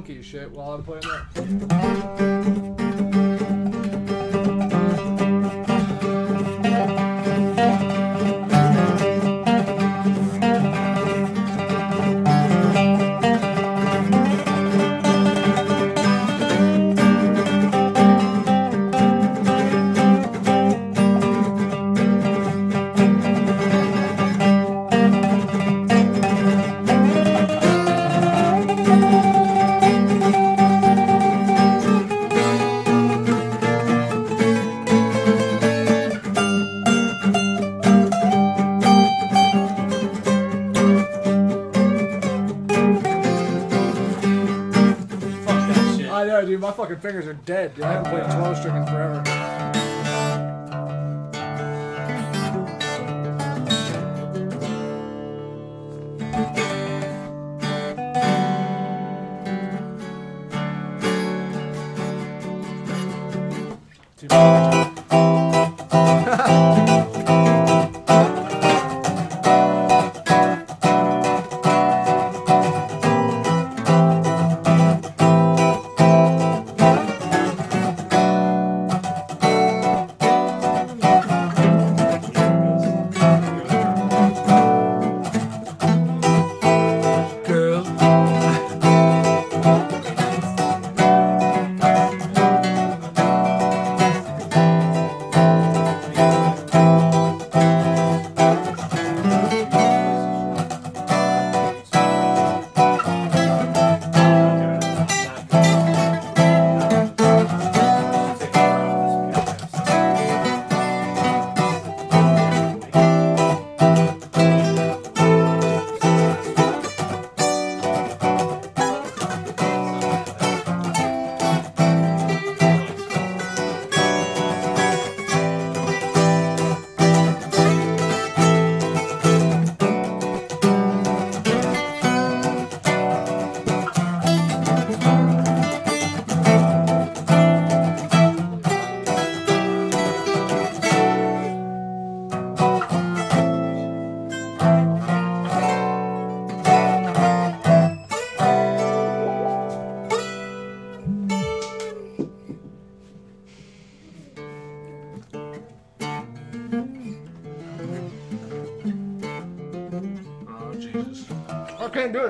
funky shit while I'm playing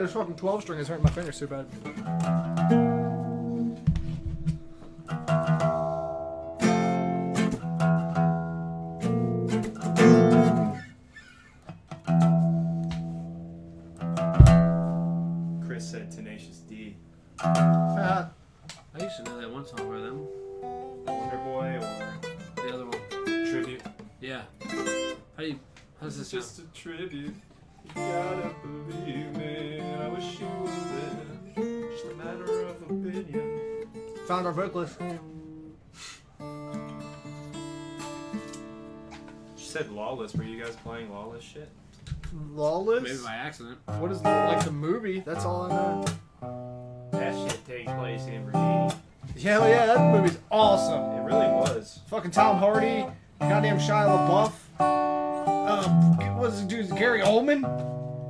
This fucking 12 string, is hurting my fingers so bad. Lawless shit. Lawless? Maybe by accident. What is like the movie? That's all I know. That shit takes place in Virginia. Hell yeah, that movie's awesome. It really was. Fucking Tom Hardy, goddamn Shia LaBeouf. Um, uh, what's the dude? Gary Oldman.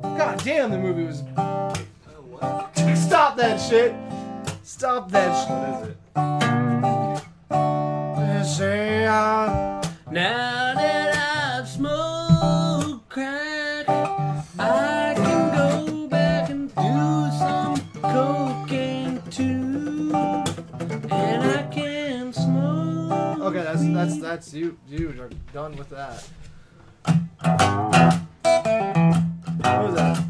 God damn, the movie was. Stop that shit. Stop that shit. What is it? Say I now. that's that's you you are done with that. What was that?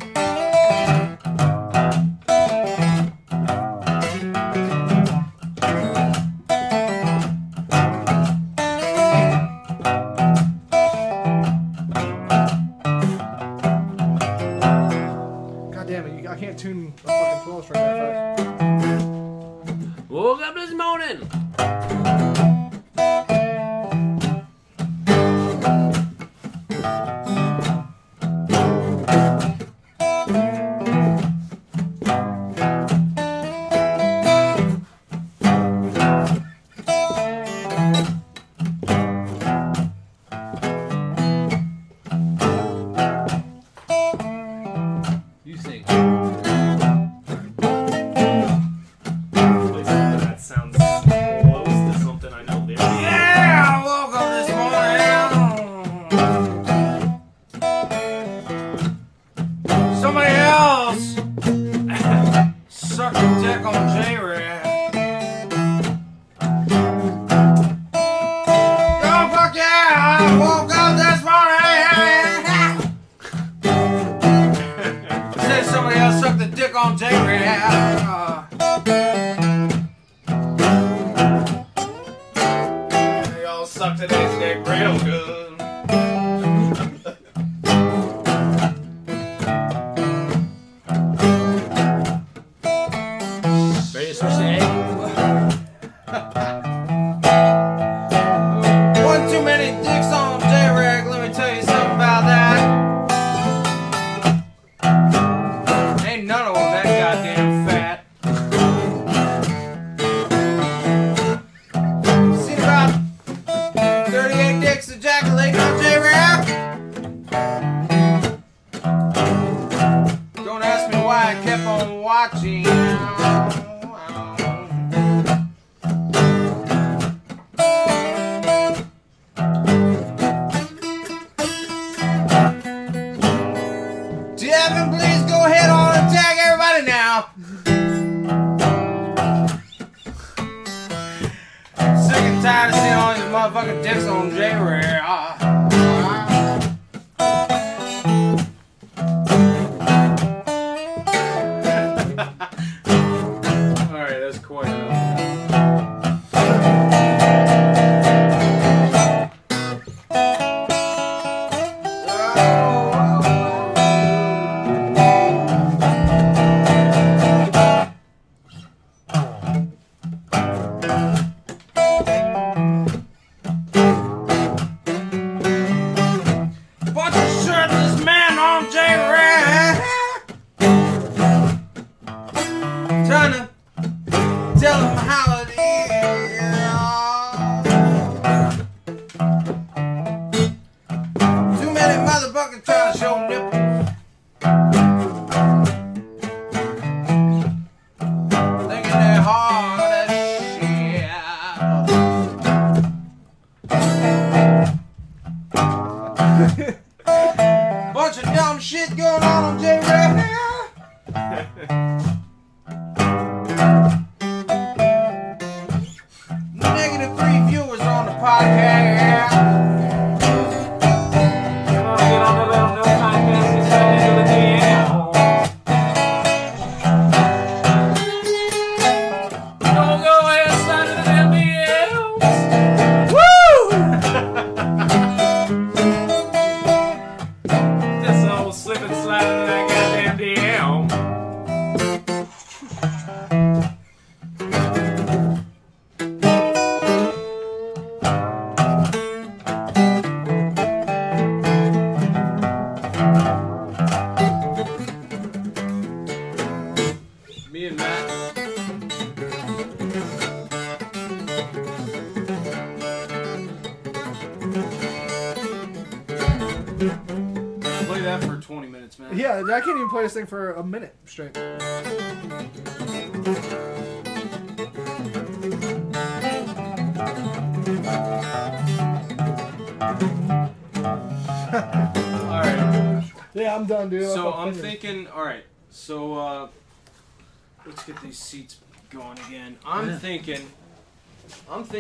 I woke up this morning. Said somebody else sucked the dick on Jay Rehab.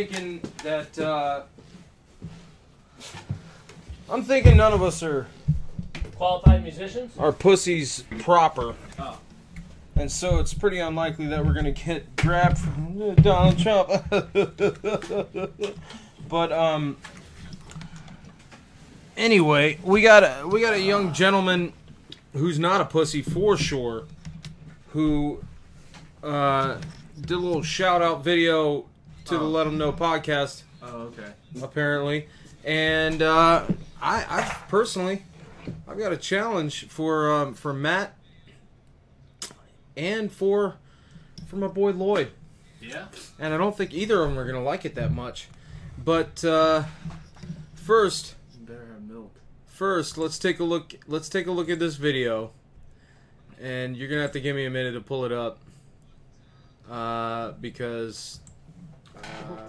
Thinking that uh, I'm thinking none of us are Qualified musicians? are pussies proper. Oh. And so it's pretty unlikely that we're gonna get grabbed from Donald Trump. but um anyway, we got a we got a young gentleman who's not a pussy for sure, who uh did a little shout out video to the Let Them Know podcast Oh, okay. apparently. And uh, I, I personally, I've got a challenge for um, for Matt and for for my boy Lloyd. Yeah. And I don't think either of them are gonna like it that much. But uh, first, better have milk. first, let's take a look. Let's take a look at this video, and you're gonna have to give me a minute to pull it up, uh, because uh,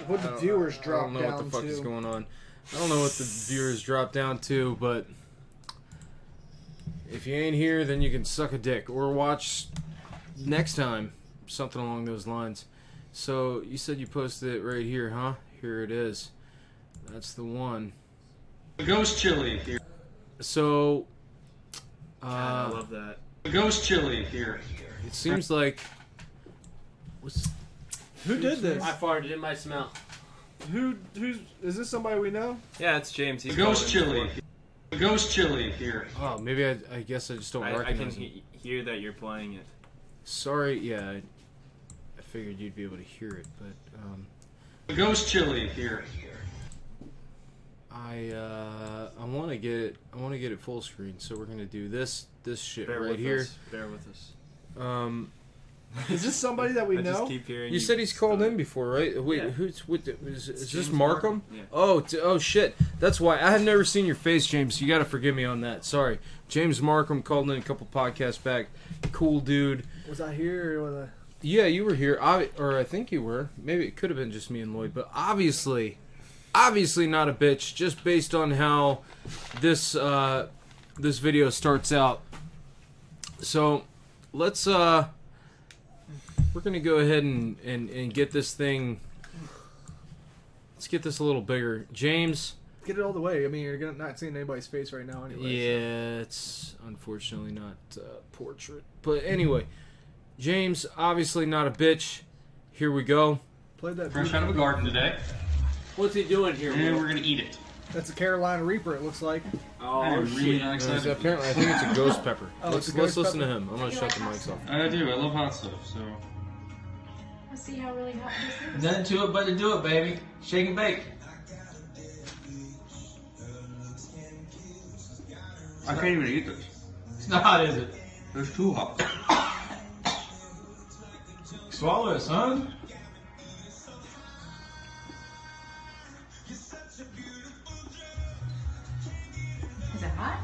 What I the don't- viewers I drop don't know what the down fuck is to. going on. I don't know what the viewers drop down to, but if you ain't here, then you can suck a dick or watch next time, something along those lines. So you said you posted it right here, huh? Here it is. That's the one. Ghost chili here. So, uh, I love that. Ghost chili here. It seems like. What's, Who did this? I farted in my smell. Who? Who's? Is this somebody we know? Yeah, it's James. He's Ghost chili. before. Ghost chili here. oh, maybe I, I guess I just don't I, I can recognize him. he- hear that you're playing it. Sorry, yeah, I, I figured you'd be able to hear it, but um, The Ghost chili here. I uh, I want to get it. I want to get it full screen, so we're gonna do this this shit Bear right with here. us. Bear with us. Um, Is this somebody that we I know? just keep hearing you said he's called stutter. in before, right? Wait, Yeah. who's with? The, is, is this Markham? Markham, yeah. Oh, t- oh shit! That's why I have never seen your face, James. You got to forgive me on that. Sorry, James Markham called in a couple podcasts back. Cool dude. Was I here or was I? Yeah, you were here, obvi- or I think you were. Maybe it could have been just me and Lloyd, but obviously, obviously not a bitch. Just based on how this uh, this video starts out. So, let's uh, we're gonna go ahead and, and and get this thing. Let's get this a little bigger, James. Get it all the way. I mean, you're gonna not seeing anybody's face right now anyway. so- Yeah, it's unfortunately not uh, portrait, but anyway, James obviously not a bitch. Here we go. Play that. Fresh out of a garden today. What's he doing here? And Will? we're gonna eat it. That's a Carolina Reaper. It looks like. Oh, I am really not Uh, excited. apparently, I think it's a ghost pepper. Oh, let's it's a let's ghost listen to him. I'm gonna shut the mics off. I do. I love hot stuff. So. Let's see how really hot this is. Nothing to it but to do it, baby. Shake and bake. I can't even eat this. It's not hot, is it? It's too hot. Swallow it, son. Is it hot?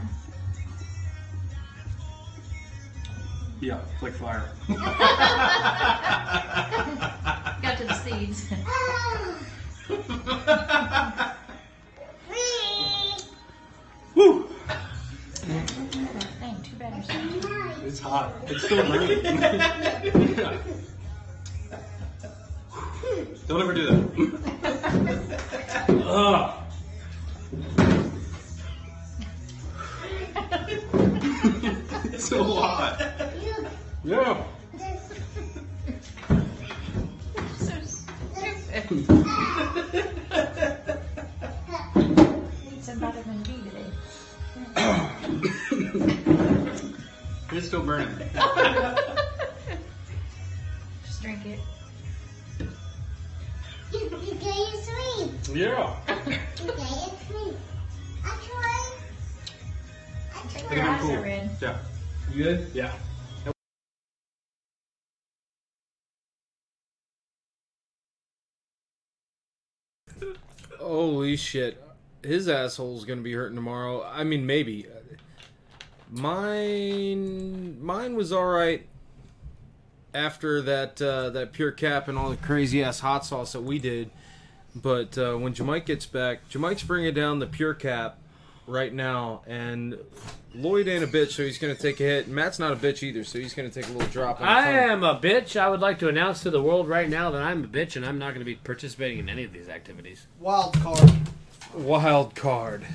Yeah, it's like fire. Got to the seeds. Woo! Dang, too bad It's hot. It's still raining. Don't ever do that. Ugh. It's a lot. Yeah. so stupid. Need some vitamin D today. It's still burning. Just drink it. You, you get it sweet. Yeah. You get it sweet. I tried. I tried. Look at him cool. Yeah. You good? Yeah. Holy shit. His asshole's gonna be hurting tomorrow. I mean, maybe. Mine, mine was all right after that uh, that pure cap and all the crazy ass hot sauce that we did. But uh, when Jamike gets back, Jamike's bringing down the pure cap right now, and Lloyd ain't a bitch, so he's gonna take a hit. Matt's not a bitch either, so he's gonna take a little drop. On I tongue. am a bitch. I would like to announce to the world right now that I'm a bitch and I'm not going to be participating in any of these activities. Wild card. Wild card.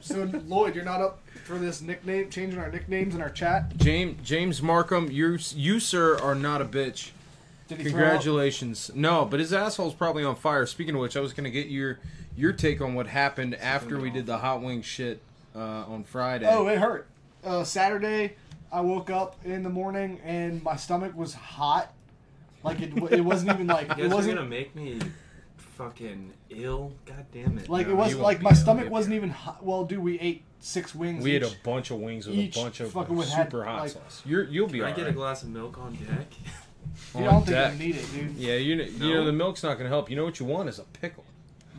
So Lloyd, you're not up for this nickname changing our nicknames in our chat. James James Markham, you you sir are not a bitch. Did Congratulations. No, but his asshole's probably on fire. Speaking of which, I was gonna get your your take on what happened after we did the hot wing shit uh, on Friday. Oh, it hurt. Uh, Saturday, I woke up in the morning and my stomach was hot. Like it, it wasn't even like You it wasn't gonna make me fucking ill. God damn it. like No, it was you won't like my ill. stomach wasn't even hot. Well, dude, we ate six wings. we had each. a bunch of wings with a bunch of fucking super had, hot like- sauce. You're you'll be Can I alright. get a glass of milk on deck? You On don't think deck. I need it, dude? Yeah, you know, you know the milk's not gonna help. You know what you want is a pickle.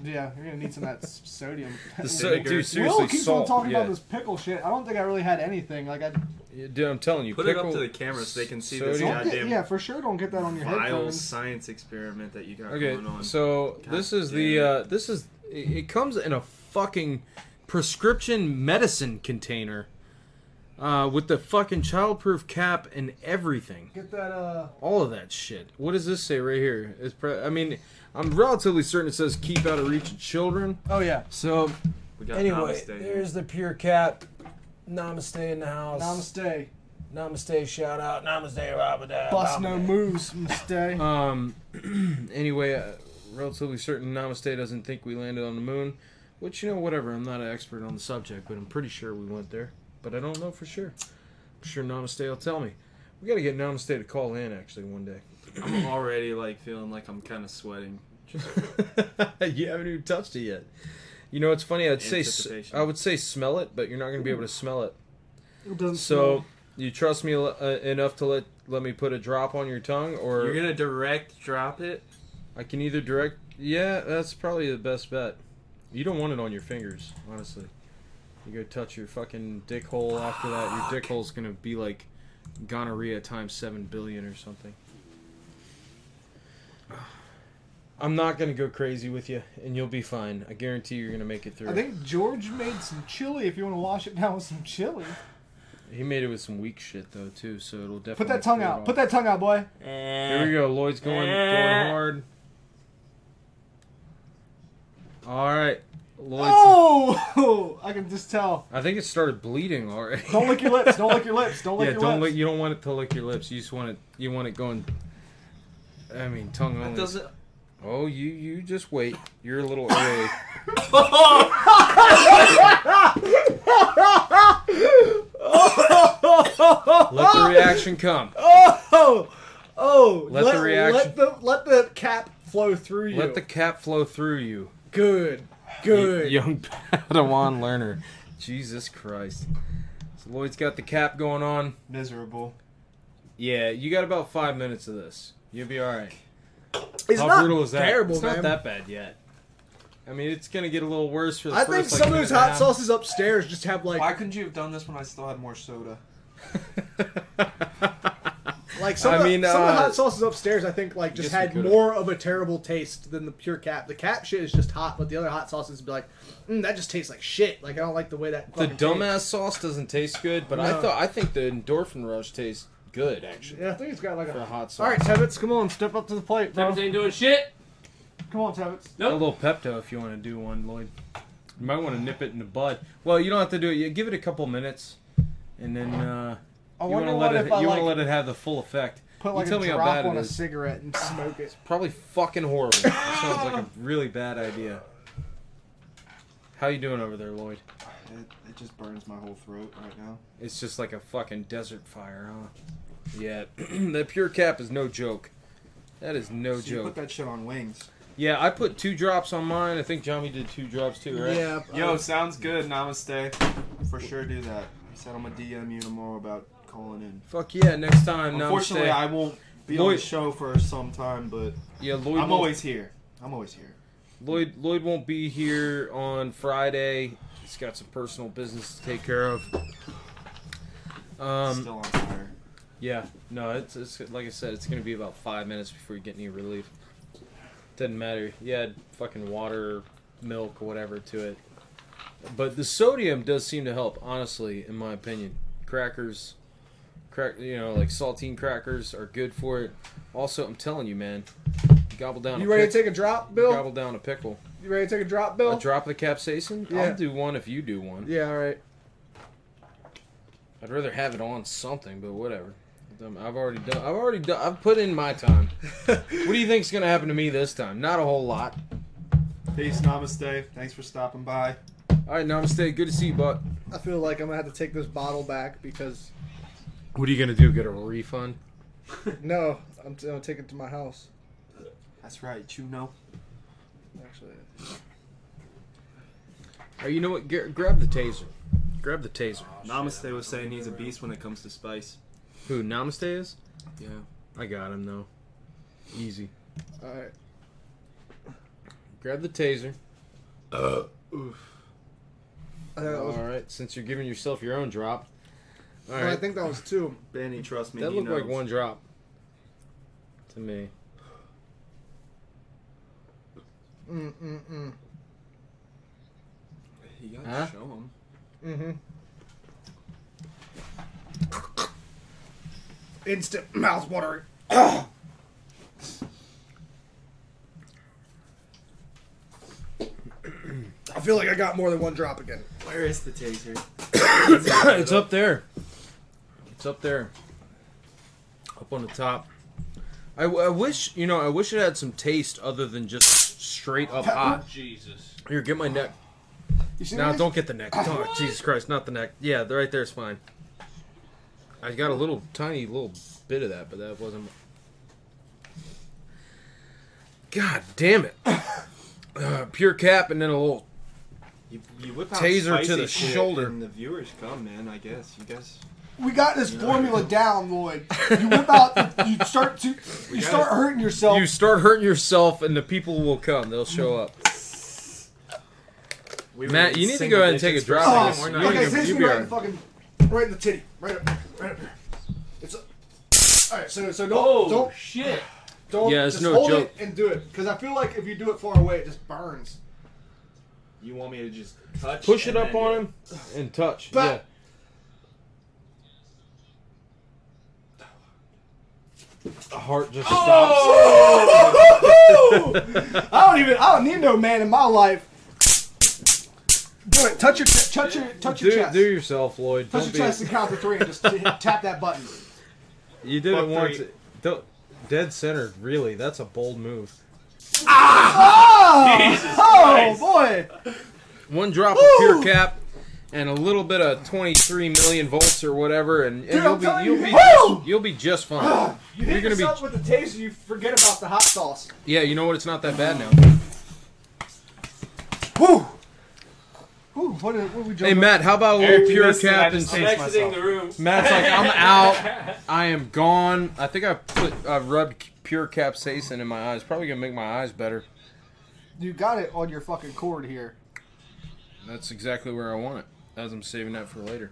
Yeah, you're gonna need some of that s- sodium. The so- dude, seriously, Will keeps salt, on talking yeah. about this pickle shit. I don't think I really had anything. Like I Yeah, Dude, I'm telling you, Put it pickle, up to the camera so they can see this sodium- Don't get- goddamn yeah, for sure. Don't get that on your vile headphones. science experiment that you got Okay, going on. so God this is damn the uh, this is it it comes in a fucking prescription medicine container uh, with the fucking childproof cap and everything. Get that. Uh, All of that shit. What does this say right here? It's pre- I mean, I'm relatively certain it says keep out of reach of children. oh yeah. So We got anyway, Namaste there's the pure cap. Namaste in the house. Namaste. Namaste. Shout out. Namaste. Rabada. Bust no moves. Namaste. Um. anyway, uh, relatively certain Namaste doesn't think we landed on the moon, which you know, whatever. I'm not an expert on the subject, but I'm pretty sure we went there. But I don't know for sure. I'm sure Namaste will tell me. We got to get Namaste to call in actually one day. I'm already like feeling like I'm kind of sweating. Just you haven't even touched it yet. You know, it's funny. I'd say. I would say smell it, but you're not going to be able to smell it. It doesn't So you trust me uh, enough to let let me put a drop on your tongue, or you're gonna direct drop it. I can either direct. Yeah, that's probably the best bet. You don't want it on your fingers, honestly. You go touch your fucking dick hole after that. Your dick hole's gonna be like gonorrhea times seven billion or something. I'm not gonna go crazy with you, and you'll be fine. I guarantee you're gonna make it through. I think George made some chili. If you want to wash it down with some chili, he made it with some weak shit though too, so it'll definitely put that tongue out. off. Put that tongue out, boy. Here we go. Lloyd's going Eh. going hard. All right, Lloyd's. Oh, I can just tell. I think it started bleeding already. Don't lick your lips. Don't lick your lips. Don't lick yeah, your don't lips. lick. You don't want it to lick your lips. You just want it. You want it going. I mean, tongue only. doesn't- Oh, you you just wait. You're a little early. Let the reaction come. Oh, oh! oh. Let the reaction- Let the let the cap flow through you. Let the cap flow through you. good, good. Y- young Padawan learner. Jesus Christ. So Lloyd's got the cap going on. Miserable. Yeah, you got about five minutes of this. You'll be all right. It's How not brutal is that? terrible, it's man. not that bad yet. I mean, it's gonna get a little worse for the I first. think like, some of minute those and a hot half. sauces upstairs just have like Why couldn't you have done this when I still had more soda? like some. I of the, mean, some of the uh, hot sauces upstairs. I think like just guess we had could've. more of a terrible taste than the pure cap. The cap shit is just hot, but the other hot sauces would be like, mm, that just tastes like shit. Like I don't like the way that. The fucking dumbass tastes. sauce doesn't taste good, but I No. thought I think the endorphin rush tastes good actually. Yeah, I think it's got like For a hot sauce. All right, Tebbetts, come on, step up to the plate, bro. Tebbetts ain't doing shit. Come on, Tebbetts. A little Pepto if you want to do one, Lloyd. You might want to nip it in the bud. Well, you don't have to do it. You give it a couple minutes, and then uh, I you wonder want to what let it. if I, you want to like, let it have the full effect. Put you like tell a me how drop bad on it a is. cigarette and smoke it. Probably fucking horrible. That sounds like a really bad idea. How you doing over there, Lloyd? It, it just burns my whole throat right now. It's just like a fucking desert fire, huh? Yeah, the pure cap is no joke. That is no So you joke. put that shit on wings. Yeah, I put two drops on mine. I think Johnny did two drops too, right? Yeah. Yo, sounds good. Namaste. For sure, do that. He said I'm gonna DM you tomorrow about calling in. Fuck yeah, next time. Unfortunately, namaste. I won't be on the show for some time, but Yeah, Lloyd I'm always here. I'm always here. Lloyd Lloyd won't be here on Friday. He's got some personal business to take care of. Um, Still on fire. Yeah, no, it's, it's like I said, it's gonna be about five minutes before you get any relief. Doesn't matter. You add fucking water, milk, or whatever to it. But the sodium does seem to help, honestly, in my opinion. Crackers, crack, you know, like saltine crackers are good for it. Also, I'm telling you, man, gobble down. You a ready pic- to take a drop, Bill? Gobble down a pickle. You ready to take a drop, Bill? A drop of the capsaicin? Yeah. I'll do one if you do one. Yeah, all right. I'd rather have it on something, but whatever. I've already done. I've already done. I've put in my time. what do you think's gonna happen to me this time? Not a whole lot. Peace, namaste. Thanks for stopping by. All right, namaste. Good to see you, bud. I feel like I'm gonna have to take this bottle back because What are you gonna do? Get a refund? no, I'm t- gonna take it to my house. That's right. You know. Actually, Or you know what? G- grab the taser. Grab the taser. Namaste was saying he's a beast when it comes to spice. Who Namaste is? Yeah. I got him though. Easy. all right. Grab the taser. Uh, oof. I think that was- All right. Since you're giving yourself your own drop. All well, right. I think that was two. Benny, trust me. that he looked like one drop. To me. Mm mm mm. You gotta Huh? show him. Mm-hmm. Instant mouth watering. I feel like I got more than one drop again. Where is the taser? it's up there. It's up there. Up on the top. I, I wish, you know, I wish it had some taste other than just straight up hot. Jesus. Here, get my neck. You see No, don't get the neck. Oh, Jesus Christ, not the neck. Yeah, the right there's fine. I got a little tiny little bit of that, but that wasn't. God damn it! Uh, pure cap and then a little You, you whip out Taser to the shoulder. And the viewers come, man. I guess you guys. We got this formula down, Lloyd. You whip out, you start to, you start hurting yourself. You start hurting yourself, and the people will come. They'll show up. We Matt, you need to go ahead and take a digits for drop. Oh, of this. second. You okay, so gonna- hit you me right in the fucking, right in the titty, right up, right up here. It's a, all right. So, so don't, Oh, don't, shit. don't. Yeah, it's just no hold joke. it and do it because I feel like if you do it far away, it just burns. You want me to just touch? Push it up on him and touch. But- yeah. The heart just oh! stops. I don't even. I don't need no man in my life. Do it. Touch your, ch- touch your, touch do, your chest. do yourself, Lloyd. touch Don't your be- chest and count to three and just hit- tap that button. You did Fuck it once. Don't, dead center. Really, that's a bold move. Oh, Jesus oh boy! One drop of pure cap and a little bit of 23 million volts or whatever, and, and Dude, you'll I'm be you'll you, be just, you'll be just fine. You You're hit gonna be yourself with the taser, you forget about the hot sauce. yeah. You know what? It's not that bad now. Woo! Woo! What are, what are we Hey jumping? Matt, how about a Eric, little you pure missed it, I cap and just I'm changed exiting myself. the room. Matt's like, I'm out. I am gone. I think I put I rubbed pure capsaicin in my eyes. Probably gonna make my eyes better. You got it on your fucking cord here. That's exactly where I want it. As I'm saving that for later.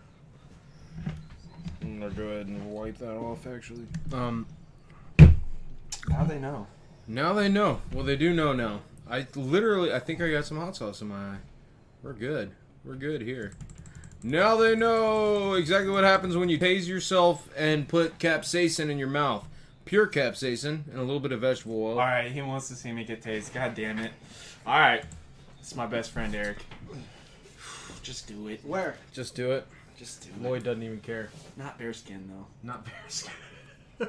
I'm gonna go ahead and wipe that off. Actually, um, How they know? now they know. Well, they do know now. I literally, I think I got some hot sauce in my eye. We're good. We're good here. Now they know exactly what happens when you tase yourself and put capsaicin in your mouth. Pure capsaicin and a little bit of vegetable oil. All right, he wants to see me get tased. God damn it! All right, it's my best friend Eric. Just do it. Where? Just do it. Just do it. Lloyd doesn't even care. Not bearskin though. Not bearskin. All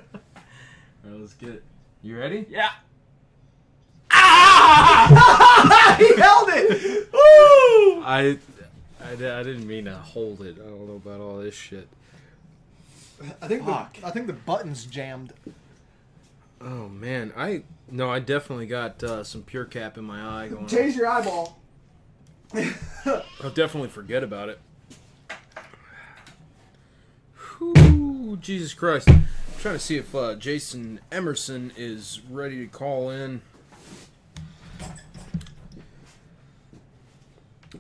right, let's get it. You ready? Yeah. Ah! he held it. Woo! I, I, I didn't mean to hold it. I don't know about all this shit. I think the, I think the button's jammed. Oh man, I no, I definitely got uh, some pure cap in my eye going. on. Your eyeball. I'll definitely forget about it. Whew, Jesus Christ. I'm trying to see if uh, Jason Emerson is ready to call in.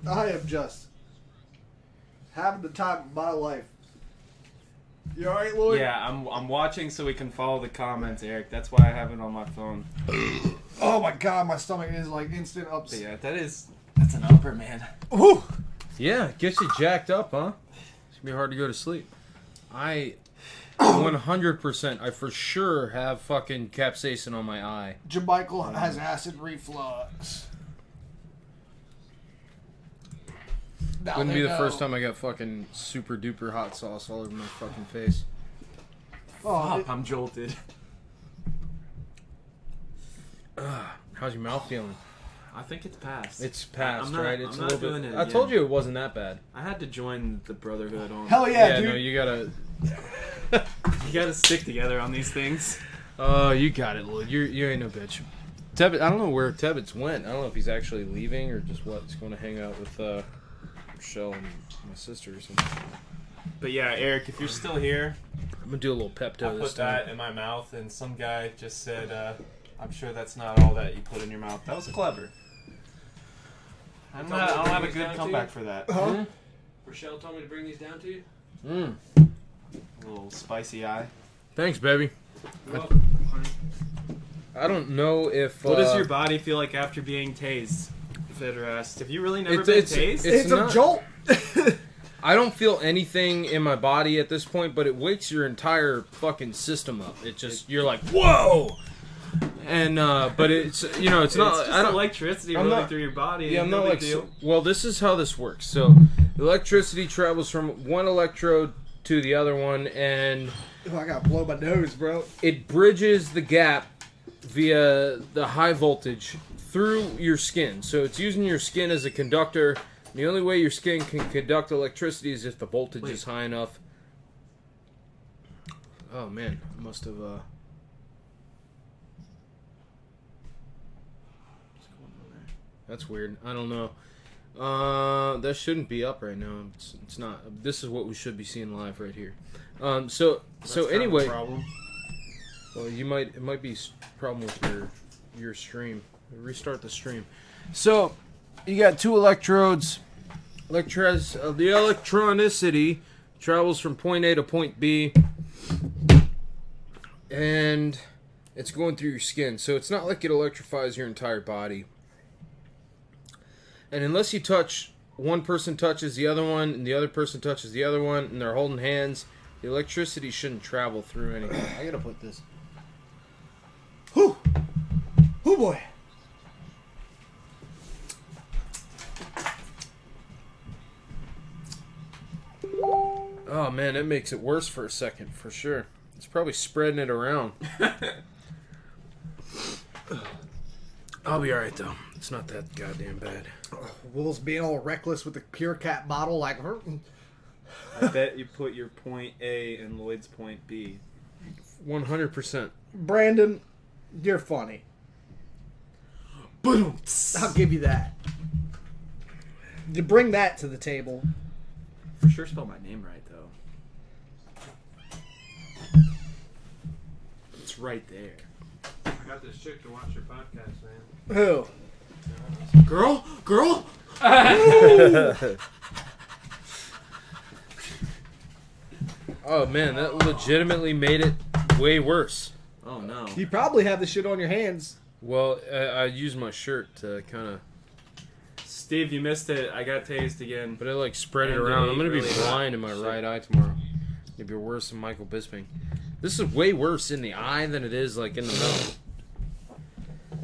I am just having the time of my life. You alright, Lloyd? Yeah, I'm I'm watching so we can follow the comments, Eric. That's why I have it on my phone. Oh my god, my stomach is like instant upset. Yeah, that is that's an upper, man. Whew. Yeah, gets you jacked up, huh? It's gonna be hard to go to sleep. I 100%, I for sure have fucking capsaicin on my eye. Jamichael has acid reflux. Now Wouldn't be the know. first time I got fucking super duper hot sauce all over my fucking face. Oh, it- I'm jolted. Ugh, how's your mouth feeling? I think it's past. It's past, I'm not- right? It's I'm a not little doing bit. it I again. told you it wasn't that bad. I had to join the brotherhood on. Hell yeah, yeah dude. no, you gotta. You gotta stick together on these things. Oh, you got it, Lloyd. You you ain't no bitch. Tebbit, I don't know where Tebbetts went. I don't know if he's actually leaving or just what. He's going to hang out with uh, Michelle and my sister or something. But yeah, Eric, if you're still here, I'm gonna do a little Pepto I this put time. that in my mouth, and some guy just said, uh, "I'm sure that's not all that you put in your mouth." That was clever. I'm Told not, me I don't have a bring these good down to comeback you? for that. Huh? Rochelle told me to bring these down to you. Mm. A little spicy eye. Thanks, baby. You're welcome. I don't know if. What does uh, your body feel like after being tased? Vetter asked. Have you really never It's- been it's- tased? it's It's a jolt. I don't feel anything in my body at this point, but it wakes your entire fucking system up. It just you're like whoa, and uh, but it's you know it's not. It's just I don't electricity I'm rolling not- through your body. Yeah, I'm no not like. deal. Well, this is how this works. So, electricity travels from one electrode to the other one, and Oh, I gotta blow my nose, bro. it bridges the gap via the high voltage through your skin. So it's using your skin as a conductor. The only way your skin can conduct electricity is if the voltage is high enough. Oh man, I must have. Uh... That's weird. I don't know. Uh, that shouldn't be up right now. It's, it's not. This is what we should be seeing live right here. Um, so so That's a anyway. problem. Well, you might it might be problem with your your stream. Restart the stream. So you got two electrodes. Electros uh, the electronicity travels from point A to point B, and it's going through your skin. So it's not like it electrifies your entire body. And unless you touch one person touches the other one, and the other person touches the other one, and they're holding hands, the electricity shouldn't travel through anything. I gotta put this. Whew. Oh boy. Oh man, that makes it worse for a second, for sure. It's probably spreading it around. I'll be alright though. It's not that goddamn bad. Will's being all reckless with the pure cap bottle, like. Her. I bet you put your point A in Lloyd's point B. One hundred percent. Brandon, you're funny. I'll give you that. You bring that to the table. For sure, spell my name right though. It's right there. I got this chick to watch your podcast, man. Who? Girl, girl. oh man, that legitimately made it way worse. Oh no. You probably have the shit on your hands. Well, I, I used my shirt to kind of, Steve, you missed it. I got tased again. but it like spread it And around. I'm gonna be really hot blind in my shit. right eye tomorrow. Maybe worse than Michael Bisping. This is way worse in the eye than it is like in the mouth.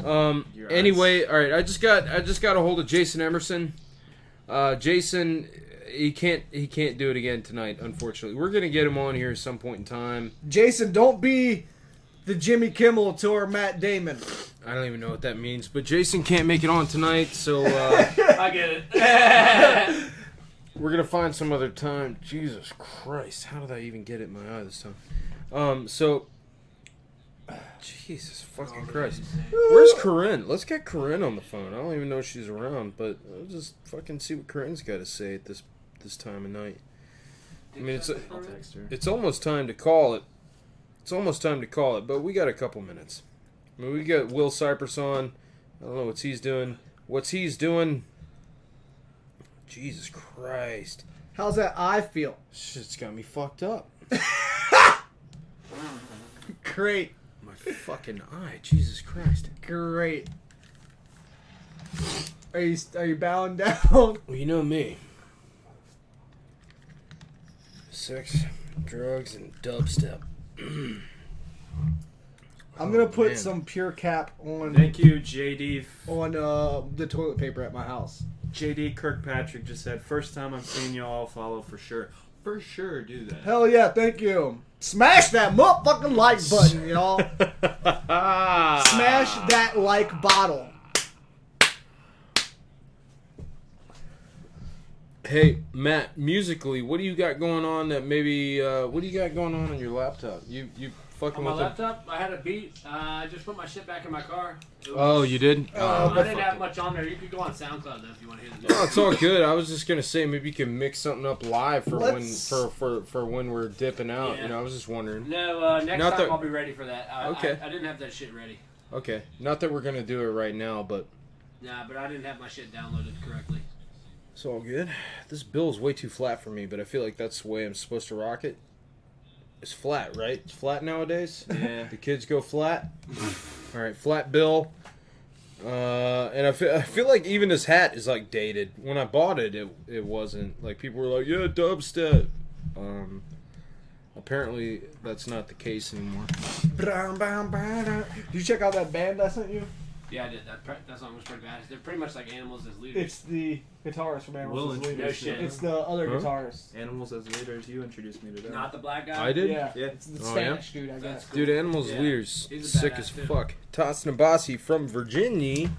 Um. Your Anyway, all right. I just got I just got a hold of Jason Emerson. Uh, Jason, he can't he can't do it again tonight. Unfortunately, we're gonna get him on here at some point in time. Jason, don't be the Jimmy Kimmel to our Matt Damon. I don't even know what that means, but Jason can't make it on tonight, so uh, I get it. we're gonna find some other time. Jesus Christ, how did I even get it in my eye this time? Um, so. Jesus fucking Christ. Where's Corinne? Let's get Corinne on the phone. I don't even know if she's around, but I'll just fucking see what Corinne's got to say at this this time of night. I mean, it's I'll text her. it's almost time to call it. It's almost time to call it, but we got a couple minutes. I mean, we got Will Cypress on. I don't know what he's doing. What's he's doing? Jesus Christ. How's that I feel? Shit's got me fucked up. Great. My fucking eye. Jesus Christ. Great. Are you are you bowing down? Well, you know me. Sex, drugs, and dubstep. I'm gonna Oh, put man. some pure cap on. Thank you, JD. On uh, the toilet paper at my house. JD Kirkpatrick just said, first time I'm seeing y'all follow for sure. For sure, do that. Hell yeah, thank you. Smash that motherfucking like button, y'all. Smash that like bottle. Hey, Matt, musically, what do you got going on that maybe, uh, what do you got going on on your laptop? You, you fucking On my with the- laptop, I had a beat. Uh, I just put my shit back in my car. It was- Oh, you did? Oh, I didn't have much on there. You could go on SoundCloud though if you want to hear the No, it's all good. I was just gonna say maybe you can mix something up live for when Let's- for, for for when we're dipping out. Yeah. You know, I was just wondering. No, uh, next Not time that- I'll be ready for that. I, Okay. I, I didn't have that shit ready. Okay, not that we're gonna do it right now, but Nah, but I didn't have my shit downloaded correctly. it's all good. This bill is way too flat for me, but I feel like that's the way I'm supposed to rock it. It's flat, right? It's flat nowadays. Yeah. the kids go flat. all right, flat bill. Uh, and I feel, I feel like even this hat is like dated. When I bought it, it it wasn't like people were like, yeah, dubstep. Um, apparently that's not the case anymore. Did you check out that band I sent you? Yeah, I did. That, pre- that song was pretty bad. They're pretty much like animals as leaders. It's the guitarist from Animals Will as Leaders. introduce shit. It's the other Huh? guitarist. Animals as leaders. You introduced me to that. Not the black guy. I did. Yeah, Yeah. it's the Oh, Spanish yeah? dude, I guess. Dude, Animals Yeah. Leaders, He's a sick badass, as too. fuck. Tosin Abasi from Virginia.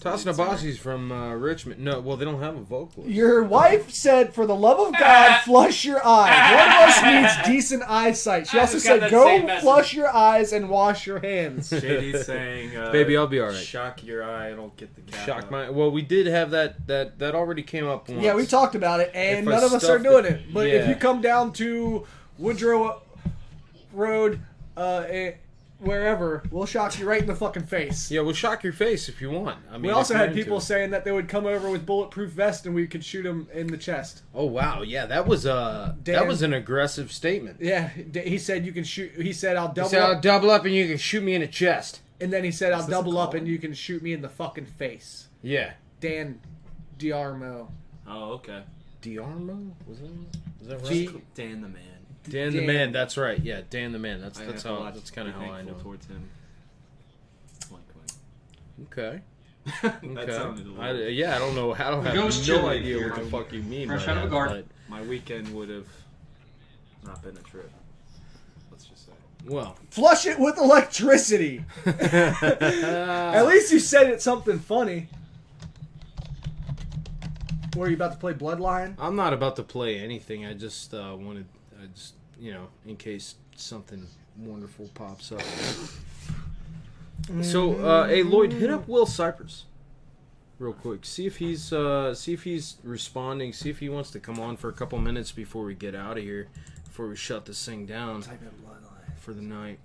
Tosin Abasi's from uh, Richmond. No, well, they don't have a vocalist. Your wife said, "For the love of God, flush your eyes." One of us needs decent eyesight. She I also just got said, that "Go same message. flush your eyes and wash your hands." JD's saying, uh, Baby, I'll be all right. Shock your eye, it'll get the cap Shock up. my. Well, we did have that. That that already came up once. Yeah, we talked about it, and If I none of us are stuffed doing it- it. But if yeah. you come down to Woodrow Road, uh, eh, wherever, we'll shock you right in the fucking face. Yeah, we'll shock your face if you want. I mean, we also had people it. saying that they would come over with bulletproof vests and we could shoot them in the chest. Oh wow, yeah, that was uh that was an aggressive statement. Yeah, he said you can shoot. He said I'll He double said, up, "I'll double up and you can shoot me in the chest." and then he said I'll double up and you can shoot me in the fucking face. Yeah. Dan Diarmo. Oh, okay. Diarmo was that? Is that right? G- Dan the man. Dan the man. That's right. Yeah, Dan the man. That's I that's how. That's kind of how I know. towards him. Like, Okay. that Okay. sounded a I, little. yeah, I don't know. I don't have Ghost no chili. idea what the fuck you mean Fresh by out of that. the garden. My weekend would have not been a trip. Let's just say. well, Flush it with electricity. At least you said it's something funny. Were you about to play Bloodline? I'm not about to play anything. I just uh, wanted, I just you know, in case something wonderful pops up. So, uh, hey Lloyd, hit up Will Cypress real quick. See if he's uh, see if he's responding. See if he wants to come on for a couple minutes before we get out of here, before we shut this thing down for the night.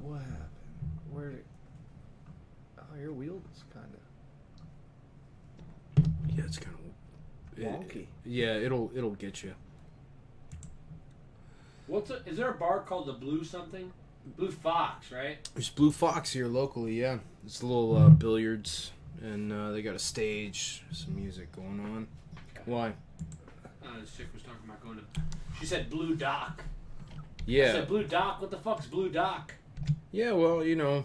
What happened? Where did? Oh, your wheel is kind of Yeah, it's kind of wonky. yeah. It'll it'll get you. What's a, is there a bar called the Blue something? Blue Fox, right? There's Blue Fox here locally, yeah. It's a little uh, billiards, and uh, they got a stage, some music going on. Why? Uh, this chick was talking about going to. She said Blue Dock. I Yeah, said Blue Dock. What the fuck's Blue Dock? yeah. Well, you know,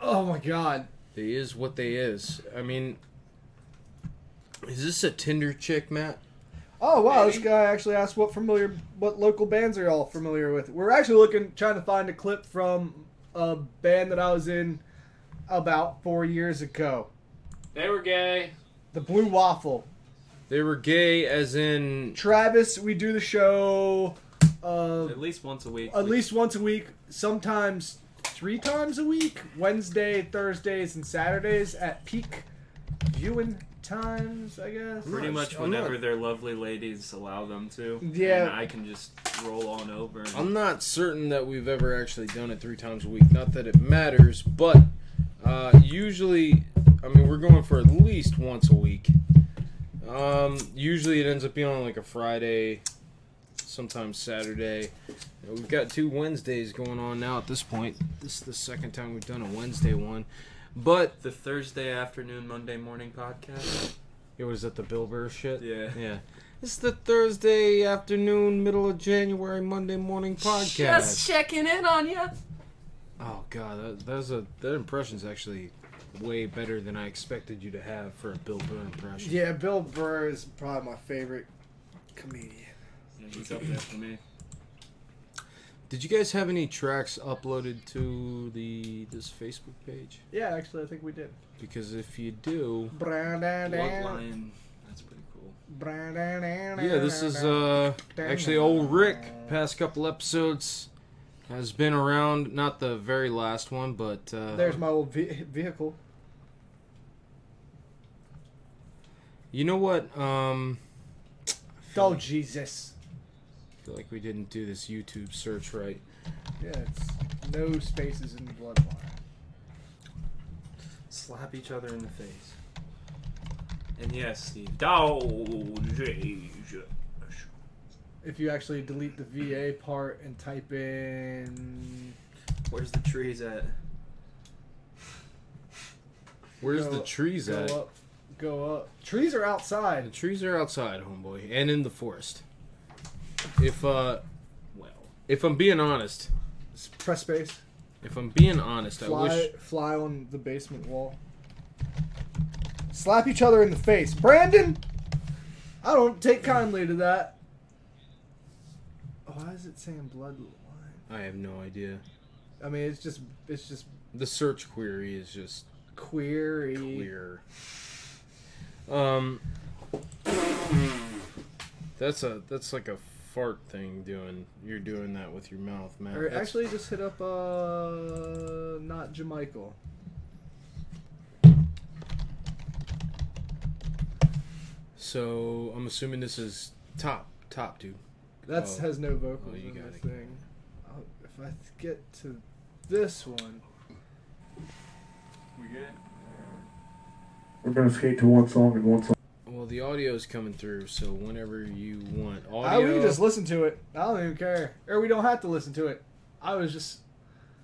Oh my god. they is what they is. I mean, is this a Tinder chick, Matt? Oh wow, this guy actually asked what familiar, what local bands are y'all familiar with? We're actually looking, trying to find a clip from a band that I was in about four years ago. They were gay. The Blue Waffle. They were gay, as in Travis, we do the show uh, At least once a week. at least once a week, sometimes three times a week. Wednesday, Thursdays, and Saturdays at peak viewing times, I guess. Pretty much I'm not- whenever their lovely ladies allow them to. Yeah. And I can just roll on over. And I'm not certain that we've ever actually done it three times a week. Not that it matters, but uh, usually, I mean, we're going for at least once a week. Um, usually, it ends up being on like a Friday, sometimes Saturday. We've got two Wednesdays going on now at this point. This is the second time we've done a Wednesday one, but the Thursday afternoon, Monday morning podcast. it was at the Bill Burr shit. Yeah. Yeah. It's the Thursday afternoon, middle of January, Monday morning podcast. Just checking in on you. Oh god, that, that's a that impression's actually way better than I expected you to have for a Bill Burr impression. Yeah, Bill Burr is probably my favorite comedian. Yeah, he's up there for me. Did you guys have any tracks uploaded to the this Facebook page? Yeah, actually, I think we did. Because if you do, Bloodline. That's pretty cool. yeah, this is uh actually old Rick. Past couple episodes has been around. Not the very last one, but uh, There's my old ve- vehicle. you know what? Um, Oh Jesus! I feel like we didn't do this YouTube search right. Yeah, it's no spaces in the bloodline. Slap each other in the face. And yes, Steve. Dodge. If you actually delete the VA part and type in, Where's the trees at? Where's Go- the trees go at? up, go up. Trees are outside. The trees are outside, homeboy, and in the forest. If uh, well, if I'm being honest, press space. If I'm being honest, I Fly, wish fly on the basement wall. Slap each other in the face, Brandon. I don't take kindly to that. Why is it saying bloodline? I have no idea. I mean, it's just it's just The search query is just query. clear. Um, that's a that's like a fart thing. Doing you're doing that with your mouth, man. Or That's- actually, just hit up uh not Jamichael. so I'm assuming this is top top dude. That Oh. has no vocals Oh, you in got this it. thing. I'll, if I get to this one, We good? We're gonna skate to one song and one song. Well, the audio is coming through, so whenever you want I, audio, we can just listen to it. I don't even care, or we don't have to listen to it. I was just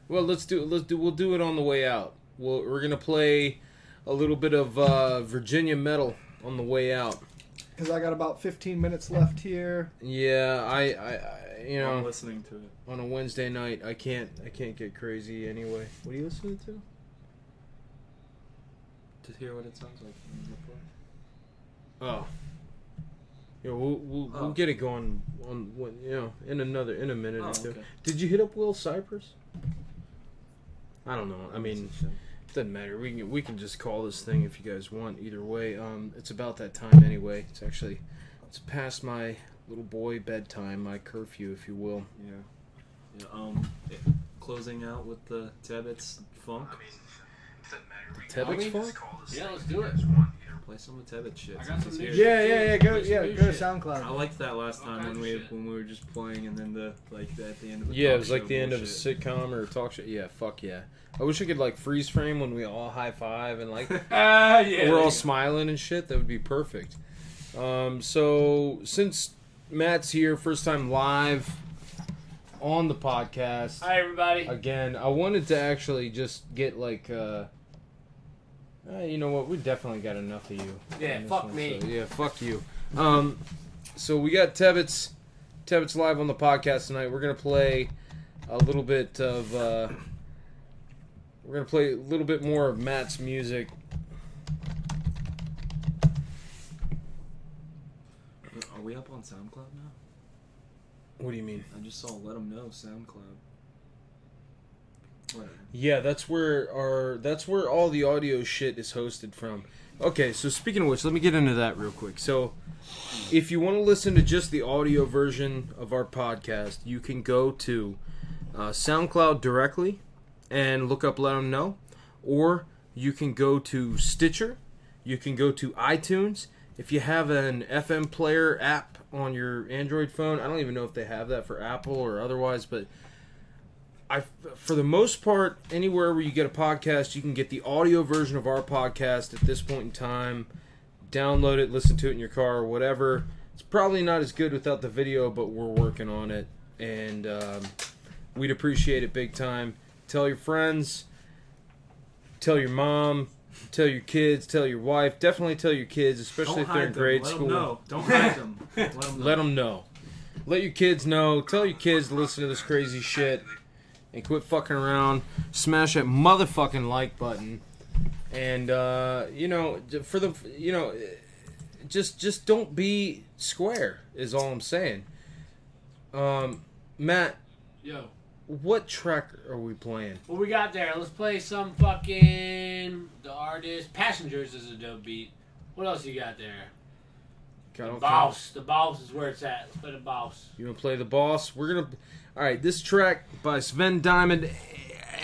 Well, let's do let's do we'll do it on the way out. We'll, we're gonna play a little bit of uh, Virginia metal on the way out. because I got about 15 minutes left here. Yeah, I, I, I you know, I'm listening to it. on a Wednesday night, I can't I can't get crazy anyway. What are you listening to? To hear what it sounds like. When you play. Oh. Yeah, we'll we'll, Oh. we'll get it going on when you know in another in a minute Oh, or two. okay. Did you hit up Will Cypress? I don't know. I mean, it doesn't matter. We can we can just call this thing if you guys want. Either way, um, it's about that time anyway. It's actually it's past my little boy bedtime, my curfew, if you will. Yeah. Yeah. Um, it- closing out with the Tebbetts funk. i mean it doesn't Tebbetts funk? Yeah, let's do it. Play some of Tebbetts shit. I got some new here. Yeah, yeah, yeah. Go, Play some yeah, new go to shit. SoundCloud. I liked that last All time kinds when of we shit. when we were just playing and then the like at the end of the Yeah, talk it was like show the end of a bullshit. sitcom or a talk show. Yeah, fuck yeah. I wish I could like freeze frame when we all high five and like Ah, yeah. we're all you smiling and shit. That would be perfect. Um, so since Matt's here, first time live on the podcast. Hi, everybody. Again, I wanted to actually just get like, uh, uh, you know what? We definitely got enough of you. Yeah, fuck one, me. so, yeah, fuck you. Um, so we got Tebbetts, Tebbetts live on the podcast tonight. We're gonna play a little bit of. Uh, we're gonna play a little bit more of Matt's music. Are we we up on SoundCloud now? What do you mean? I just saw "Let Them Know SoundCloud. Yeah, that's where our that's where all the audio shit is hosted from. Okay, so speaking of which, let me get into that real quick. So, if you want to listen to just the audio version of our podcast, you can go to uh, SoundCloud directly and look up Let 'em Know, or you can go to Stitcher, you can go to iTunes. If you have an FM player app on your Android phone, I don't even know if they have that for Apple or otherwise, but I, for the most part, anywhere where you get a podcast, you can get the audio version of our podcast at this point in time. Download it, listen to it in your car or whatever. It's probably not as good without the video, but we're working on it, and um, we'd appreciate it big time. Tell your friends, tell your mom, tell your kids, tell your wife. Definitely tell your kids, especially Don't if they're in them. grade Let school. know. Don't hide them. Let 'em know. Let them know. Let your kids know. Tell your kids to listen to this crazy shit and quit fucking around. Smash that motherfucking like button. And uh, you know, for the you know, just just don't be square is all I'm saying. Um, Matt, Yo. what track are we playing? What we got there? Let's play some fucking the artist. Passengers is a dope beat. What else you got there? Got The boss. The boss is where it's at. Let's play the boss. You want to play the boss? We're gonna. All right, this track by Sven Diamond,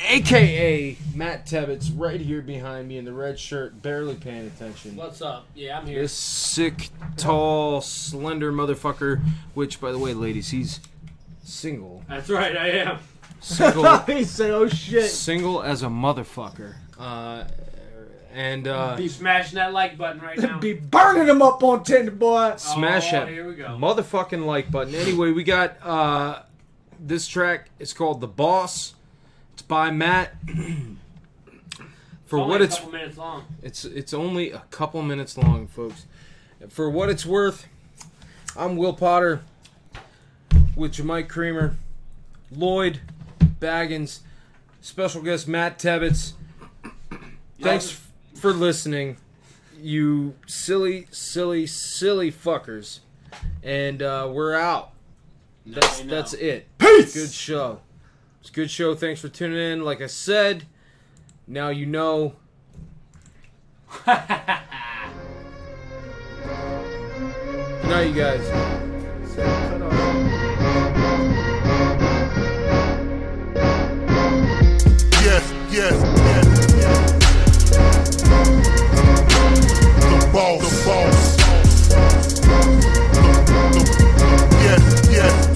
aka Matt Tebbetts, right here behind me in the red shirt, barely paying attention. What's up? Yeah, I'm here. This sick, tall, slender motherfucker. Which, by the way, ladies, he's single. That's right, I am. Single. he said, "Oh shit." Single as a motherfucker. Uh, and uh, Be smashing that like button right now. Be burning them up on Tinder, boy. Smash Oh, that here we go. motherfucking like button. Anyway, we got uh, this track. is called "The Boss." It's by Matt. For It's only what a it's couple minutes long. it's it's only a couple minutes long, folks. For what it's worth, I'm Will Potter with Mike Creamer, Lloyd Baggins, special guest Matt Tebbetts. Thanks f- for listening, you silly, silly, silly fuckers. And uh, we're out. That's that's it. Peace! Good show. It's a good show. Thanks for tuning in. Like I said, now you know. Good night, you guys. Yes, yes, yes, yes. The boss, the boss. The, the, yes, yes, yes,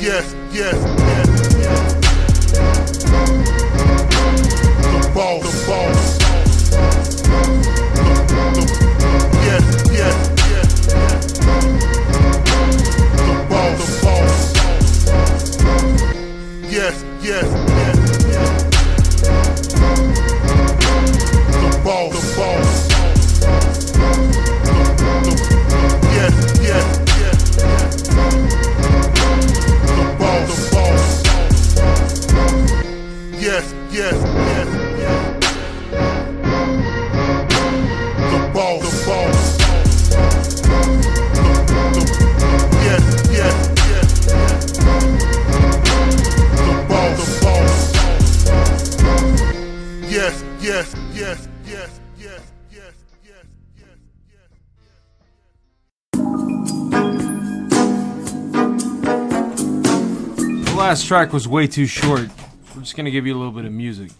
Yes, yes, track was way too short. We're just gonna give you a little bit of music.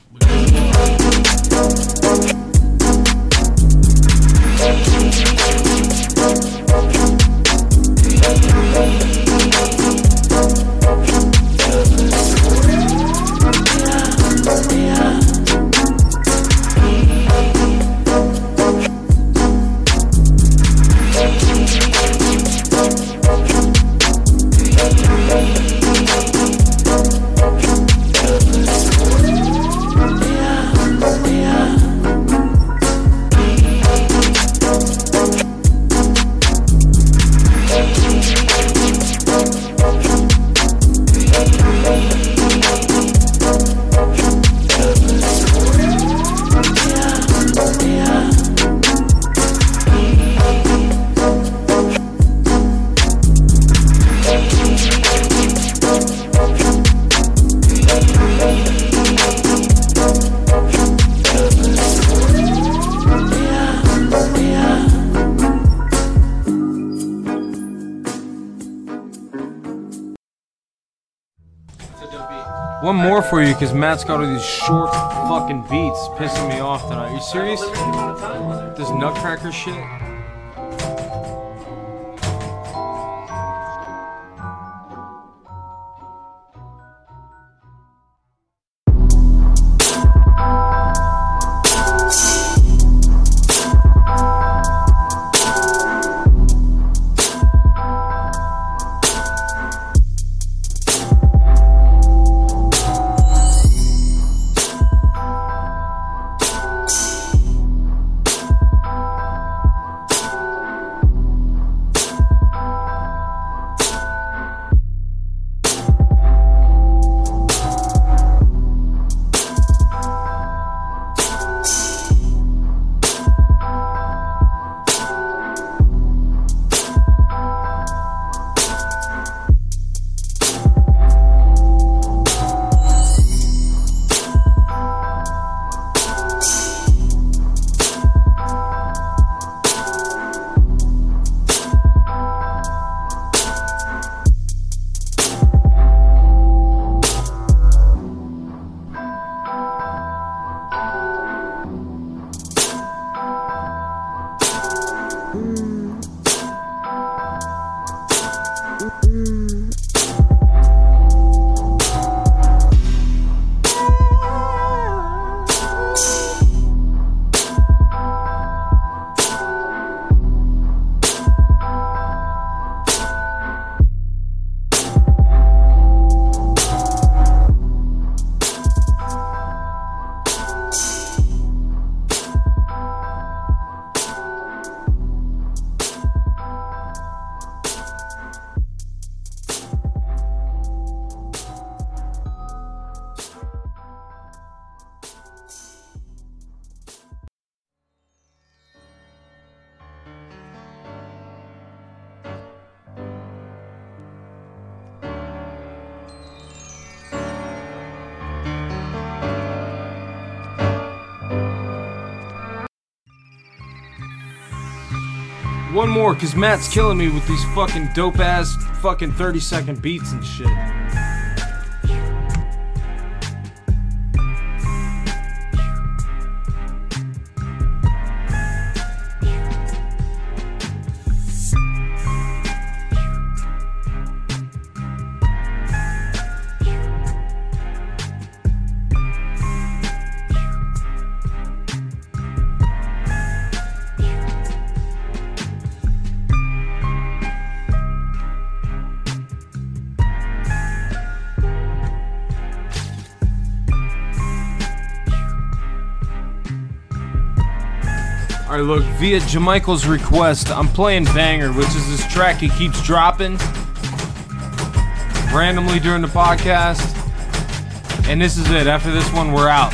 Because Matt's got all these short fucking beats pissing me off tonight. Are you serious? This nutcracker shit? More, because Matt's killing me with these fucking dope ass fucking 30 second beats and shit. Alright, look, via Jamichael's request, I'm playing Banger, which is this track he keeps dropping randomly during the podcast. And this is it. After this one, we're out.